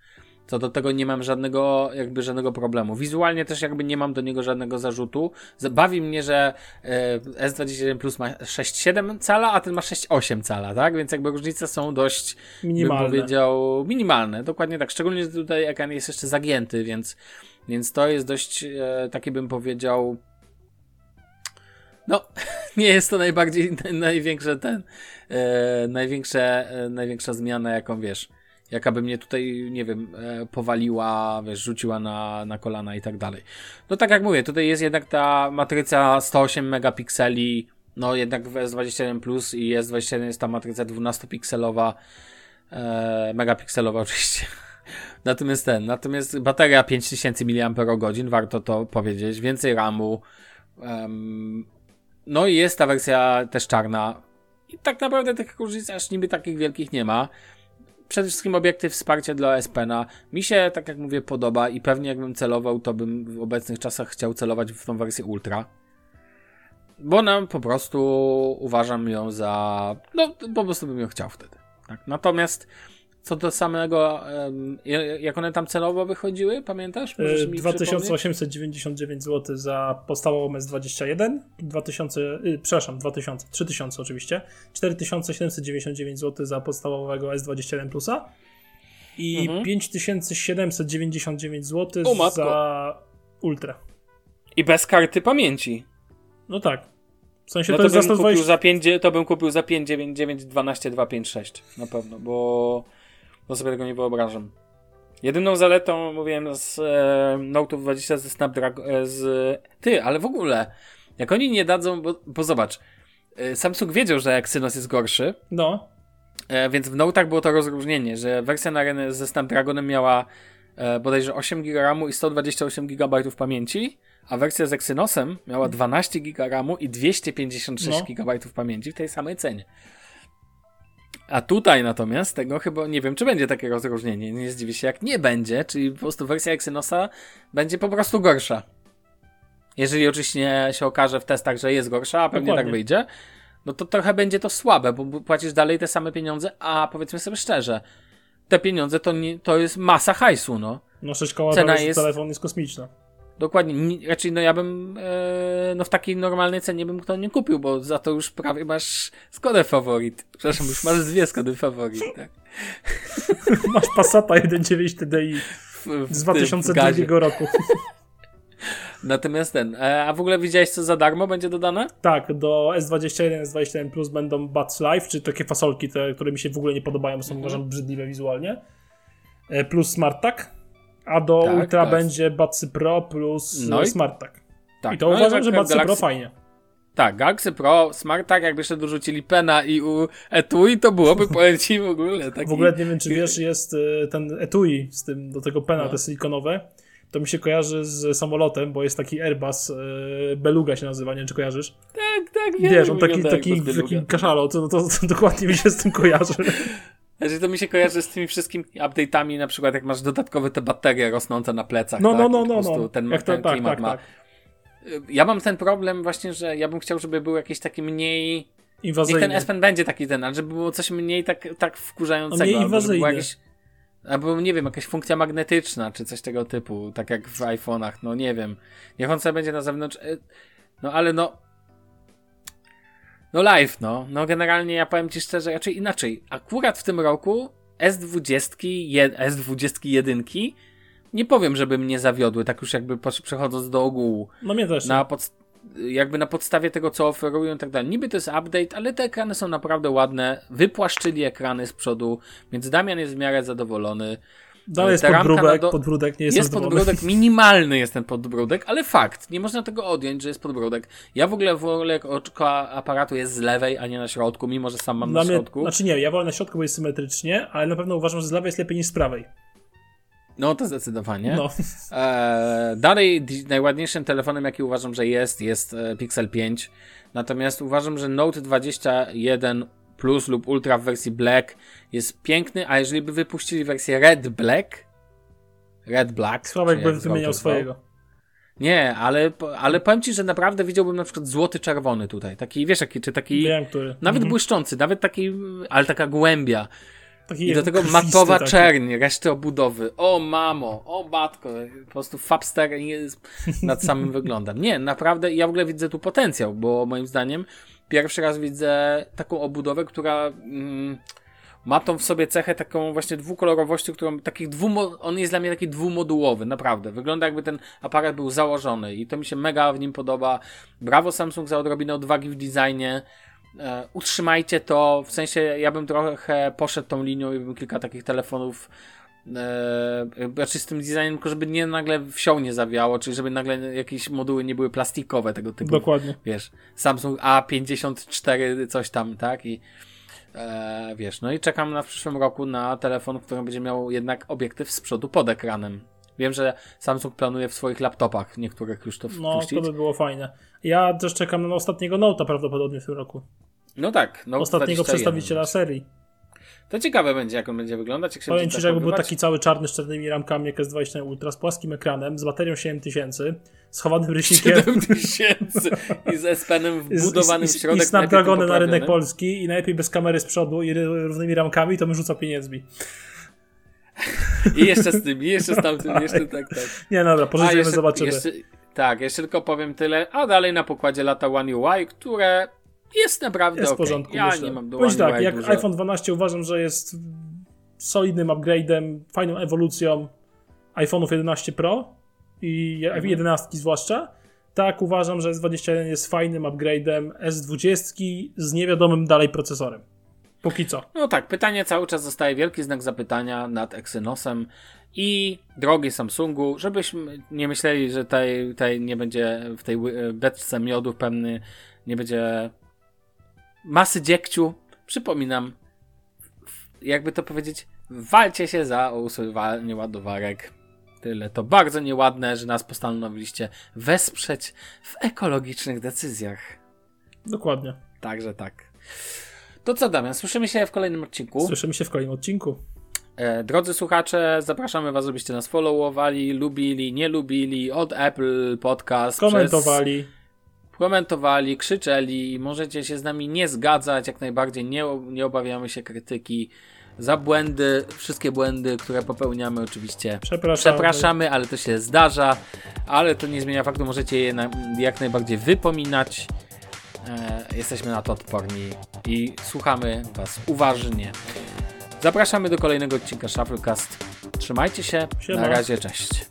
[SPEAKER 2] Co do tego nie mam żadnego, jakby żadnego problemu. Wizualnie też jakby nie mam do niego żadnego zarzutu. Bawi mnie, że e, S21 Plus ma 6,7 cala, a ten ma 6,8 cala, tak? Więc jakby różnice są dość,
[SPEAKER 3] Minimalne.
[SPEAKER 2] bym powiedział, minimalne. Dokładnie tak. Szczególnie, że tutaj ekran jest jeszcze zagięty, więc, więc to jest dość, e, taki bym powiedział, no, nie jest to najbardziej, największe ten, e, największe, e, największa zmiana, jaką wiesz, jaka by mnie tutaj, nie wiem, e, powaliła, wiesz, rzuciła na, na kolana i tak dalej. No tak jak mówię, tutaj jest jednak ta matryca 108 megapikseli, no jednak w S21 Plus i S21 jest ta matryca 12-pikselowa, e, megapikselowa oczywiście. Natomiast ten, natomiast bateria 5000 mAh, warto to powiedzieć, więcej RAMu, um, no i jest ta wersja też czarna. I tak naprawdę tych różnic aż niby takich wielkich nie ma. Przede wszystkim obiektyw wsparcia dla S Pena. Mi się, tak jak mówię, podoba i pewnie jakbym celował, to bym w obecnych czasach chciał celować w tą wersję Ultra. Bo ona po prostu uważam ją za. No, po prostu bym ją chciał wtedy. Tak. Natomiast co do samego, jak one tam celowo wychodziły, pamiętasz?
[SPEAKER 3] Możesz 2899 zł za podstawową S21, 2000, y, przepraszam, 2000, 3000 oczywiście, 4799 zł za podstawowego S21 Plusa i mhm. 5799 zł o, za Ultra.
[SPEAKER 2] I bez karty pamięci.
[SPEAKER 3] No tak.
[SPEAKER 2] W sensie no to, to, jest bym za 120... kupił za 5, to bym kupił za 599 12 256 na pewno, bo bo sobie tego nie wyobrażam. Jedyną zaletą, mówiłem, z e, Note 20 ze Snapdragon, e, z... Ty, ale w ogóle, jak oni nie dadzą, bo, bo zobacz, e, Samsung wiedział, że Exynos jest gorszy.
[SPEAKER 3] No.
[SPEAKER 2] E, więc w Note'ach było to rozróżnienie, że wersja na ze Snapdragonem miała e, bodajże 8 GB RAMu i 128 GB pamięci, a wersja z Exynosem miała 12 GB RAMu i 256 no. GB pamięci w tej samej cenie. A tutaj natomiast tego chyba nie wiem, czy będzie takie rozróżnienie. Nie zdziwię się, jak nie będzie, czyli po prostu wersja Exynosa będzie po prostu gorsza. Jeżeli oczywiście się okaże w testach, że jest gorsza, a pewnie tak Dokładnie. tak wyjdzie, no to trochę będzie to słabe, bo płacisz dalej te same pieniądze, a powiedzmy sobie szczerze, te pieniądze to, nie, to jest masa hajsu, no.
[SPEAKER 3] No 6 koła Cena jest, telefon jest kosmiczna.
[SPEAKER 2] Dokładnie. Raczej no ja bym e, no w takiej normalnej cenie bym to nie kupił, bo za to już prawie masz Skodę faworyt. Przepraszam, już masz dwie Skody faworyt, tak.
[SPEAKER 3] masz Passata 1.9 TDI z 2002 roku.
[SPEAKER 2] Natomiast ten, e, a w ogóle widziałeś co za darmo będzie dodane?
[SPEAKER 3] Tak, do S21, S21 Plus będą Buds Live, czy takie fasolki, te, które mi się w ogóle nie podobają, są mhm. uważam brzydliwe wizualnie. E, plus Smart Tag a do tak, Ultra tak. będzie Batsy Pro plus no i... Smart Tag. Tak. I to no uważam, że Batsy Galaxy... Pro fajnie.
[SPEAKER 2] Tak, Galaxy Pro, Smart Tag, jakby jeszcze dorzucili Pena i u etui, to byłoby powiem ci w ogóle taki...
[SPEAKER 3] W ogóle nie wiem, czy wiesz, jest y, ten etui z tym, do tego Pena, no. te silikonowe. To mi się kojarzy z samolotem, bo jest taki Airbus, y, Beluga się nazywa, nie wiem, czy kojarzysz?
[SPEAKER 2] Tak, tak, wiem.
[SPEAKER 3] Wiesz, on taki, taki, taki kaszalot, no to, to dokładnie mi się z tym kojarzy.
[SPEAKER 2] Znaczy to mi się kojarzy z tymi wszystkimi update'ami, na przykład jak masz dodatkowe te baterie rosnące na plecach.
[SPEAKER 3] No,
[SPEAKER 2] tak?
[SPEAKER 3] no, no, no, no.
[SPEAKER 2] Ten, jak to, ten tak, klimat tak, ma. Tak. Ja mam ten problem właśnie, że ja bym chciał, żeby był jakiś taki mniej...
[SPEAKER 3] Inwazyjny.
[SPEAKER 2] Niech ten S Pen będzie taki ten, ale żeby było coś mniej tak, tak wkurzającego.
[SPEAKER 3] Mniej inwazyjny.
[SPEAKER 2] Albo, jakiś, albo nie wiem, jakaś funkcja magnetyczna, czy coś tego typu, tak jak w iPhone'ach, no nie wiem. Niech on sobie będzie na zewnątrz. E, no ale no, no live, no. No generalnie ja powiem ci szczerze, raczej inaczej. Akurat w tym roku S20, S21 nie powiem, żeby mnie zawiodły, tak już jakby przechodząc do ogółu.
[SPEAKER 3] No mnie też.
[SPEAKER 2] Na pod, jakby na podstawie tego, co oferują i tak dalej. Niby to jest update, ale te ekrany są naprawdę ładne. Wypłaszczyli ekrany z przodu, więc Damian jest w miarę zadowolony.
[SPEAKER 3] Dalej jest podbródek, do... podbródek nie jest
[SPEAKER 2] Jest podbródek, minimalny jest ten podbródek, ale fakt, nie można tego odjąć, że jest podbródek. Ja w ogóle wolę, jak oczko aparatu jest z lewej, a nie na środku, mimo że sam mam Dla na mnie, środku.
[SPEAKER 3] Znaczy nie, ja wolę na środku, bo jest symetrycznie, ale na pewno uważam, że z lewej jest lepiej niż z prawej.
[SPEAKER 2] No to zdecydowanie. No. E, dalej najładniejszym telefonem, jaki uważam, że jest, jest e, Pixel 5. Natomiast uważam, że Note 21 Plus lub Ultra w wersji Black jest piękny, a jeżeli by wypuścili wersję Red Black, Red Black.
[SPEAKER 3] Sławek by wymieniał swojego.
[SPEAKER 2] Nie, ale, ale powiem ci, że naprawdę widziałbym na przykład złoty czerwony tutaj. Taki, wiesz, jaki, czy taki.
[SPEAKER 3] Wiem, który.
[SPEAKER 2] Nawet
[SPEAKER 3] Mhm.
[SPEAKER 2] błyszczący, nawet taki, ale taka głębia.
[SPEAKER 3] Taki
[SPEAKER 2] I do tego matowa
[SPEAKER 3] taki.
[SPEAKER 2] czerń, reszty obudowy. O mamo, o matko, po prostu Fabster nad samym wyglądem. Nie, naprawdę ja w ogóle widzę tu potencjał, bo moim zdaniem pierwszy raz widzę taką obudowę, która mm, ma tą w sobie cechę taką właśnie dwukolorowości, którą takich dwumo- on jest dla mnie taki dwumodułowy, naprawdę. Wygląda jakby ten aparat był założony i to mi się mega w nim podoba. Brawo Samsung za odrobinę odwagi w designie. E, utrzymajcie to, w sensie ja bym trochę poszedł tą linią i bym kilka takich telefonów e, znaczy z tym designem, tylko żeby nie nagle wsią nie zawiało, czyli żeby nagle jakieś moduły nie były plastikowe tego typu.
[SPEAKER 3] Dokładnie.
[SPEAKER 2] Wiesz, Samsung A54 coś tam, tak? I e, wiesz, no i czekam na w przyszłym roku na telefon, który będzie miał jednak obiektyw z przodu pod ekranem. Wiem, że Samsung planuje w swoich laptopach niektórych już to
[SPEAKER 3] No,
[SPEAKER 2] wpuścić.
[SPEAKER 3] to by było fajne. Ja też czekam na ostatniego Note'a prawdopodobnie w tym roku.
[SPEAKER 2] No tak, no
[SPEAKER 3] ostatniego
[SPEAKER 2] 21.
[SPEAKER 3] przedstawiciela serii.
[SPEAKER 2] To ciekawe będzie, jak on będzie wyglądać. Jak się
[SPEAKER 3] Powiem ci, że jakby był taki cały czarny z czarnymi ramkami, jak S20 Ultra, z płaskim ekranem, z baterią 7000, schowanym rysikiem
[SPEAKER 2] 7000 i z S-Penem wbudowanym w środek.
[SPEAKER 3] i Snapdragonem na rynek polski i najlepiej bez kamery z przodu i równymi ramkami, to bym rzucał pieniędzmi.
[SPEAKER 2] I jeszcze z tym, i jeszcze z tamtym, jeszcze tak, tak.
[SPEAKER 3] Nie, dobra, pożyjemy, zobaczymy.
[SPEAKER 2] Jeszcze, tak, jeszcze tylko powiem tyle, a dalej na pokładzie lata One UI, które jest naprawdę
[SPEAKER 3] Jest w porządku,
[SPEAKER 2] Ja
[SPEAKER 3] myślę.
[SPEAKER 2] nie mam do
[SPEAKER 3] Powiem tak, jak
[SPEAKER 2] dużo.
[SPEAKER 3] iPhone 12 uważam, że jest solidnym upgrade'em, fajną ewolucją iPhone'ów 11 Pro i
[SPEAKER 2] Mhm.
[SPEAKER 3] 11 zwłaszcza, tak uważam, że S21 jest fajnym upgrade'em S20 z niewiadomym dalej procesorem. Póki co.
[SPEAKER 2] No tak, pytanie cały czas zostaje wielki znak zapytania nad Exynosem i drogi Samsungu, żebyśmy nie myśleli, że tej, tej nie będzie w tej beczce miodu pewny, nie będzie masy dziegciu. Przypominam, jakby to powiedzieć, walcie się za usuwanie ładowarek. Tyle. To bardzo nieładne, że nas postanowiliście wesprzeć w ekologicznych decyzjach.
[SPEAKER 3] Dokładnie.
[SPEAKER 2] Także tak. To co, Damian? Słyszymy się w kolejnym odcinku.
[SPEAKER 3] Słyszymy się w kolejnym odcinku.
[SPEAKER 2] E, drodzy słuchacze, zapraszamy Was, żebyście nas followowali, lubili, nie lubili, od Apple Podcast.
[SPEAKER 3] Komentowali.
[SPEAKER 2] Przez, komentowali, krzyczeli. Możecie się z nami nie zgadzać, jak najbardziej. Nie, nie obawiamy się krytyki. Za błędy, wszystkie błędy, które popełniamy, oczywiście
[SPEAKER 3] Przepraszamy.
[SPEAKER 2] przepraszamy, ale to się zdarza. Ale to nie zmienia faktu, możecie je na, jak najbardziej wypominać. E, jesteśmy na to odporni i słuchamy Was uważnie. Zapraszamy do kolejnego odcinka Shufflecast. Trzymajcie się.
[SPEAKER 3] Siema.
[SPEAKER 2] Na razie, cześć.